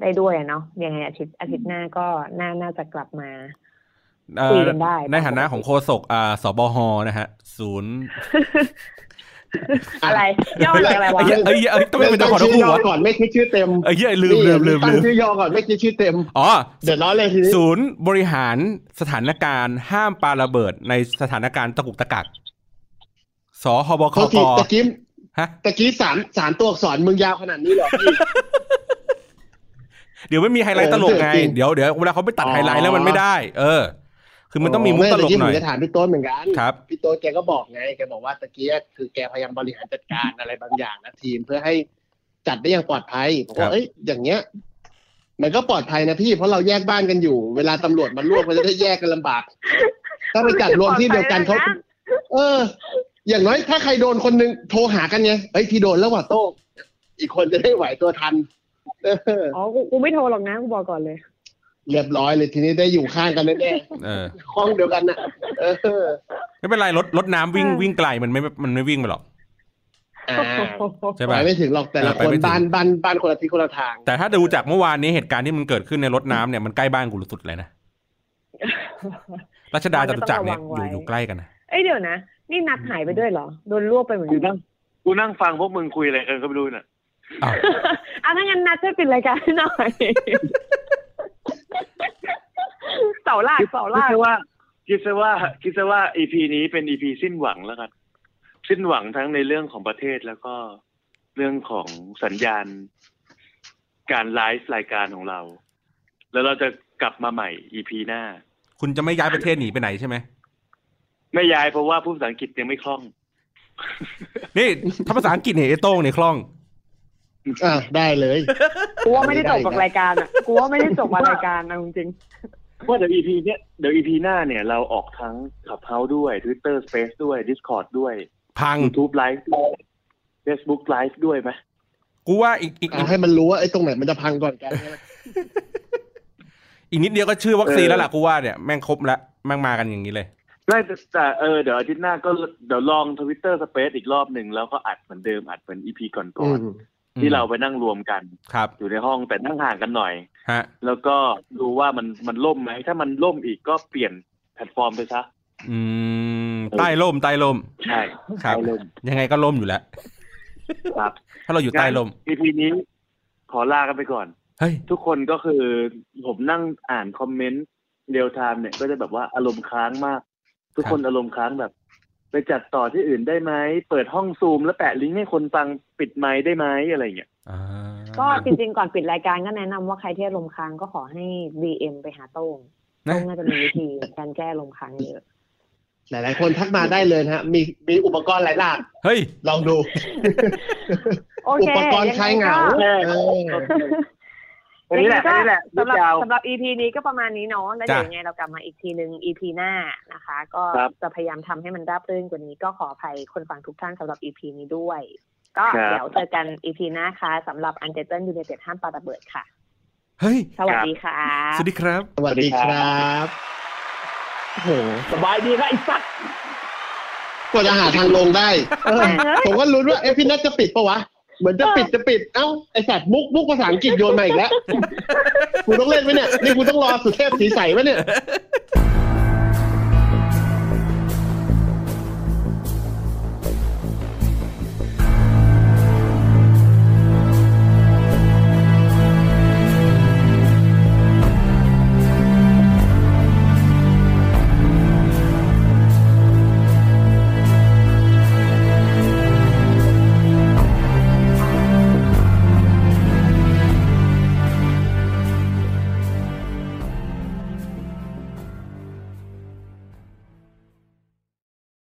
Speaker 4: ได้ด้วยอะเนาะยังไงอาทิตย์อาทิตย์หน้าก็น่าน่าจะกลับมา
Speaker 5: เอ่อคุย
Speaker 4: กันได้
Speaker 5: ในฐานะของโฆษกอ่าสบหนะฮะ ศูนย์
Speaker 4: อะไรย่อมาจากอะไรวะ
Speaker 5: เอ้ยเอ้ยเอ้ยต้องเป็นเจ้าของ
Speaker 2: ชื่
Speaker 5: ทั้ง
Speaker 2: อย่
Speaker 5: คู่
Speaker 2: อ
Speaker 5: วะ
Speaker 2: ก่อนไม่คิดชื่อเต็ม
Speaker 5: เอ้ยเอ้ยลืมลืมลืม
Speaker 2: ตั้
Speaker 5: ลื
Speaker 2: ง
Speaker 5: ม
Speaker 2: ชื่อย่อก่อนไม่คิดชื่อเต็ม
Speaker 5: อ๋อ
Speaker 2: เดือดร้อนเลยทีนี้
Speaker 5: ศูนย์บริหารสถานการณ์ห้ามปาระเบิดในสถานการณ์ตะกุกตะกักสหบค
Speaker 2: เขาที
Speaker 5: ป
Speaker 2: ตะกี้
Speaker 5: ฮะ
Speaker 2: ตะกี้สามสามตัวอักษรมึงยาวขนาดนี้เหรอพี่
Speaker 5: เดี๋ยวไม่มีไฮไลท์ตลกไง
Speaker 2: เออจริง
Speaker 5: เดี๋ยวเดี๋ยวเวลาเขาไปตัด
Speaker 2: อ๋อ
Speaker 5: ไฮไลท์แล้วมันไม่ได้ เออ คือมันต้องมีมุกตลก
Speaker 2: ไเมื่
Speaker 5: หน่อย
Speaker 2: ผมจะถามพี่โต้นเหมือนกัน
Speaker 5: ครับ
Speaker 2: พี่โต้นแกก็บอกไงแกบอกว่าตะกี้คือแกพยายามบริหารจัดการอะไรบางอย่างนะทีมเพื่อให้จัดได้อย่างปลอดภัยผม
Speaker 5: ครับ
Speaker 2: ว่าเอ้ยอย่างเงี้ย มันก็ปลอดภัยนะพี่เพราะเราแยกบ้านกันอยู่ เวลาตำรวจมารวบมันจะได้แยกกันลำบาก ถ้าไปจัดรวมที่เดียวกันเขาเออ อย่างน้อยถ้าใครโดนคนหนึงโทรหากันไงเอ้ยพี่โดนแล้วว่ะโต้งอีกคนจะได้ไหวตัวทันเออ
Speaker 4: อ๋อกูกูไม่โทรหรอกนะกูบอกก่อนเลย
Speaker 2: เรียบร้อยเลยทีนี้ได้อยู่ข้างกันแน่
Speaker 5: เออ
Speaker 2: ๆห้องเดียวกันน่ะเออ
Speaker 5: ไม่เป็นไรรถรถน้ำวิ่ง
Speaker 4: เออ
Speaker 5: วิ่งไกลมันไม่มันไม่วิ่งไปหรอก
Speaker 2: อ่า
Speaker 5: ใช่
Speaker 2: ไป
Speaker 5: ป่ะ
Speaker 2: ไม่ถึงหรอกแต่ละ
Speaker 5: เออไป
Speaker 2: คน
Speaker 5: ไม่ถึง
Speaker 2: บ้านบ้านบ้านคนละทิศคนละทาง
Speaker 5: แต่ถ้าดูจากเมื่อวานนี้เหตุการณ์ที่มันเกิดขึ้นในรถน้ำเนี่ยมันใกล้บ้านกูสุดเลยนะรัชดาจตุจักรเนี่ย
Speaker 4: มัน
Speaker 5: อ
Speaker 4: ก็ต้องระวังไว้
Speaker 5: ยู่อยู่ใกล้กันนะ
Speaker 4: เอ้ยเดี๋ยวนะนี่นัดหายไปด้วยเหรอโดนรวบไปเหมือน
Speaker 6: กู
Speaker 4: กัน
Speaker 6: นั่งกูนั่งฟังพวกมึงคุยอะไรกันก็ไม่รู้น่ะ
Speaker 5: อ้าว
Speaker 4: อะถ้างั้นนัดช่วยปิดรายการให้หน่อย เสาลากเสา
Speaker 6: คิด
Speaker 4: ลาก
Speaker 6: ซะว่า คิดซะว่า คิดซะว่า EP นี้เป็น EP สิ้นหวังแล้วกันสิ้นหวังทั้งในเรื่องของประเทศแล้วก็เรื่องของสัญญาณ การไลฟ์รายการของเรา แล้วเราจะกลับมาใหม่ EP หน้า
Speaker 5: คุณจะไม่ย้ายประเทศหนีไปไหนใช่ไหม
Speaker 6: ไม่ย้ายเพราะว่าผู้ภาษาอังกฤษยังไม่คล่อง
Speaker 5: นี่ถ้าภาษาอังกฤษเนี่ยไอ้โต้งเนี่ยคล่อง
Speaker 2: อะได้เลย
Speaker 4: กูว่าไม่ได้จบกับรายการอะกูว่าไม่ได้จบกับรายการนะจริง
Speaker 6: ว่าเดี๋ยว EP เนี้ยเดี๋ยว EP หน้าเนี่ยเราออกทั้ง Clubhouse ด้วย Twitter Space ด้วย Discord ด้วย
Speaker 5: พัง
Speaker 6: YouTube Live ด้วย Facebook Live ด้วยไหม
Speaker 5: กูว่าอีกอีกอี
Speaker 2: เอา
Speaker 5: ก
Speaker 2: ให้มันรู้ว่าไอ้ตรงไหนมันจะพังก่อนกัน
Speaker 5: อีกนิดเดียวก็ชื่อวัคซีนแล้วล่ะกูว่าเนี่ยแม่งครบแล้วแม่งมากันอย่างนี้เลย
Speaker 6: ไม่แต่แต่เออเดี๋ยวอาทิตย์หน้าก็เดี๋ยวลอง Twitter Space อีกรอบหนึ่งแล้วก็อัดเหมือนเดิมอัดเหมือน EP ก่
Speaker 2: อ
Speaker 6: นอื
Speaker 2: ม
Speaker 6: ๆ ที่เราไปนั่งรวมกัน
Speaker 5: ครับ
Speaker 6: อยู่ในห้องแต่นั่งห่างกันหน่อย
Speaker 5: ฮะ
Speaker 6: แล้วก็ดูว่ามันมันล่มไหมถ้ามันล่มอีกก็เปลี่ยนแพลตฟอร์มไปซะ
Speaker 5: อืมใต้ล่มใต้ล่ม
Speaker 6: ใช่
Speaker 5: ครับ
Speaker 6: ใต้ล่ม
Speaker 5: ยังไงก็ล่มอยู่แล้ว
Speaker 6: ครับ
Speaker 5: ถ้าเราอยู่ใต้ลม
Speaker 6: EP นี้ขอลากันไปก่อน
Speaker 5: เฮ้ย
Speaker 6: ทุกคนก็คือผมนั่งอ่าน comment real-time เนี่ยก็จะแบบว่าอารมณ์ค้างมาก ทุกคนอารมณ์ค้างแบบ ไปจัดต่อที่อื่นได้ไหม เปิดห้องซูมแล้วแปะลิงก์ให้คนฟังปิดไมค์ได้ไหมอะไรเงี้ย
Speaker 5: อ่า
Speaker 8: ก็จริงๆก่อนปิดรายการก็แนะนำว่าใครที่อารมณ์ค้างก็ขอให้ DM ไปหาโต้ง
Speaker 5: นะ
Speaker 8: โต้งน่าจะมีวิธีการแก้อารมณ์ค้างเยอะ
Speaker 2: หลายๆคนทักมาได้เลยนะฮะ มีมีอุปกรณ์หลายหลาก
Speaker 5: เฮ้ย
Speaker 2: ลองดู
Speaker 8: โอ
Speaker 2: อุ
Speaker 8: เค
Speaker 2: ปกรณ์คลายเหงา
Speaker 6: ยังไงก็
Speaker 2: เออ
Speaker 6: อันนี้แหละอันนี้แหละ
Speaker 8: สำหรับ
Speaker 6: ยาว
Speaker 8: สำหรับ EP นี้ก็ประมาณนี้เนาะแล้ว
Speaker 5: จ้ะ
Speaker 8: เดี๋ยวยังไงเรากลับมาอีกทีหนึ่ง EP หน้านะคะ ก็
Speaker 6: ครับ
Speaker 8: จะพยายามทำให้มันราบรื่นกว่านี้ก็ขออภัยคนฟังทุกท่านสำหรับ EP นี้ด้วย ก็
Speaker 6: ครับ
Speaker 8: เดี๋ยวเจอกัน EP หน้าค่ะสำหรับ u n d e r t a l e United ห้ามปาระเบิดค่ะ
Speaker 5: เฮ้ย
Speaker 8: สวัสดีค่ะ
Speaker 5: สวัสดีครับ
Speaker 2: สวัสดีครับโอ้โห
Speaker 6: สบายดีนะไอ้สัตว์
Speaker 2: กว่าจะหาทางลงได้เออผมก็ลุ้นว่าเอ๊ะพี่นัทจะปิดปะวะ เหมือนจะปิดจะปิด เอ้าไอสัตว์มุกมุกภาษาอังกฤษโยนมาอีกแล้ว กูต้องเล่นไหมเนี่ย นี่กูต้องรอสุเทพสีใสไหมเนี่ย